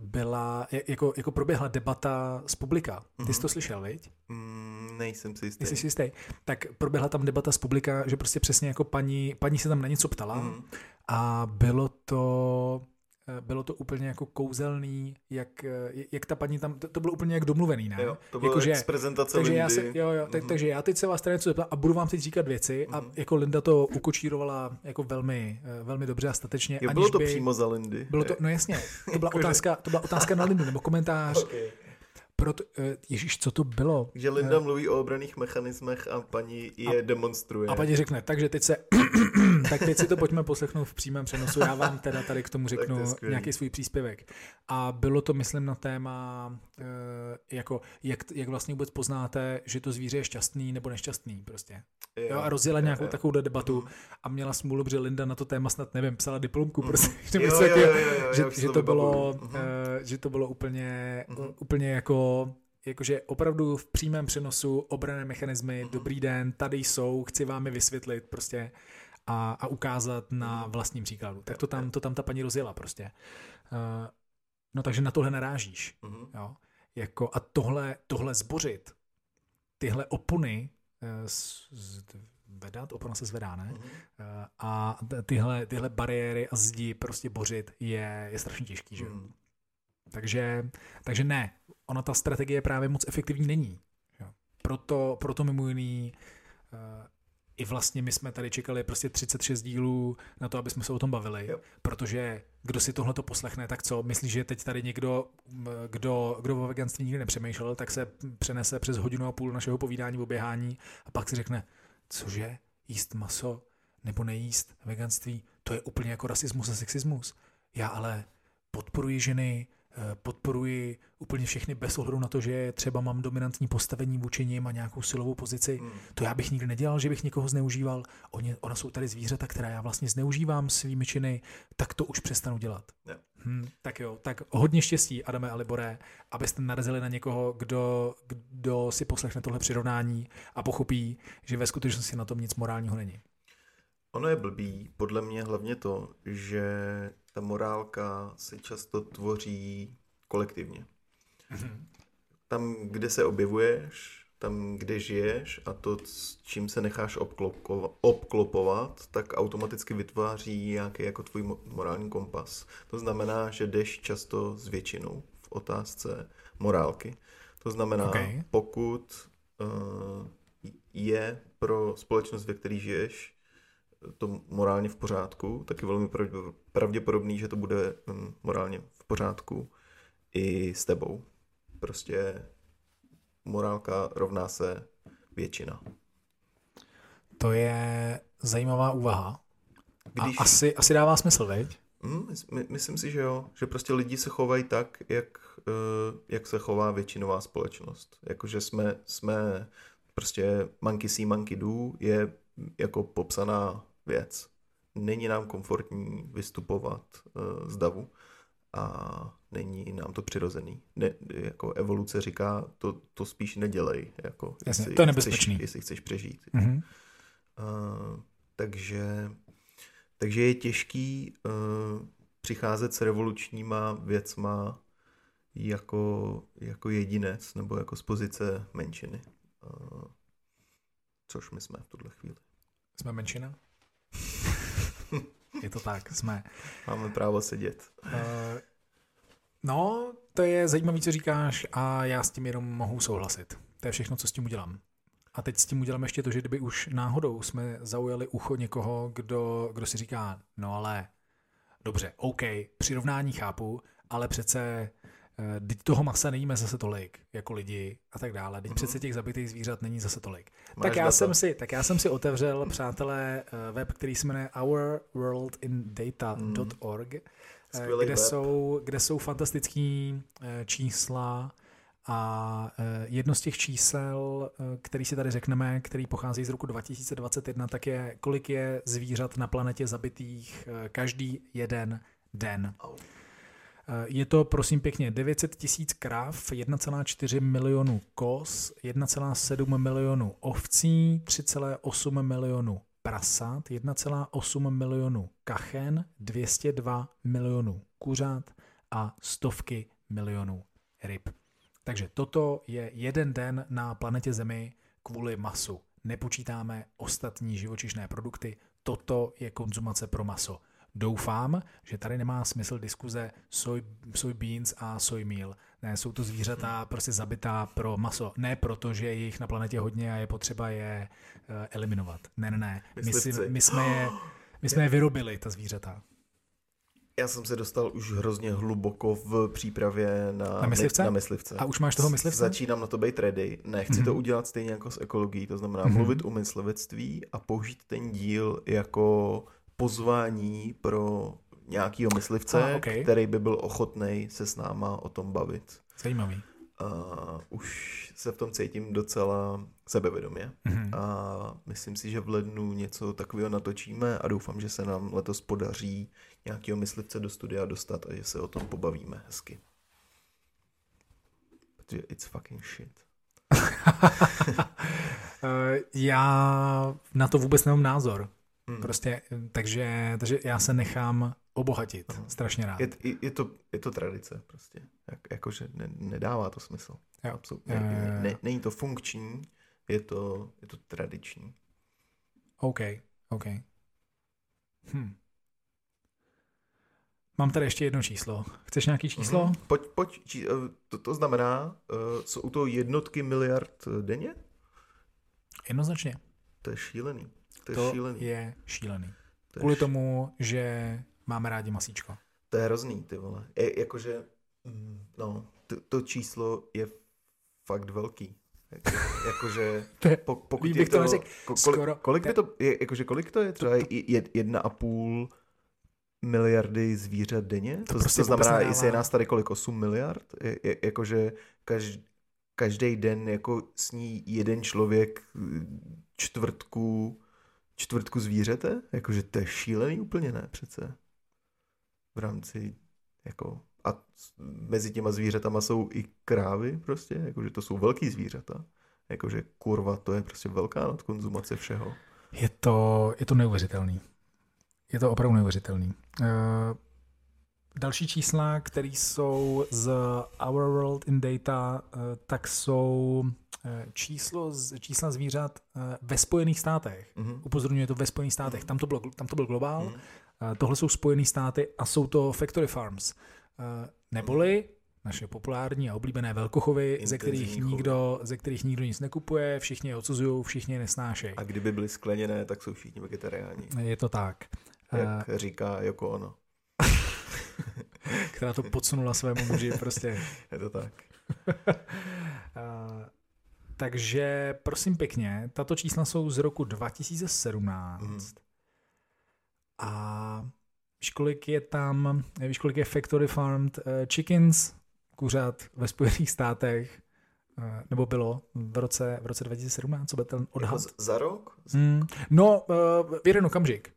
byla, jako, jako proběhla debata z publika. Ty mm-hmm. jsi to mhm. slyšel, viď? Mm, nejsem si jistý. Jsi si jistý. Tak proběhla tam debata z publika, že prostě přesně jako paní, paní se tam na něco ptala mm. a bylo to Eh, bylo to úplně jako kouzelný, jak, eh, jak ta paní tam, to, to bylo úplně jak domluvený, ne? Jo, to bylo jako, že, prezentace takže Lindy. Já se, jo, jo, tak, mm-hmm. takže já teď se vás tady něco zeptám a budu vám teď říkat věci mm-hmm. a mhm. jako Linda to ukočírovala jako velmi, eh, velmi dobře a statečně. Jo, bylo to by, přímo za Lindy. Bylo to, no jasně, to byla otázka, to byla otázka na Lindu, nebo komentář. Okay. Proto, Ježíš, co to bylo? Že Linda mluví o obraných mechanismech a paní je a, demonstruje. A paní řekne, takže teď se tak teď si to pojďme poslechnout v přímém přenosu. Já vám teda tady k tomu řeknu nějaký svůj příspěvek. A bylo to, myslím, na téma, eh, jako, jak, jak vlastně vůbec poznáte, že to zvíře je šťastný nebo nešťastný prostě. Jo, jo a rozjela nějakou jo. takovou debatu a měla smůlu, že Linda na to téma snad, nevím, psala diplomku, mm. prostě, jo, jo, jo, jo, jo, že, že, to bylo, uh, že to bylo úplně, uh-huh. úplně jako jakože opravdu v přímém přenosu obrané mechanismy, uh-huh. dobrý den, tady jsou, chci vám je vysvětlit prostě a, a ukázat na mhm. vlastním příkladu. Tak to tam, to tam ta paní rozjela prostě. Uh, no takže na tohle narážíš. Uh-huh. Jo? Jako, a tohle, tohle zbořit, tyhle opony uh, z, z, vedat, opona se zvedá, ne? Uh-huh. Uh, a tyhle, tyhle bariéry a zdi prostě bořit je, je strašně těžký, že? Uh-huh. Takže, takže ne, ona ta strategie právě moc efektivní není. Jo? Proto, proto mimo jiný i vlastně my jsme tady čekali prostě 36 dílů na to, aby jsme se o tom bavili, Jo. protože kdo si tohle to poslechne, tak co? Myslíš, že teď tady někdo, kdo, kdo o veganství nikdy nepřemýšlel, tak se přenese přes hodinu a půl našeho povídání o běhání a pak si řekne, cože, jíst maso nebo nejíst veganství, to je úplně jako rasismus a sexismus. Já ale podporuji ženy, podporuji úplně všechny bez ohledu na to, že třeba mám dominantní postavení vůči nim a nějakou silovou pozici. Hmm. To já bych nikdy nedělal, že bych někoho zneužíval. Oni, ona jsou tady zvířata, která já vlastně zneužívám svými činy, tak to už přestanu dělat. Jo. Hmm, tak jo, tak hodně štěstí, Adame a Libore, abyste narazili na někoho, kdo, kdo si poslechne tohle přirovnání a pochopí, že ve skutečnosti na tom nic morálního není. Ono je blbý, podle mě hlavně to, že ta morálka se často tvoří kolektivně. Tam, kde se objevuješ, tam, kde žiješ a to, s čím se necháš obklopovat, tak automaticky vytváří nějaký jako tvůj mo- morální kompas. To znamená, že jdeš často s většinou v otázce morálky. To znamená, Ok. pokud uh, je pro společnost, ve které žiješ, to morálně v pořádku, tak je velmi pravdě- pravděpodobný, že to bude mm, morálně v pořádku i s tebou. Prostě morálka rovná se většina. To je zajímavá úvaha. Když, A asi, asi dává smysl, veď? mm, my, myslím si, že jo, že prostě lidi se chovají tak, jak, eh, jak se chová většinová společnost. Jakože jsme, jsme prostě monkey see, monkey do je jako popsaná věc. Není nám komfortní vystupovat uh, z davu a není nám to přirozený. Ne, jako evoluce říká, to, to spíš nedělej. Jako, Jasně, jestli to je nebezpečný. Chceš, jestli chceš přežít. Mhm. Uh, takže, takže je těžký uh, přicházet s revolučníma věcma jako, jako jedinec nebo jako z pozice menšiny. Uh, což my jsme v tuhle chvíli. Jsme menšina? je to tak, jsme. Máme právo sedět. Uh, no, to je zajímavé, co říkáš a já s tím jenom mohu souhlasit. To je všechno, co s tím udělám. A teď s tím udělám ještě to, že kdyby už náhodou jsme zaujali ucho někoho, kdo, kdo si říká, no ale dobře, OK, přirovnání chápu, ale přece teď toho masa nejíme zase tolik, jako lidi a tak dále. Teď přece těch zabitých zvířat není zase tolik. Máš tak já, data? jsem si, tak já jsem si otevřel, přátelé, eh, web, který se jmenuje ourworldindata.org, eh, Skvělý kde web. jsou, kde jsou fantastické čísla a eh, jedno z těch čísel, eh, který si tady řekneme, který pochází z roku 2021, tak je, kolik je zvířat na planetě zabitých eh, každý jeden den. Au. Eh, Je to, prosím pěkně, 900 tisíc krav, 1,4 milionu kos, 1,7 milionu ovcí, 3,8 milionu prasat, 1,8 milionu kachen, 202 milionů kuřat a stovky milionů ryb. Takže toto je jeden den na planetě Zemi kvůli masu. Nepočítáme ostatní živočišné produkty, toto je konzumace pro maso. Doufám, že tady nemá smysl diskuze soy, soybeans a soy meal. Ne, jsou to zvířata prostě zabitá pro maso. Ne proto, že je jich na planetě hodně a je potřeba je uh, eliminovat. Ne, ne, ne. My, si, my, jsme je, my jsme je vyrobili, ta zvířata. Já jsem se dostal už hrozně hluboko v přípravě na, Na myslivce? Na myslivce. A už máš toho myslivce? Začínám na to být ready. Ne, chci Mhm. to udělat stejně jako s ekologií, to znamená Mhm. mluvit o myslivectví a použít ten díl jako pozvání pro nějakýho myslivce, Ah, ok. který by byl ochotný se s náma o tom bavit. Zajímavý. A už se v tom cítím docela sebevědomě. Mhm. A myslím si, že v lednu něco takového natočíme a doufám, že se nám letos podaří nějakého myslivce do studia dostat a že se o tom pobavíme hezky. Protože it's fucking shit. Eh, já na to vůbec nemám názor. Hmm. Prostě, eh, takže, takže já se nechám obohatit. Aha. Strašně rád. Je, je, to, je to tradice prostě. Jak, jakože ne, nedává to smysl. Jo. Absolutně. Jo, jo, Ne, ne, není to funkční, je to, je to tradiční. OK, OK. Hm. Mám tady ještě jedno číslo. Chceš nějaký číslo? Mhm. Pojď, pojď, či, eh, to, to znamená, uh, jsou to jednotky miliard eh, denně? Jednoznačně. To je šílený. To je To šílený. je šílený. To je Kvůli š- tomu, že máme rádi masíčko. To je hrozný, ty vole. Je, jakože, mm, no, to, to číslo je fakt velký. Jako, jakože, po, pokud je to Skoro- kolik, by to, je, jakože kolik to je? Třeba jed, jedna a půl miliardy zvířat denně? To, to, prostě to znamená, jestli je nás tady kolik, 8 miliard? Je, je, jakože každý, každý den jako sní jeden člověk mm, čtvrtku, čtvrtku zvířete? Jakože to je šílený úplně, ne přece? V rámci, jako, a mezi těma zvířatama jsou i krávy prostě, jakože to jsou velký zvířata. Jakože kurva, to je prostě velká nadkonzumace všeho. Je to, je to neuvěřitelný. Je to opravdu neuvěřitelný. Uh, další čísla, které jsou z Our World in Data, uh, tak jsou číslo, z- čísla zvířat uh, ve Spojených státech. Mhm. Upozorňuje to ve Spojených státech. Tam to, bylo, tam to byl globál, Mhm. uh, tohle jsou Spojené státy a jsou to factory farms. Uh, neboli naše populární a oblíbené velkochovy, ze kterých, chovy. nikdo, ze kterých nikdo nic nekupuje, všichni je odsuzují, všichni je nesnášejí. A kdyby byly skleněné, tak jsou všichni vegetariáni. Je to tak. Uh, Jak říká Joko Ono. která to podsunula svému muži prostě. Je to tak. Uh, takže prosím pěkně, tato čísla jsou z roku 2017 Mhm. a víš, kolik je tam, víš, kolik je factory farmed uh, chickens, kuřat ve Spojených státech, uh, nebo bylo v roce, v roce 2017, co byl ten Jako odhad? z- za rok? Hmm. No, uh, v jeden okamžik.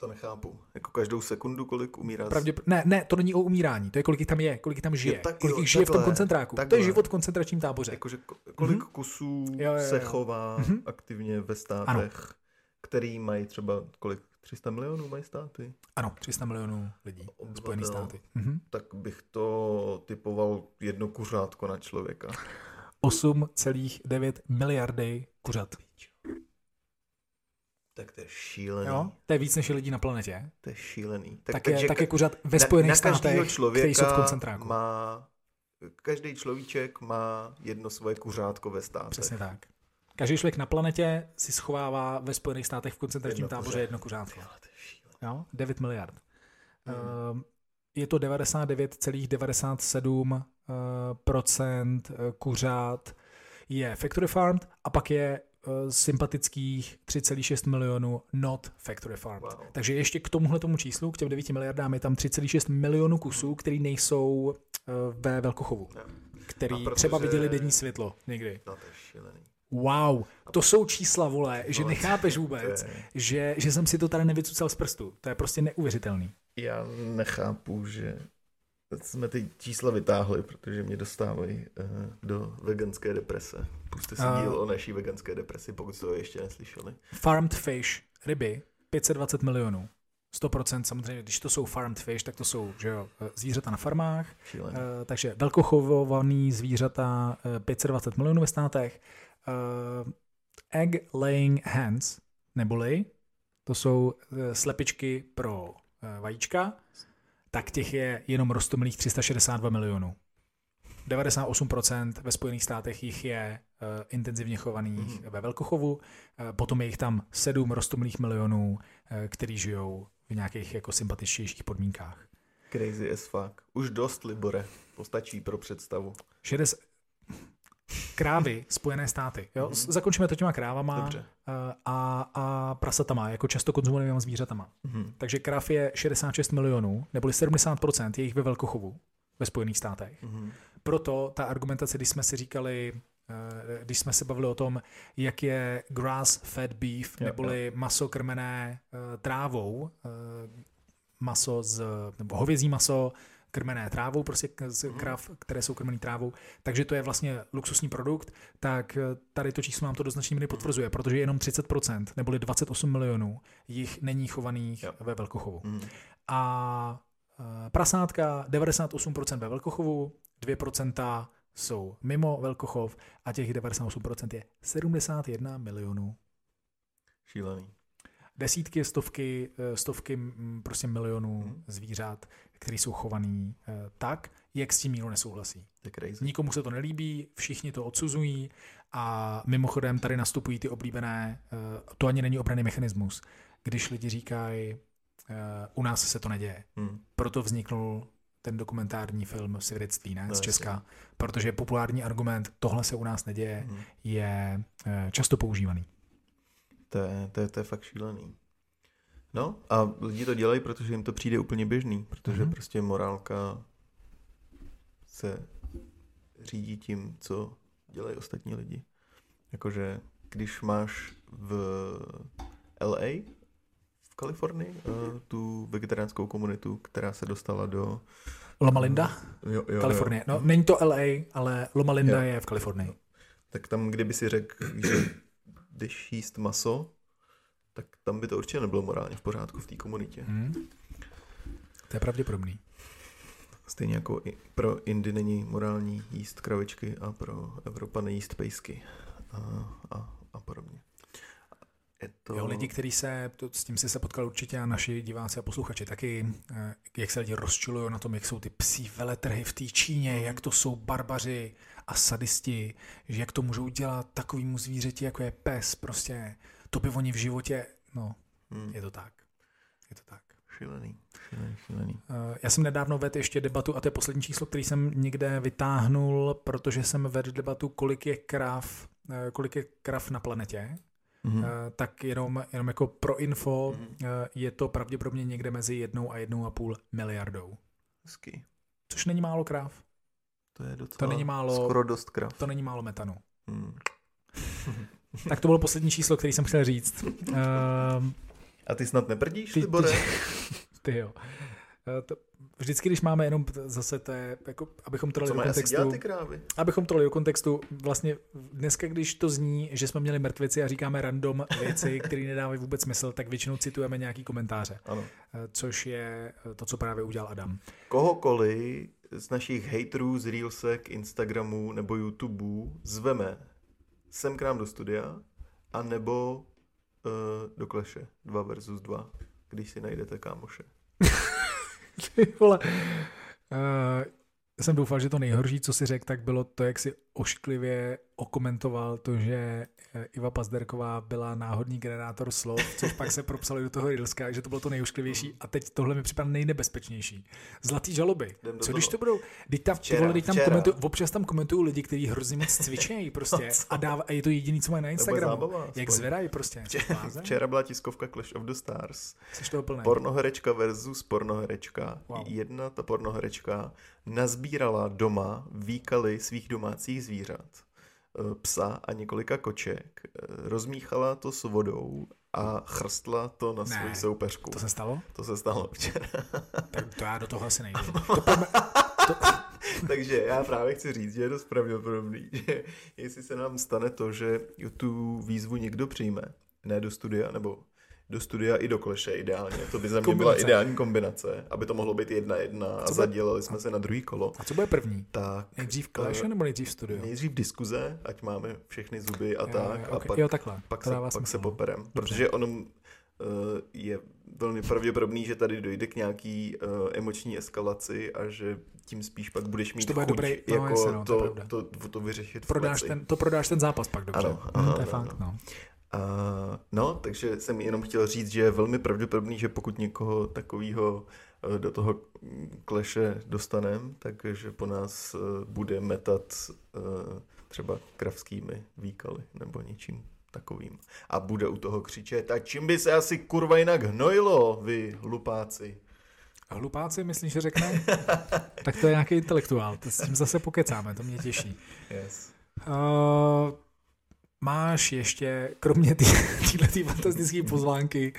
To nechápu. Jako každou sekundu, kolik umírá. Pravděp- ne, ne, to není o umírání, to je kolik jich tam je, kolik jich tam žije, Jo, tak kolik jo, jich žije v tom takhle, koncentráku. To takhle. je život v koncentračním táboře. Jakože ko- kolik Mhm. kusů Jo, jo, se jo. chová Mhm. aktivně ve státech, který mají třeba kolik? 300 milionů mají státy? Ano, 300 milionů lidí, Obyvatel. Spojené státy. Mhm. Tak bych to typoval jedno kuřátko na člověka. 8,9 miliardy kuřat. Tak to je šílený. Jo? To je víc než lidí na planetě. To je šílený. Tak, tak, je, tak je kuřat ve Spojených na, na státech, člověka který jsou v koncentráku. má, každý človíček má jedno svoje kuřátko ve státech. Přesně tak. Každý člověk na planetě si schovává ve Spojených státech v koncentračním Jedno táboře kuře. jedno kuřátko. Jo? 9 miliard. Hmm. Ehm, Je to 99,97% eh, eh, kuřát je factory farmed a pak je eh, sympatických 3,6 milionů not factory farmed. Wow. Takže ještě k tomuhle tomu číslu, k těm 9 miliardám, je tam 3,6 milionů kusů, který nejsou eh, ve velkochovu, Jo. který protože- třeba viděli denní světlo někdy. No to je šílený. Wow, to jsou čísla, vole, že No, nechápeš vůbec, je- že, že jsem si to tady nevycucal z prstu. To je prostě neuvěřitelný. Já nechápu, že jsme ty čísla vytáhli, protože mě dostávají uh, do veganské deprese. Puste si díl o naší veganské depresi, pokud jste ho ještě neslyšeli. Farmed fish, ryby, 520 milionů. 100% samozřejmě, když to jsou farmed fish, tak to jsou že jo, zvířata na farmách, Šílený. Eh, takže velkochovovaný zvířata eh, 520 milionů ve státech. Eh, Egg laying hens, neboli to jsou eh, slepičky pro eh, vajíčka, tak těch je jenom roztomilých 362 milionů. 98% ve Spojených státech jich je uh, intenzivně chovaných Mhm. ve velkochovu, uh, potom je jich tam 7 roztomilých milionů, uh, který žijou v nějakých jako sympatičtějších podmínkách. Crazy as fuck. Už dost, Libore. Postačí pro představu. 60... Krávy, Spojené státy. Jo? Mhm. Mm-hmm. Zakončíme to těma krávama Dobře. eh, a, a prasatama, jako často konzumovanými zvířatama. Mhm. Takže kráv je 66 milionů, neboli 70% je jich ve velkochovu ve Spojených státech. Mhm. Proto ta argumentace, když jsme si říkali, eh, když jsme se bavili o tom, jak je grass-fed beef, Jo, neboli maso krmené eh, trávou, maso z, nebo hovězí maso krmené trávou, prostě Mhm. krav, které jsou krmené trávou, takže to je vlastně luxusní produkt, tak eh, tady to číslo nám to do značné míry potvrzuje, protože jenom 30%, neboli 28 milionů jich není chovaných Jo. ve velkochovu. Mhm. A eh, prasátka 98% ve velkochovu, 2% jsou mimo velkochov a těch 98% je 71 milionů. Šílený. desítky, stovky, eh, stovky mm, prostě milionů Mhm. zvířat, které jsou chovaný eh, tak, jak s tím nikdo nesouhlasí. Nikomu se to nelíbí, všichni to odsuzují a mimochodem tady nastupují ty oblíbené, eh, to ani není obraný mechanismus, když lidi říkají, eh, u nás se to neděje. Hm. Proto vzniknul ten dokumentární film Svědectví, ne, No, z. Česka, protože populární argument, tohle se u nás neděje, Hm. je často používaný. To je, to, je, to je fakt šílený. No a lidi to dělají, protože jim to přijde úplně běžný, protože Mhm. prostě morálka se řídí tím, co dělají ostatní lidi. Jakože když máš v LA, v Kalifornii, eh, tu vegetariánskou komunitu, která se dostala do... Loma Linda, Jo, jo, Kalifornie. Jo. No, není to LA, ale Loma Linda Jo. je v Kalifornii. Tak tam, kdyby si řekl, že jdeš jíst maso, tak tam by to určitě nebylo morálně v pořádku v té komunitě. Hmm. To je pravděpodobný. Stejně jako i pro Indy není morální jíst kravičky a pro Evropany jíst pejsky a, a, a podobně. Je to... Jo, lidi, kteří se, to, s tím si se potkal určitě a naši diváci a posluchači taky, eh, jak se lidi rozčilují na tom, jak jsou ty psí veletrhy v té Číně, jak to jsou barbaři a sadisti, že jak to můžou dělat takovýmu zvířeti, jako je pes, prostě to by oni v životě, no, Hmm, je to tak. Je to tak. šílený, šílený, šílený. Eh, Já jsem nedávno vedl ještě debatu, a to je poslední číslo, který jsem někde vytáhnul, protože jsem vedl debatu, kolik je krav, eh, kolik je krav na planetě. Mhm. Eh, tak jenom, jenom jako pro info, Mhm. eh, je to pravděpodobně někde mezi jednou a jednou a půl miliardou. Hezky. Což není málo kráv. To je docela není málo- skoro dost krav. To není málo metanu. Hmm. Tak to bylo poslední číslo, který jsem chtěl říct. Um, A ty snad neprdíš, Ty- ty, Libore? ty jo. Eh, To, vždycky, když máme jenom zase to je, jako, abychom to dali do kontextu, ty krávy? abychom to dali do kontextu, vlastně dneska, když to zní, že jsme měli mrtvici a říkáme random věci, které nedávají vůbec smysl, tak většinou citujeme nějaký komentáře, Ano. eh, což je eh, to, co právě udělal Adam. Kohokoliv z našich haterů z Reelsek, Instagramu nebo YouTubeu zveme sem k nám do studia a nebo uh, do kleše 2 versus 2, když si najdete kámoše. Ty vole. Uh, jsem doufal, že to nejhorší, co si řekl, tak bylo to, jak si ošklivě okomentoval to, že eh, Iva Pazderková byla náhodný generátor slov, což pak se propsali do toho Reelska, že to bylo to nejošklivější a teď tohle mi připadá nejnebezpečnější. Zlatý žaloby. Jdem Co když to budou? Teď tam, Včera, ty vole, teď tam včera. komentují, občas tam komentují lidi, kteří hrozně moc cvičejí prostě No a, dáv, a je to jediný, co mají na Instagramu. zábava Jak zvedají prostě. Včera, včera byla tiskovka Clash of the Stars. Jsi toho plný. Pornoherečka versus pornoherečka. Wow. Jedna ta pornoherečka nazbírala doma výkaly svých domácích zvířat. eh, Psa a několika koček. eh, Rozmíchala to s vodou a chrstla to na Ne. svoji soupeřku. To se stalo? To se stalo včera. Tak to já do toho asi nejdu. To pojďme, to, Takže já právě chci říct, že je dost pravděpodobný, že jestli se nám stane to, že tu výzvu někdo přijme, ne do studia, nebo do studia i do kleše ideálně, to by za mě byla ideální kombinace, aby to mohlo být jedna jedna a bude- zadělali jsme se na druhý kolo. A co bude první? Tak Nejdřív Clash nebo nejdřív studio? nejdřív diskuze, ať máme všechny zuby a Jo, tak, jo, a okay. pak, jo, takhle. pak, se, pak se poperem. Protože ono uh, je velmi pravděpodobný, že tady dojde k nějaký uh, emoční eskalaci a že tím spíš pak budeš mít to bude chuť dobrý- no, jako jasně, no, to to, to, to, vyřešit Prodáš ten, to prodáš ten zápas pak dobře. Ano, Hm, ano, to je ano, fakt, no. A, no, takže jsem jenom chtěl říct, že je velmi pravděpodobný, že pokud někoho takového eh, do toho kleše dostanem, takže po nás eh, bude metat eh, třeba kravskými výkaly nebo něčím takovým. A bude u toho křičet, a čím by se asi kurva jinak hnojilo, vy hlupáci. Hlupáci, myslíš, že řekne? tak to je nějaký intelektuál, to s tím zase pokecáme, to mě těší. Yes. Uh, máš ještě, kromě této fantastické pozvánky,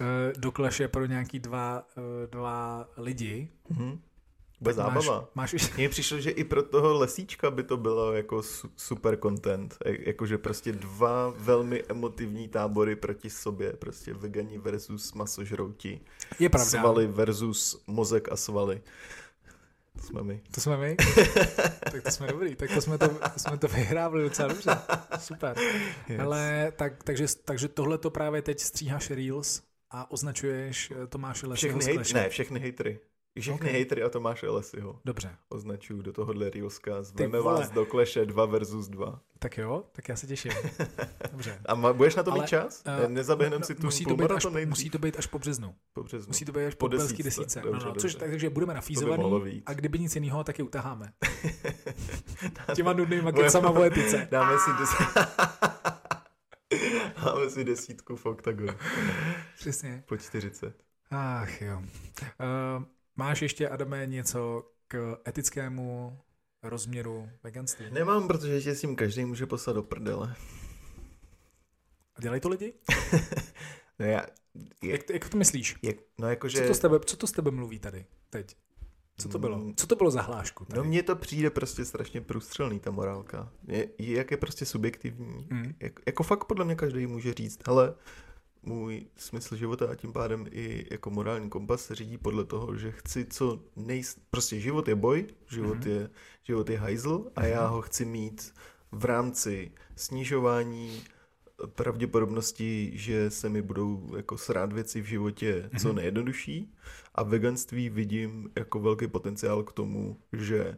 uh, do kleše pro nějaký dva, uh, dva lidi. Mhm. Bude zábava. Máš, máš Mně přišlo, že i pro toho lesíčka by to bylo jako su- super content. Jakože prostě dva velmi emotivní tábory proti sobě. Prostě vegani versus masožrouti. je pravda. Svaly versus mozek a svaly. To jsme my. To jsme my? tak to jsme dobrý, tak to jsme to, to, jsme to vyhrávali docela dobře. Super. Yes. Ale tak, takže, takže tohle to právě teď stříháš Reels a označuješ eh, Tomáše Lesího všechny hejt, Ne, všechny hejtry. Všechny okay. hejtry a Tomáše Lesího. Dobře. Označuju do tohohle Reelska. Zveme vás do kleše 2 versus 2. Tak jo, tak já se těším. Dobře. A ma, budeš na to mít čas? Uh, Nezaběhnem no, si tu musí to, být až, musí to být až po březnu. Po březnu. Musí to být až po, po desítce. desítce. Dobře, no, no, dobře. Což, takže budeme nafízovaný a kdyby nic jiného, tak je utaháme. Těma nudnýma kecama o etice. Dáme si deset... Dáme si desítku v oktagonu. Přesně. Po 40. Ach jo. Uh, máš ještě, Adame, něco k etickému rozměru veganství? Nemám, protože ještě s tím každý může poslat do prdele. A dělají to lidi? no já, jak, jak, jak to myslíš? Jak, no jakože... co, to s tebe, co to s tebe mluví tady teď? Co to bylo? Mm. Co to bylo za hlášku? Tady? No mně to přijde prostě strašně průstřelný, ta morálka. Je, jak je prostě subjektivní. Mm. Jak, jako fakt podle mě každý může říct, hele, můj smysl života a tím pádem i jako morální kompas se řídí podle toho, že chci co nejs... Prostě život je boj, život, mm-hmm. je, život je hajzl a já mhm. ho chci mít v rámci snižování pravděpodobnosti, že se mi budou jako srát věci v životě co mhm. nejjednodušší a veganství vidím jako velký potenciál k tomu, že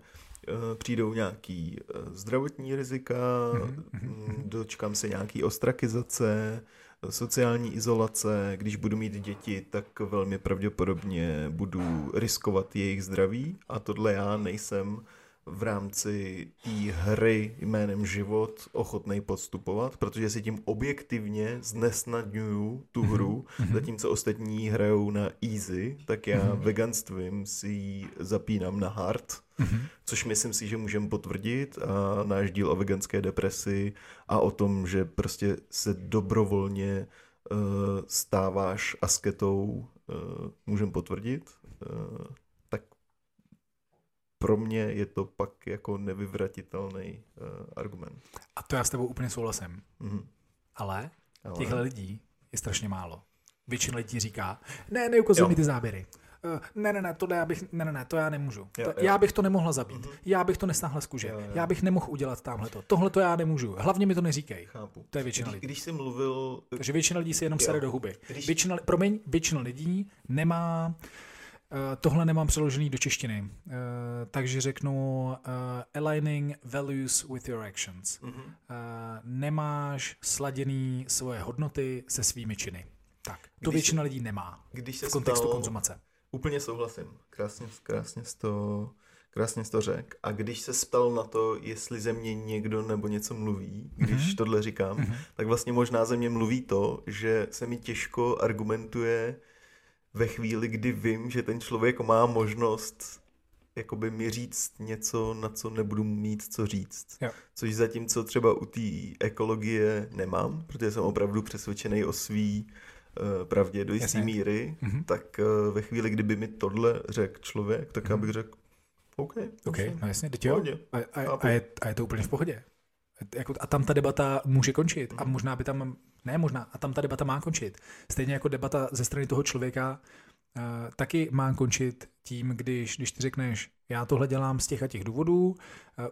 uh, přijdou nějaký uh, zdravotní rizika, mm-hmm. dočkám se nějaký ostrakizace, sociální izolace, když budu mít děti, tak velmi pravděpodobně budu riskovat jejich zdraví. A tohle já nejsem v rámci té hry jménem život ochotný podstupovat, protože si tím objektivně znesnadňuju tu mhm, hru, mm-hmm. zatímco ostatní hrajou na easy, tak já mm-hmm. veganstvím si ji zapínám na hard, mm-hmm. což myslím si, že můžeme potvrdit a náš díl o veganské depresi a o tom, že prostě se dobrovolně uh, stáváš asketou, uh, můžeme potvrdit. Uh, pro mě je to pak jako nevyvratitelný uh, argument. A to já s tebou úplně souhlasím. Mm-hmm. Ale, Ale těchto lidí je strašně málo. Většina lidí říká, ne, neukazuj mi ty záběry. Uh, ne, ne, ne, to já bych, ne, ne, ne, to já nemůžu. Jo, to, jo. Já bych to nemohla zabít. Mm-hmm. Já bych to nestáhla z kůže. Jo, jo. Já bych nemohl udělat tamhle to. Tohle to já nemůžu. Hlavně mi to neříkej. Chápu. To je většina když, lidí. Když jsi mluvil... Takže většina lidí si jenom sere do huby. Když... Většina, promiň, většina lidí nemá Eh, tohle nemám přeložený do češtiny, uh, takže řeknu uh, aligning values with your actions. Mm-hmm. Uh, nemáš sladěný svoje hodnoty se svými činy. Tak, to když, většina lidí nemá když se v kontextu stalo, konzumace. Úplně souhlasím. Krásně, krásně jsi to, krásně to řek. A když se ptal na to, jestli ze mě někdo nebo něco mluví, když mm-hmm. tohle říkám, mm-hmm. tak vlastně možná ze mě mluví to, že se mi těžko argumentuje ve chvíli, kdy vím, že ten člověk má možnost jakoby mi říct něco, na co nebudu mít co říct. Jo. Což zatímco třeba u té ekologie nemám, protože jsem opravdu přesvědčený o svý uh, pravdě do jisté míry, mm-hmm. tak uh, ve chvíli, kdyby mi tohle řekl člověk, tak mm-hmm. já bych řekl, OK. OK, no jasně, teď jo. A, a, a, je, a je to úplně v pohodě. Jako, a tam ta debata může končit. A možná by tam ne možná, a tam ta debata má končit. Stejně jako debata ze strany toho člověka uh, taky má končit tím, když, když ty řekneš, já tohle dělám z těch a těch důvodů, uh,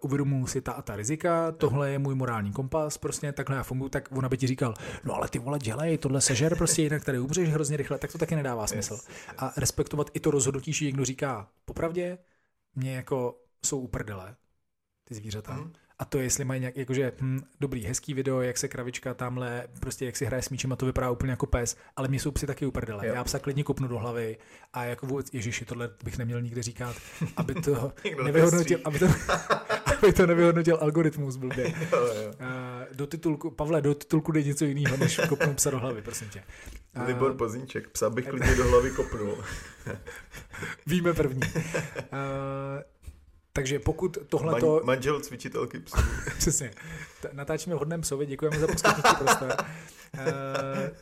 uvědomuji si ta a ta rizika, tohle je můj morální kompas, prostě takhle já funguji, tak ona by ti říkal, no ale ty vole dělej, tohle sežer prostě jinak tady umřeš hrozně rychle, tak to taky nedává smysl. Yes, yes. A respektovat i to rozhodnutí, že někdo říká, popravdě, mě jako jsou uprdele, ty zvířata. Mm. A to je, jestli mají nějak, jakože, hm, dobrý, hezký video, jak se kravička tamhle, prostě jak si hraje s míčem a to vypadá úplně jako pes, ale mě jsou psi taky uprdele. Já psa klidně kopnu do hlavy a jako vůbec, ježiši, tohle bych neměl nikde říkat, aby to nevyhodnotil, aby to, aby to nevyhodnotil algoritmus blbě. Jo, jo. Do titulku, Pavle, do titulku jde něco jiného, než kopnout psa do hlavy, prosím tě. Libor Pozínček, psa bych klidně do hlavy kopnul. Víme první. Takže pokud tohle to... Man, manžel cvičitelky psů. Přesně. Natáčíme v hodném psovi, děkujeme za poskytnutí prostor. Uh,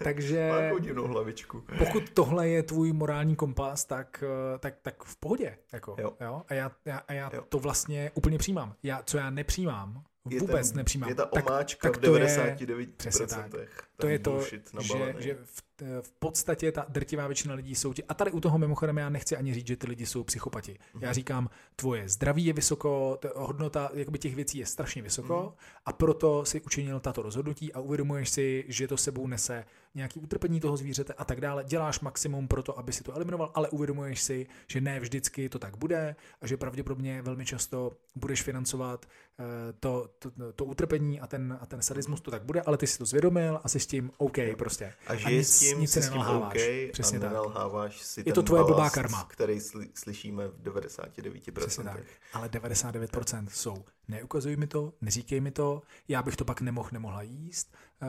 takže Má hlavičku. pokud tohle je tvůj morální kompas, tak, uh, tak, tak v pohodě. Jako, jo. Jo? A já, já, a já jo. to vlastně úplně přijímám. Já, co já nepřijímám, vůbec ten, nepřijímám. Je ta omáčka tak, tak v 99%. Je, přesně tak. To je to, že, že v v podstatě ta drtivá většina lidí jsou ti, a tady u toho mimochodem já nechci ani říct, že ty lidi jsou psychopati. Mm-hmm. Já říkám, tvoje zdraví je vysoko, hodnota jakoby těch věcí je strašně vysoko mm-hmm. a proto si učinil tato rozhodnutí a uvědomuješ si, že to sebou nese nějaký utrpení toho zvířete a tak dále. Děláš maximum pro to, aby si to eliminoval, ale uvědomuješ si, že ne vždycky to tak bude a že pravděpodobně velmi často budeš financovat uh, to, to, to, utrpení a ten, a ten sadismus, to tak bude, ale ty si to zvědomil a jsi tím OK prostě. A že s tím, nic si s tím OK Přesně a nenalháváš si Je to tvoje blbá karma. který sly, slyšíme v 99%. Přesně tak. Ale 99% jsou neukazuj mi to, neříkej mi to, já bych to pak nemohl, nemohla jíst, eh,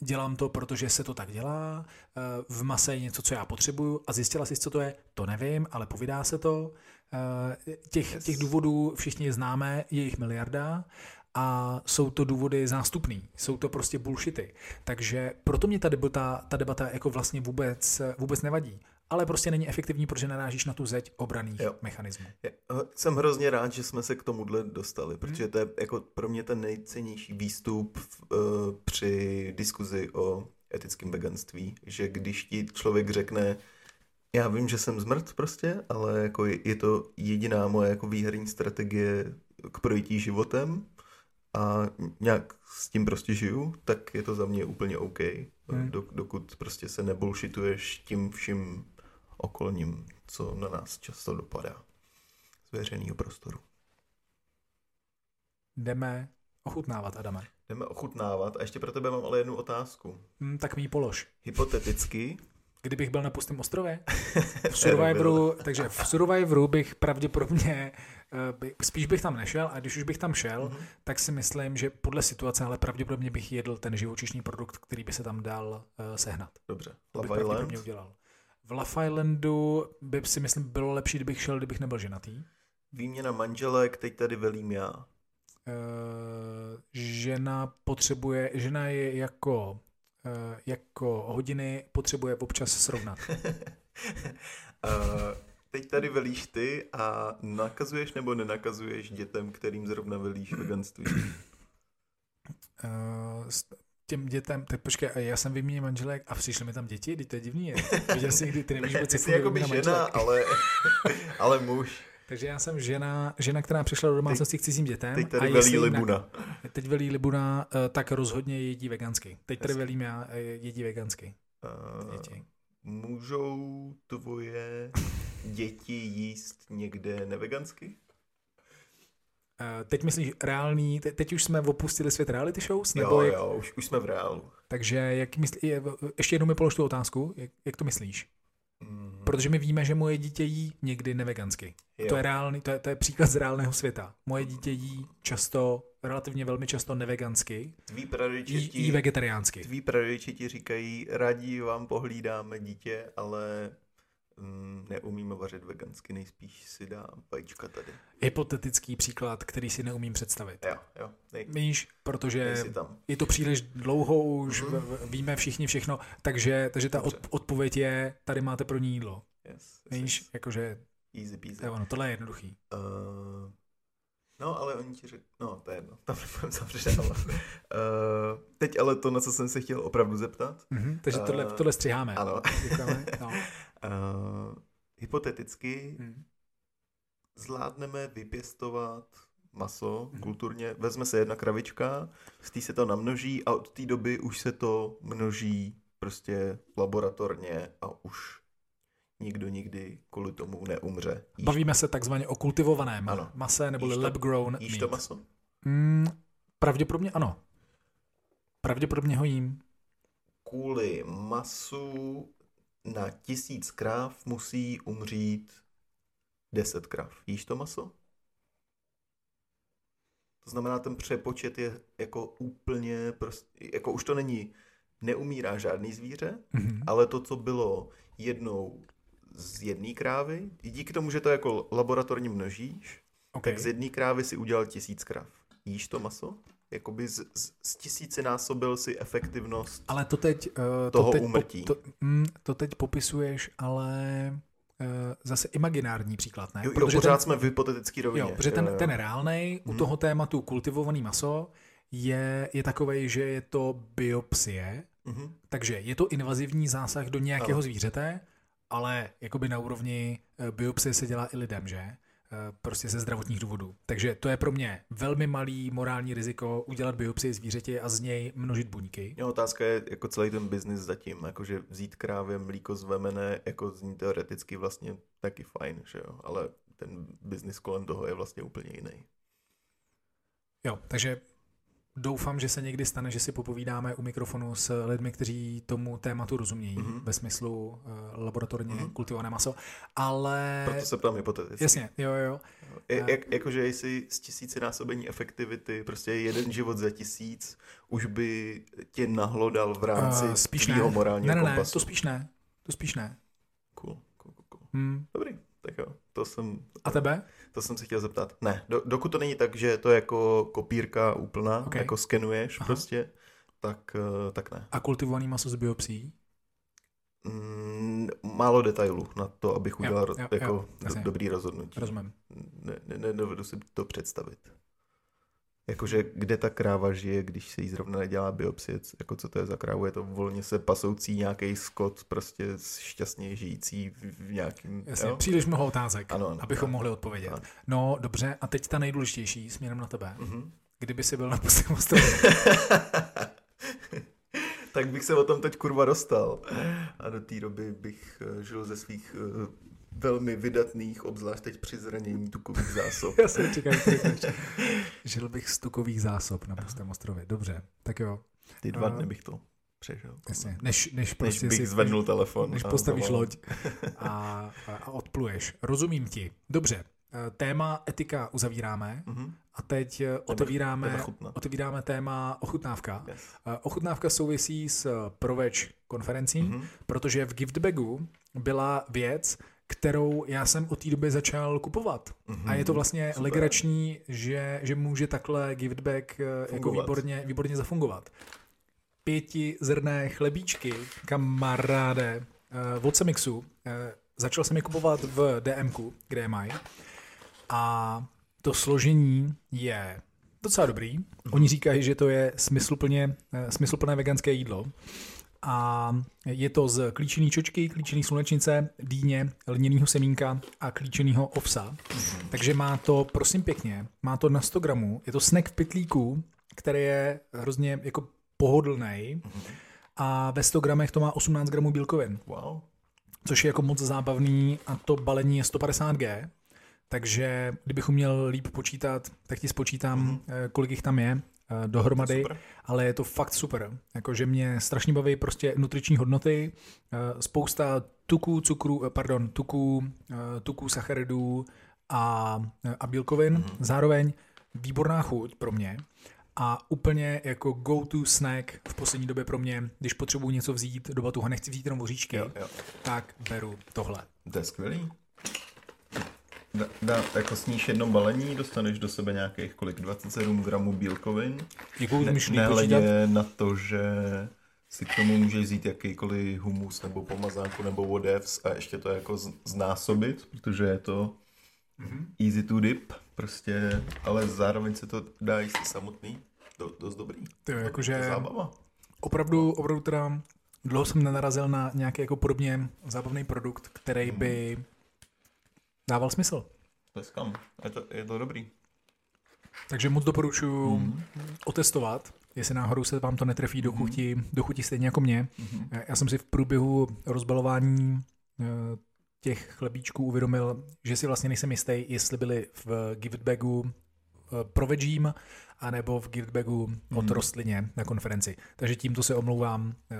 dělám to, protože se to tak dělá, eh, v mase je něco, co já potřebuju a zjistila jsi, co to je, to nevím, ale povídá se to. Eh, těch, těch důvodů všichni známe, je jich miliarda a jsou to důvody zástupný, jsou to prostě bullshity. Takže proto mě ta debata, ta debata jako vlastně vůbec, vůbec nevadí ale prostě není efektivní, protože narážíš na tu zeď obraných jo. mechanismů. Jsem hrozně rád, že jsme se k tomuhle dostali, protože hmm. to je jako pro mě ten nejcennější výstup v, uh, při diskuzi o etickém veganství, že když ti člověk řekne, já vím, že jsem zmrt prostě, ale jako je, je to jediná moje jako výherní strategie k projití životem a nějak s tím prostě žiju, tak je to za mě úplně OK. Hmm. dokud prostě se nebullshituješ tím vším okolním, co na nás často dopadá z veřejného prostoru. Jdeme ochutnávat, Adame. Jdeme ochutnávat a ještě pro tebe mám ale jednu otázku. Hmm, tak mi ji polož. Hypoteticky. Kdybych byl na pustém ostrově? V Survivoru, takže v Survivoru bych pravděpodobně, eh, spíš bych tam nešel a když už bych tam šel, mm-hmm. tak si myslím, že podle situace, ale pravděpodobně bych jedl ten živočišný produkt, který by se tam dal uh, sehnat. Dobře. To bych pravděpodobně udělal. V Love Islandu by si myslím bylo lepší, kdybych šel, kdybych nebyl ženatý. Výměna manželek, teď tady velím já. Uh, žena potřebuje, žena je jako, jako hodiny, potřebuje občas srovnat. uh, teď tady velíš ty a nakazuješ nebo nenakazuješ dětem, kterým zrovna velíš veganství? Uh, těm dětem, tak počkej, já jsem vyměnil manželek a přišly mi tam děti, teď to je divný. Je. Viděl jsi, kdy ty nevíš, ne, ty jsi jako by žena, ale, ale muž. Takže já jsem žena, žena, která přišla do domácnosti k cizím dětem. Teď tady a velí Libuna. Na, teď velí Libuna, eh, tak rozhodně jedí vegansky. Teď tady velím já, eh, jedí vegansky. Uh, děti. Můžou tvoje děti jíst někde nevegansky? Teď myslíš reálný, te, teď už jsme opustili svět reality shows? Nebo jo, jak, jo, už, už jsme v reálu. Takže jak myslí, ještě jednou mi polož tu otázku, jak, jak to myslíš? Mm. Protože my víme, že moje dítě jí někdy nevegansky. Jo. To je reálný, to je, to je příklad z reálného světa. Moje dítě jí často, relativně velmi často nevegansky. Tví prarodiče jí, jí vegetariánsky. Tví prarodiče ti říkají, rádi vám pohlídáme dítě, ale Mm, neumím vařit vegansky, nejspíš si dám vajíčka tady. Hypotetický příklad, který si neumím představit. Jo, jo. Nej... Víš, protože je to příliš dlouho, už mm. víme všichni všechno, takže, takže ta od, odpověď je, tady máte pro ní jídlo. Yes, yes, Víš, yes. jakože... Easy peasy. To je ono, tohle je jednoduchý. Uh, no, ale oni ti řekl, no, to je jedno, tam nebudem zavřet, uh, teď ale to, na co jsem se chtěl opravdu zeptat. Mm-hmm, takže tohle, uh, tohle střiháme. Ano. no. Uh, hypoteticky hmm. zvládneme vypěstovat maso hmm. kulturně, vezme se jedna kravička, z té se to namnoží a od té doby už se to množí prostě laboratorně a už nikdo nikdy kvůli tomu neumře. Jíš... Bavíme se takzvaně o kultivovaném ano. mase nebo lab grown Jíš to maso? Mm, pravděpodobně ano. Pravděpodobně ho jím. Kvůli masu na tisíc kráv musí umřít deset kráv. Jíš to maso? To znamená, ten přepočet je jako úplně prostě, jako už to není, neumírá žádný zvíře, mm-hmm. ale to, co bylo jednou z jedné krávy, díky tomu, že to jako laboratorní množíš, okay. tak z jedné krávy si udělal tisíc kráv. Jíš to maso? jakoby z, z, z tisíci násobil si efektivnost Ale to teď, uh, toho to teď umrtí. Po, to, mm, to teď popisuješ, ale uh, zase imaginární příklad, ne? Jo, jo pořád ten, jsme v hypotetický rovině. Jo, protože ten, ten reálný hmm. u toho tématu kultivovaný maso je, je takový, že je to biopsie, Mhm. Takže je to invazivní zásah do nějakého zvířete, ale jakoby na úrovni eh, biopsie se dělá i lidem, že? Eh, Prostě ze zdravotních důvodů. Takže to je pro mě velmi malý morální riziko udělat biopsii zvířeti a z něj množit buňky. Jo, otázka je jako celý ten biznis zatím, jakože vzít krávě mlíko z vemene, jako zní teoreticky vlastně taky fajn, že jo, ale ten biznis kolem toho je vlastně úplně jiný. Jo, takže doufám, že se někdy stane, že si popovídáme u mikrofonu s lidmi, kteří tomu tématu rozumějí, Mhm. mm-hmm. ve smyslu uh, laboratorně Mhm. mm-hmm. kultivované maso, ale... Proto se ptám hypoteticky. Jasně, jo, jo. Je, jak, jakože jestli z tisícinásobení efektivity, prostě jeden život za tisíc, už by tě nahlodal v rámci Uh, spíš tvýho ne. morálního Ne, ne, ne, kompasu. to spíš ne. To spíš ne. Cool, cool, cool, cool. Hmm. Dobrý, tak jo, to jsem, A tebe? To jsem se chtěl zeptat. Ne, do, dokud to není tak, že je to jako kopírka úplná, Ok. okay. jako skenuješ Aha. prostě, tak, eh, tak ne. A kultivovaný maso z biopsí? Mm, málo detailů na to, abych udělal jo, jo, jo, jako jasně. do, dobrý rozhodnutí. Rozumím. Ne, ne, nedovedu si to představit. Jakože kde ta kráva žije, když se jí zrovna nedělá biopsie, jako co to je za krávu, je to volně se pasoucí nějaký skot, prostě šťastně žijící v, nějakým, Jasně, jo? příliš mnoho otázek, Ano, ano, abychom tak. mohli odpovědět. Tak. No, dobře, a teď ta nejdůležitější směrem na tebe. Mhm. Kdyby si byl na pustém ostrově, tak bych se o tom teď kurva dostal. A do té doby bych eh, žil ze svých eh, velmi vydatných, obzvlášť teď při zranění tukových zásob. já se čekám, co řekneš. Žil bych z tukových zásob na pustém ostrově. Dobře, tak jo, Ty dva A- dny bych to přežil. jasně. Než, než Než prostě bych si, zvednul telefon. než postavíš zavolal. loď a, a, odpluješ. Rozumím ti. Dobře, eh, téma etika uzavíráme Mhm. a teď eh, otevíráme, otevíráme téma ochutnávka. Yes. Eh, Ochutnávka souvisí s eh, Proveč konferencí, Mhm. protože v giftbagu byla věc, kterou já jsem od té doby začal kupovat. Mhm. A je to vlastně Super. legrační, že, že může takhle giftbag eh, jako výborně, výborně zafungovat. Pěti zrné chlebíčky, kamaráde, uh, od Semixu. Uh, začal jsem je kupovat v DMku, kde je mají. A to složení je docela dobrý. Oni říkají, že to je smysluplně, smysluplné veganské jídlo. A je to z klíčený čočky, klíčený slunečnice, dýně, lněného semínka a klíčeného ovsa. Takže má to, prosím pěkně, má to na 100 gramů. Je to snack v pytlíku, který je hrozně jako pohodlný. A ve 100 gramech to má 18 gramů bílkovin Wow. což je jako moc zábavný a to balení je 150G, takže kdybych uměl líp počítat, tak ti spočítám, mm-hmm. kolik jich tam je dohromady, super. ale je to fakt super. Jakože mě strašně baví prostě nutriční hodnoty, eh, spousta tuků, cukru, eh, pardon, tuků, eh, tuků, sacharidů a, eh, a bílkovin. Mm-hmm. Zároveň výborná chuť pro mě a úplně jako go-to snack v poslední době pro mě, když potřebuji něco vzít do batuha, nechci vzít jenom voříčky, Jo, jo. tak beru tohle. To je skvělý. Da, da, jako sníš jedno balení, dostaneš do sebe nějakých kolik, 27 gramů bílkovin. Jakou Ne, nehledě počítat? na to, že si k tomu můžeš vzít jakýkoliv humus nebo pomazánku nebo whatevs a ještě to jako znásobit, protože je to Mhm. easy to dip, prostě, ale zároveň se to dá jíst samotný. Do, dost dobrý. To je jakože zábava. opravdu, opravdu teda dlouho jsem nenarazil na nějaký jako podobně zábavný produkt, který Mhm. by dával smysl. To je to, je to dobrý. Takže moc doporučuji Mhm. otestovat, jestli náhodou se vám to netrefí do Mhm. chuti, do chuti stejně jako mě. Mhm. Já jsem si v průběhu rozbalování eh, těch chlebíčků uvědomil, že si vlastně nejsem jistý, jestli byli v gift bagu eh, pro vegím, anebo v gift bagu od Mhm. rostlině na konferenci. Takže tímto se omlouvám. Eh,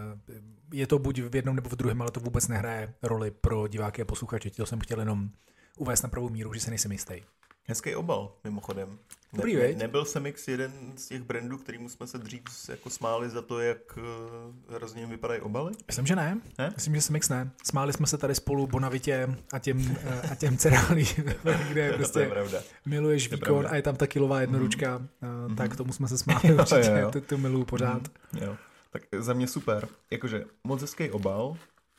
Je to buď v jednom nebo v druhém, ale to vůbec nehraje roli pro diváky a posluchače. To jsem chtěl jenom uvést na pravou míru, že se nejsem jistý. Hezký obal, mimochodem. Dobrý, ne, nebyl Semix jeden z těch brandů, kterýmu jsme se dřív jako smáli za to, jak uh, hrozně vypadají obaly? Myslím, že ne. Ne? Myslím, že se mix ne. Smáli jsme se tady spolu Bonavitě a těm, eh, a těm cerálím, kde to je prostě pravda. miluješ To je výkon pravda. a je tam ta kilová jednoručka, mm-hmm. tak tomu jsme se smáli Jo, určitě, jo, jo. to, to miluju pořád. Mm, jo. Tak za mě super. Jakože moc hezký obal,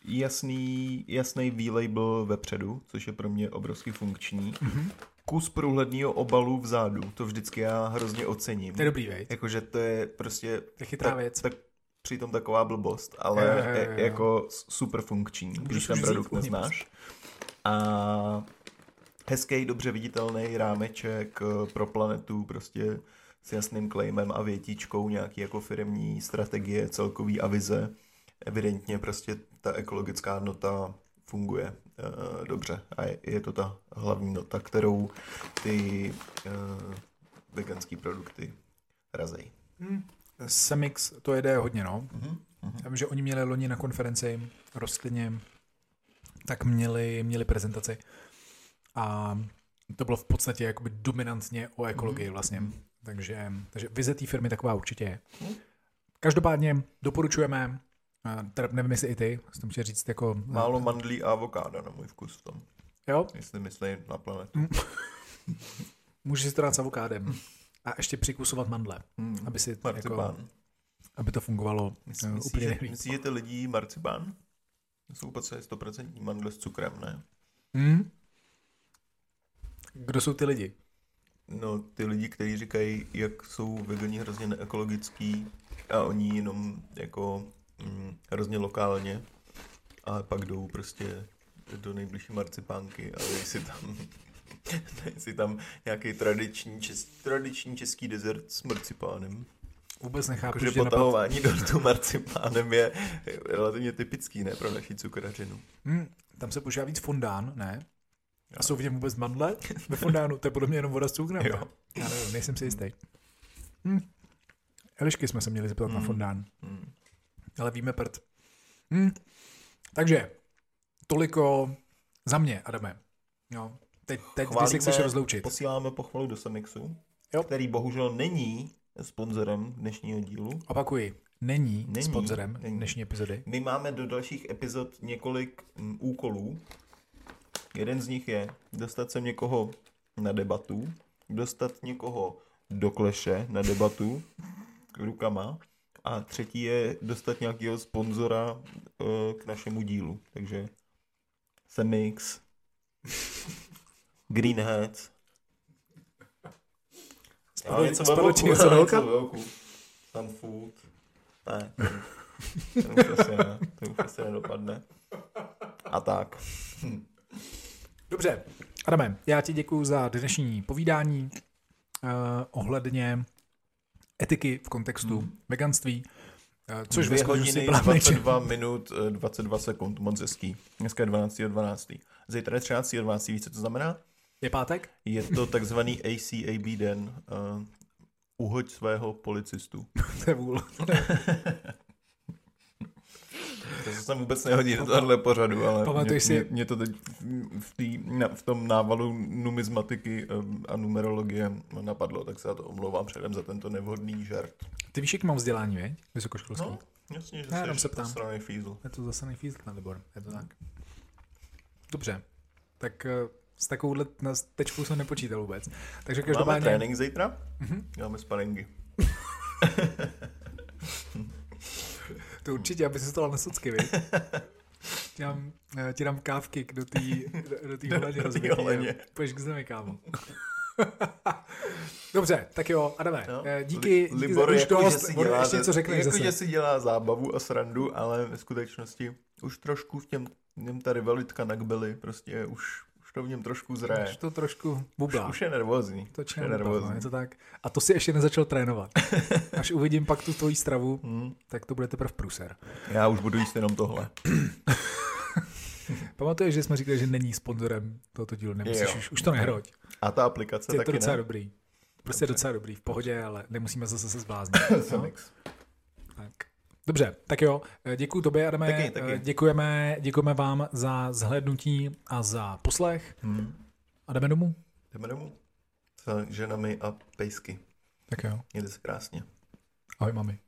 jasný, jasný V-label vepředu, což je pro mě obrovsky funkční. Mhm. Kus průhledného obalu vzadu, to vždycky já hrozně ocením. To je dobrý, vej. Jakože to je prostě... To je chytrá tak, věc. Tak přitom taková blbost, ale jo, jo, je, jo. jako super funkční, když ten produkt neznáš. A hezký, dobře viditelný rámeček eh, pro planetu, prostě s jasným claimem a větičkou, nějaký jako firmní strategie, celkový avize. Evidentně prostě ta ekologická nota funguje uh, dobře a je, je to ta hlavní nota, kterou ty uh, veganské produkty razejí. Semix to jede hodně, no. Mhm. Já vím, že oni měli loni na konferenci rostlině, tak měli, měli prezentaci a to bylo v podstatě jakoby dominantně o ekologii vlastně. Takže, takže vize té firmy taková určitě je. Každopádně doporučujeme, eh, teda nevím, jestli i ty, s tom říct jako... Málo mandlí a avokáda na můj vkus v tom, Jo, jestli myslí na planetu. můžeš si to dát s avokádem a ještě přikusovat mandle, Hmm. aby, si, jako, Marcipán. aby to fungovalo Myslí, eh, myslí, úplně že, myslí, že ty lidi marcipán? To jsou úplně 100% mandle s cukrem, ne? Hmm? Kdo jsou ty lidi? No, ty lidi, kteří říkají, jak jsou vegani hrozně neekologický a oni jenom jako mm, hrozně lokálně a pak jdou prostě do nejbližší marcipánky a dají si tam, dají si tam nějaký tradiční, čes, tradiční český dezert s marcipánem. Vůbec nechápu, že napad... potahování dortu marcipánem je relativně typický, ne, pro naši cukrařinu. Hmm, tam se používá víc fondán, ne? A jsou v něm vůbec mandle ve fondánu? To je podle mě jenom voda s cukrem. Jo. Já nevím, nejsem si jistý. Hm. Elišky jsme se měli zeptat na Hmm. fondán, Hmm. Ale víme prd. Hm. Takže, toliko za mě, Adame. Jo. Teď, teď ty se Chválíme- chceš rozloučit. Posíláme pochvalu do Semixu, Jo. který bohužel není sponzorem dnešního dílu. Opakuji, není, Není, sponzorem není. dnešní epizody. My máme do dalších epizod několik mm, úkolů. Jeden z nich je dostat se někoho na debatu, dostat někoho do kleše na debatu rukama a třetí je dostat nějakého sponzora eh, k našemu dílu. Takže Semix, Greenheads. Spadlo- něco spadlo ve ti voku, něco do ale oka? ve voku. Sun food. Ne, to už asi ne, to už asi nedopadne. A tak. Dobře, Adame, já ti děkuji za dnešní povídání uh, ohledně etiky v kontextu Hmm. veganství, uh, což ve hodiny, byla menší- 22 minut, eh, 22 sekund, moc hezký. Dneska je 12. 12. Zítra je 13. 12. Víš, co to znamená? Je pátek? Je to takzvaný ACAB den. Uh, uhoď svého policistu. To je vůl. To se sem vůbec nehodí do tohle pořadu, ale Pamatuješ mě, si- mě, mě to teď v, tý, v tom návalu numismatiky em, a numerologie napadlo, tak se za to omlouvám předem za tento nevhodný žart. Ty víš, jak mám vzdělání, veď? Vysokoškolský. No, jasně, že Já jenom se ptám. fízl. Je to zase nejfízl na Libor, je to tak. Dobře, tak eh, s takovouhle tečkou jsem nepočítal vůbec. Takže Máme každopádně... trénink zítra? Mhm. Děláme sparingy. To určitě, aby se dal na socky, viď? Ti dám, eh, ti dám kávky do té do, do tý holeně rozbitý Půjdeš k zemi, kámo. Dobře, tak jo, Adame, No. eh, díky, díky Libor, za už jako, dost, že dělá, ještě něco řekneš jako, zase. že si dělá zábavu a srandu, ale ve skutečnosti už trošku v těm, v něm ta rivalitka na kbeli, prostě už to v něm trošku zraje. Už to trošku Už, bublá. už je nervózní. To už je nervózní. no, je to tak. A to si ještě nezačal trénovat. Až uvidím pak tu tvoji stravu, Hmm. tak to bude teprve průser. Já už budu jíst jenom tohle. Pamatuješ, že jsme říkali, že není sponzorem tohoto dílu, nemusíš, už, už to nehroď. A ta aplikace Je to taky docela ne? dobrý. Prostě Dobře. docela dobrý, v pohodě, ale nemusíme zase se zbláznit. no? Tak. Dobře, tak jo, děkuji tobě, Adame, Taky, taky. Děkujeme, děkujeme vám za zhlédnutí a za poslech Hmm. a jdeme domů. Jdeme domů. S ženami a pejsky. Tak jo, Mějte se krásně. ahoj mami.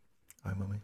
Ahoj, mami.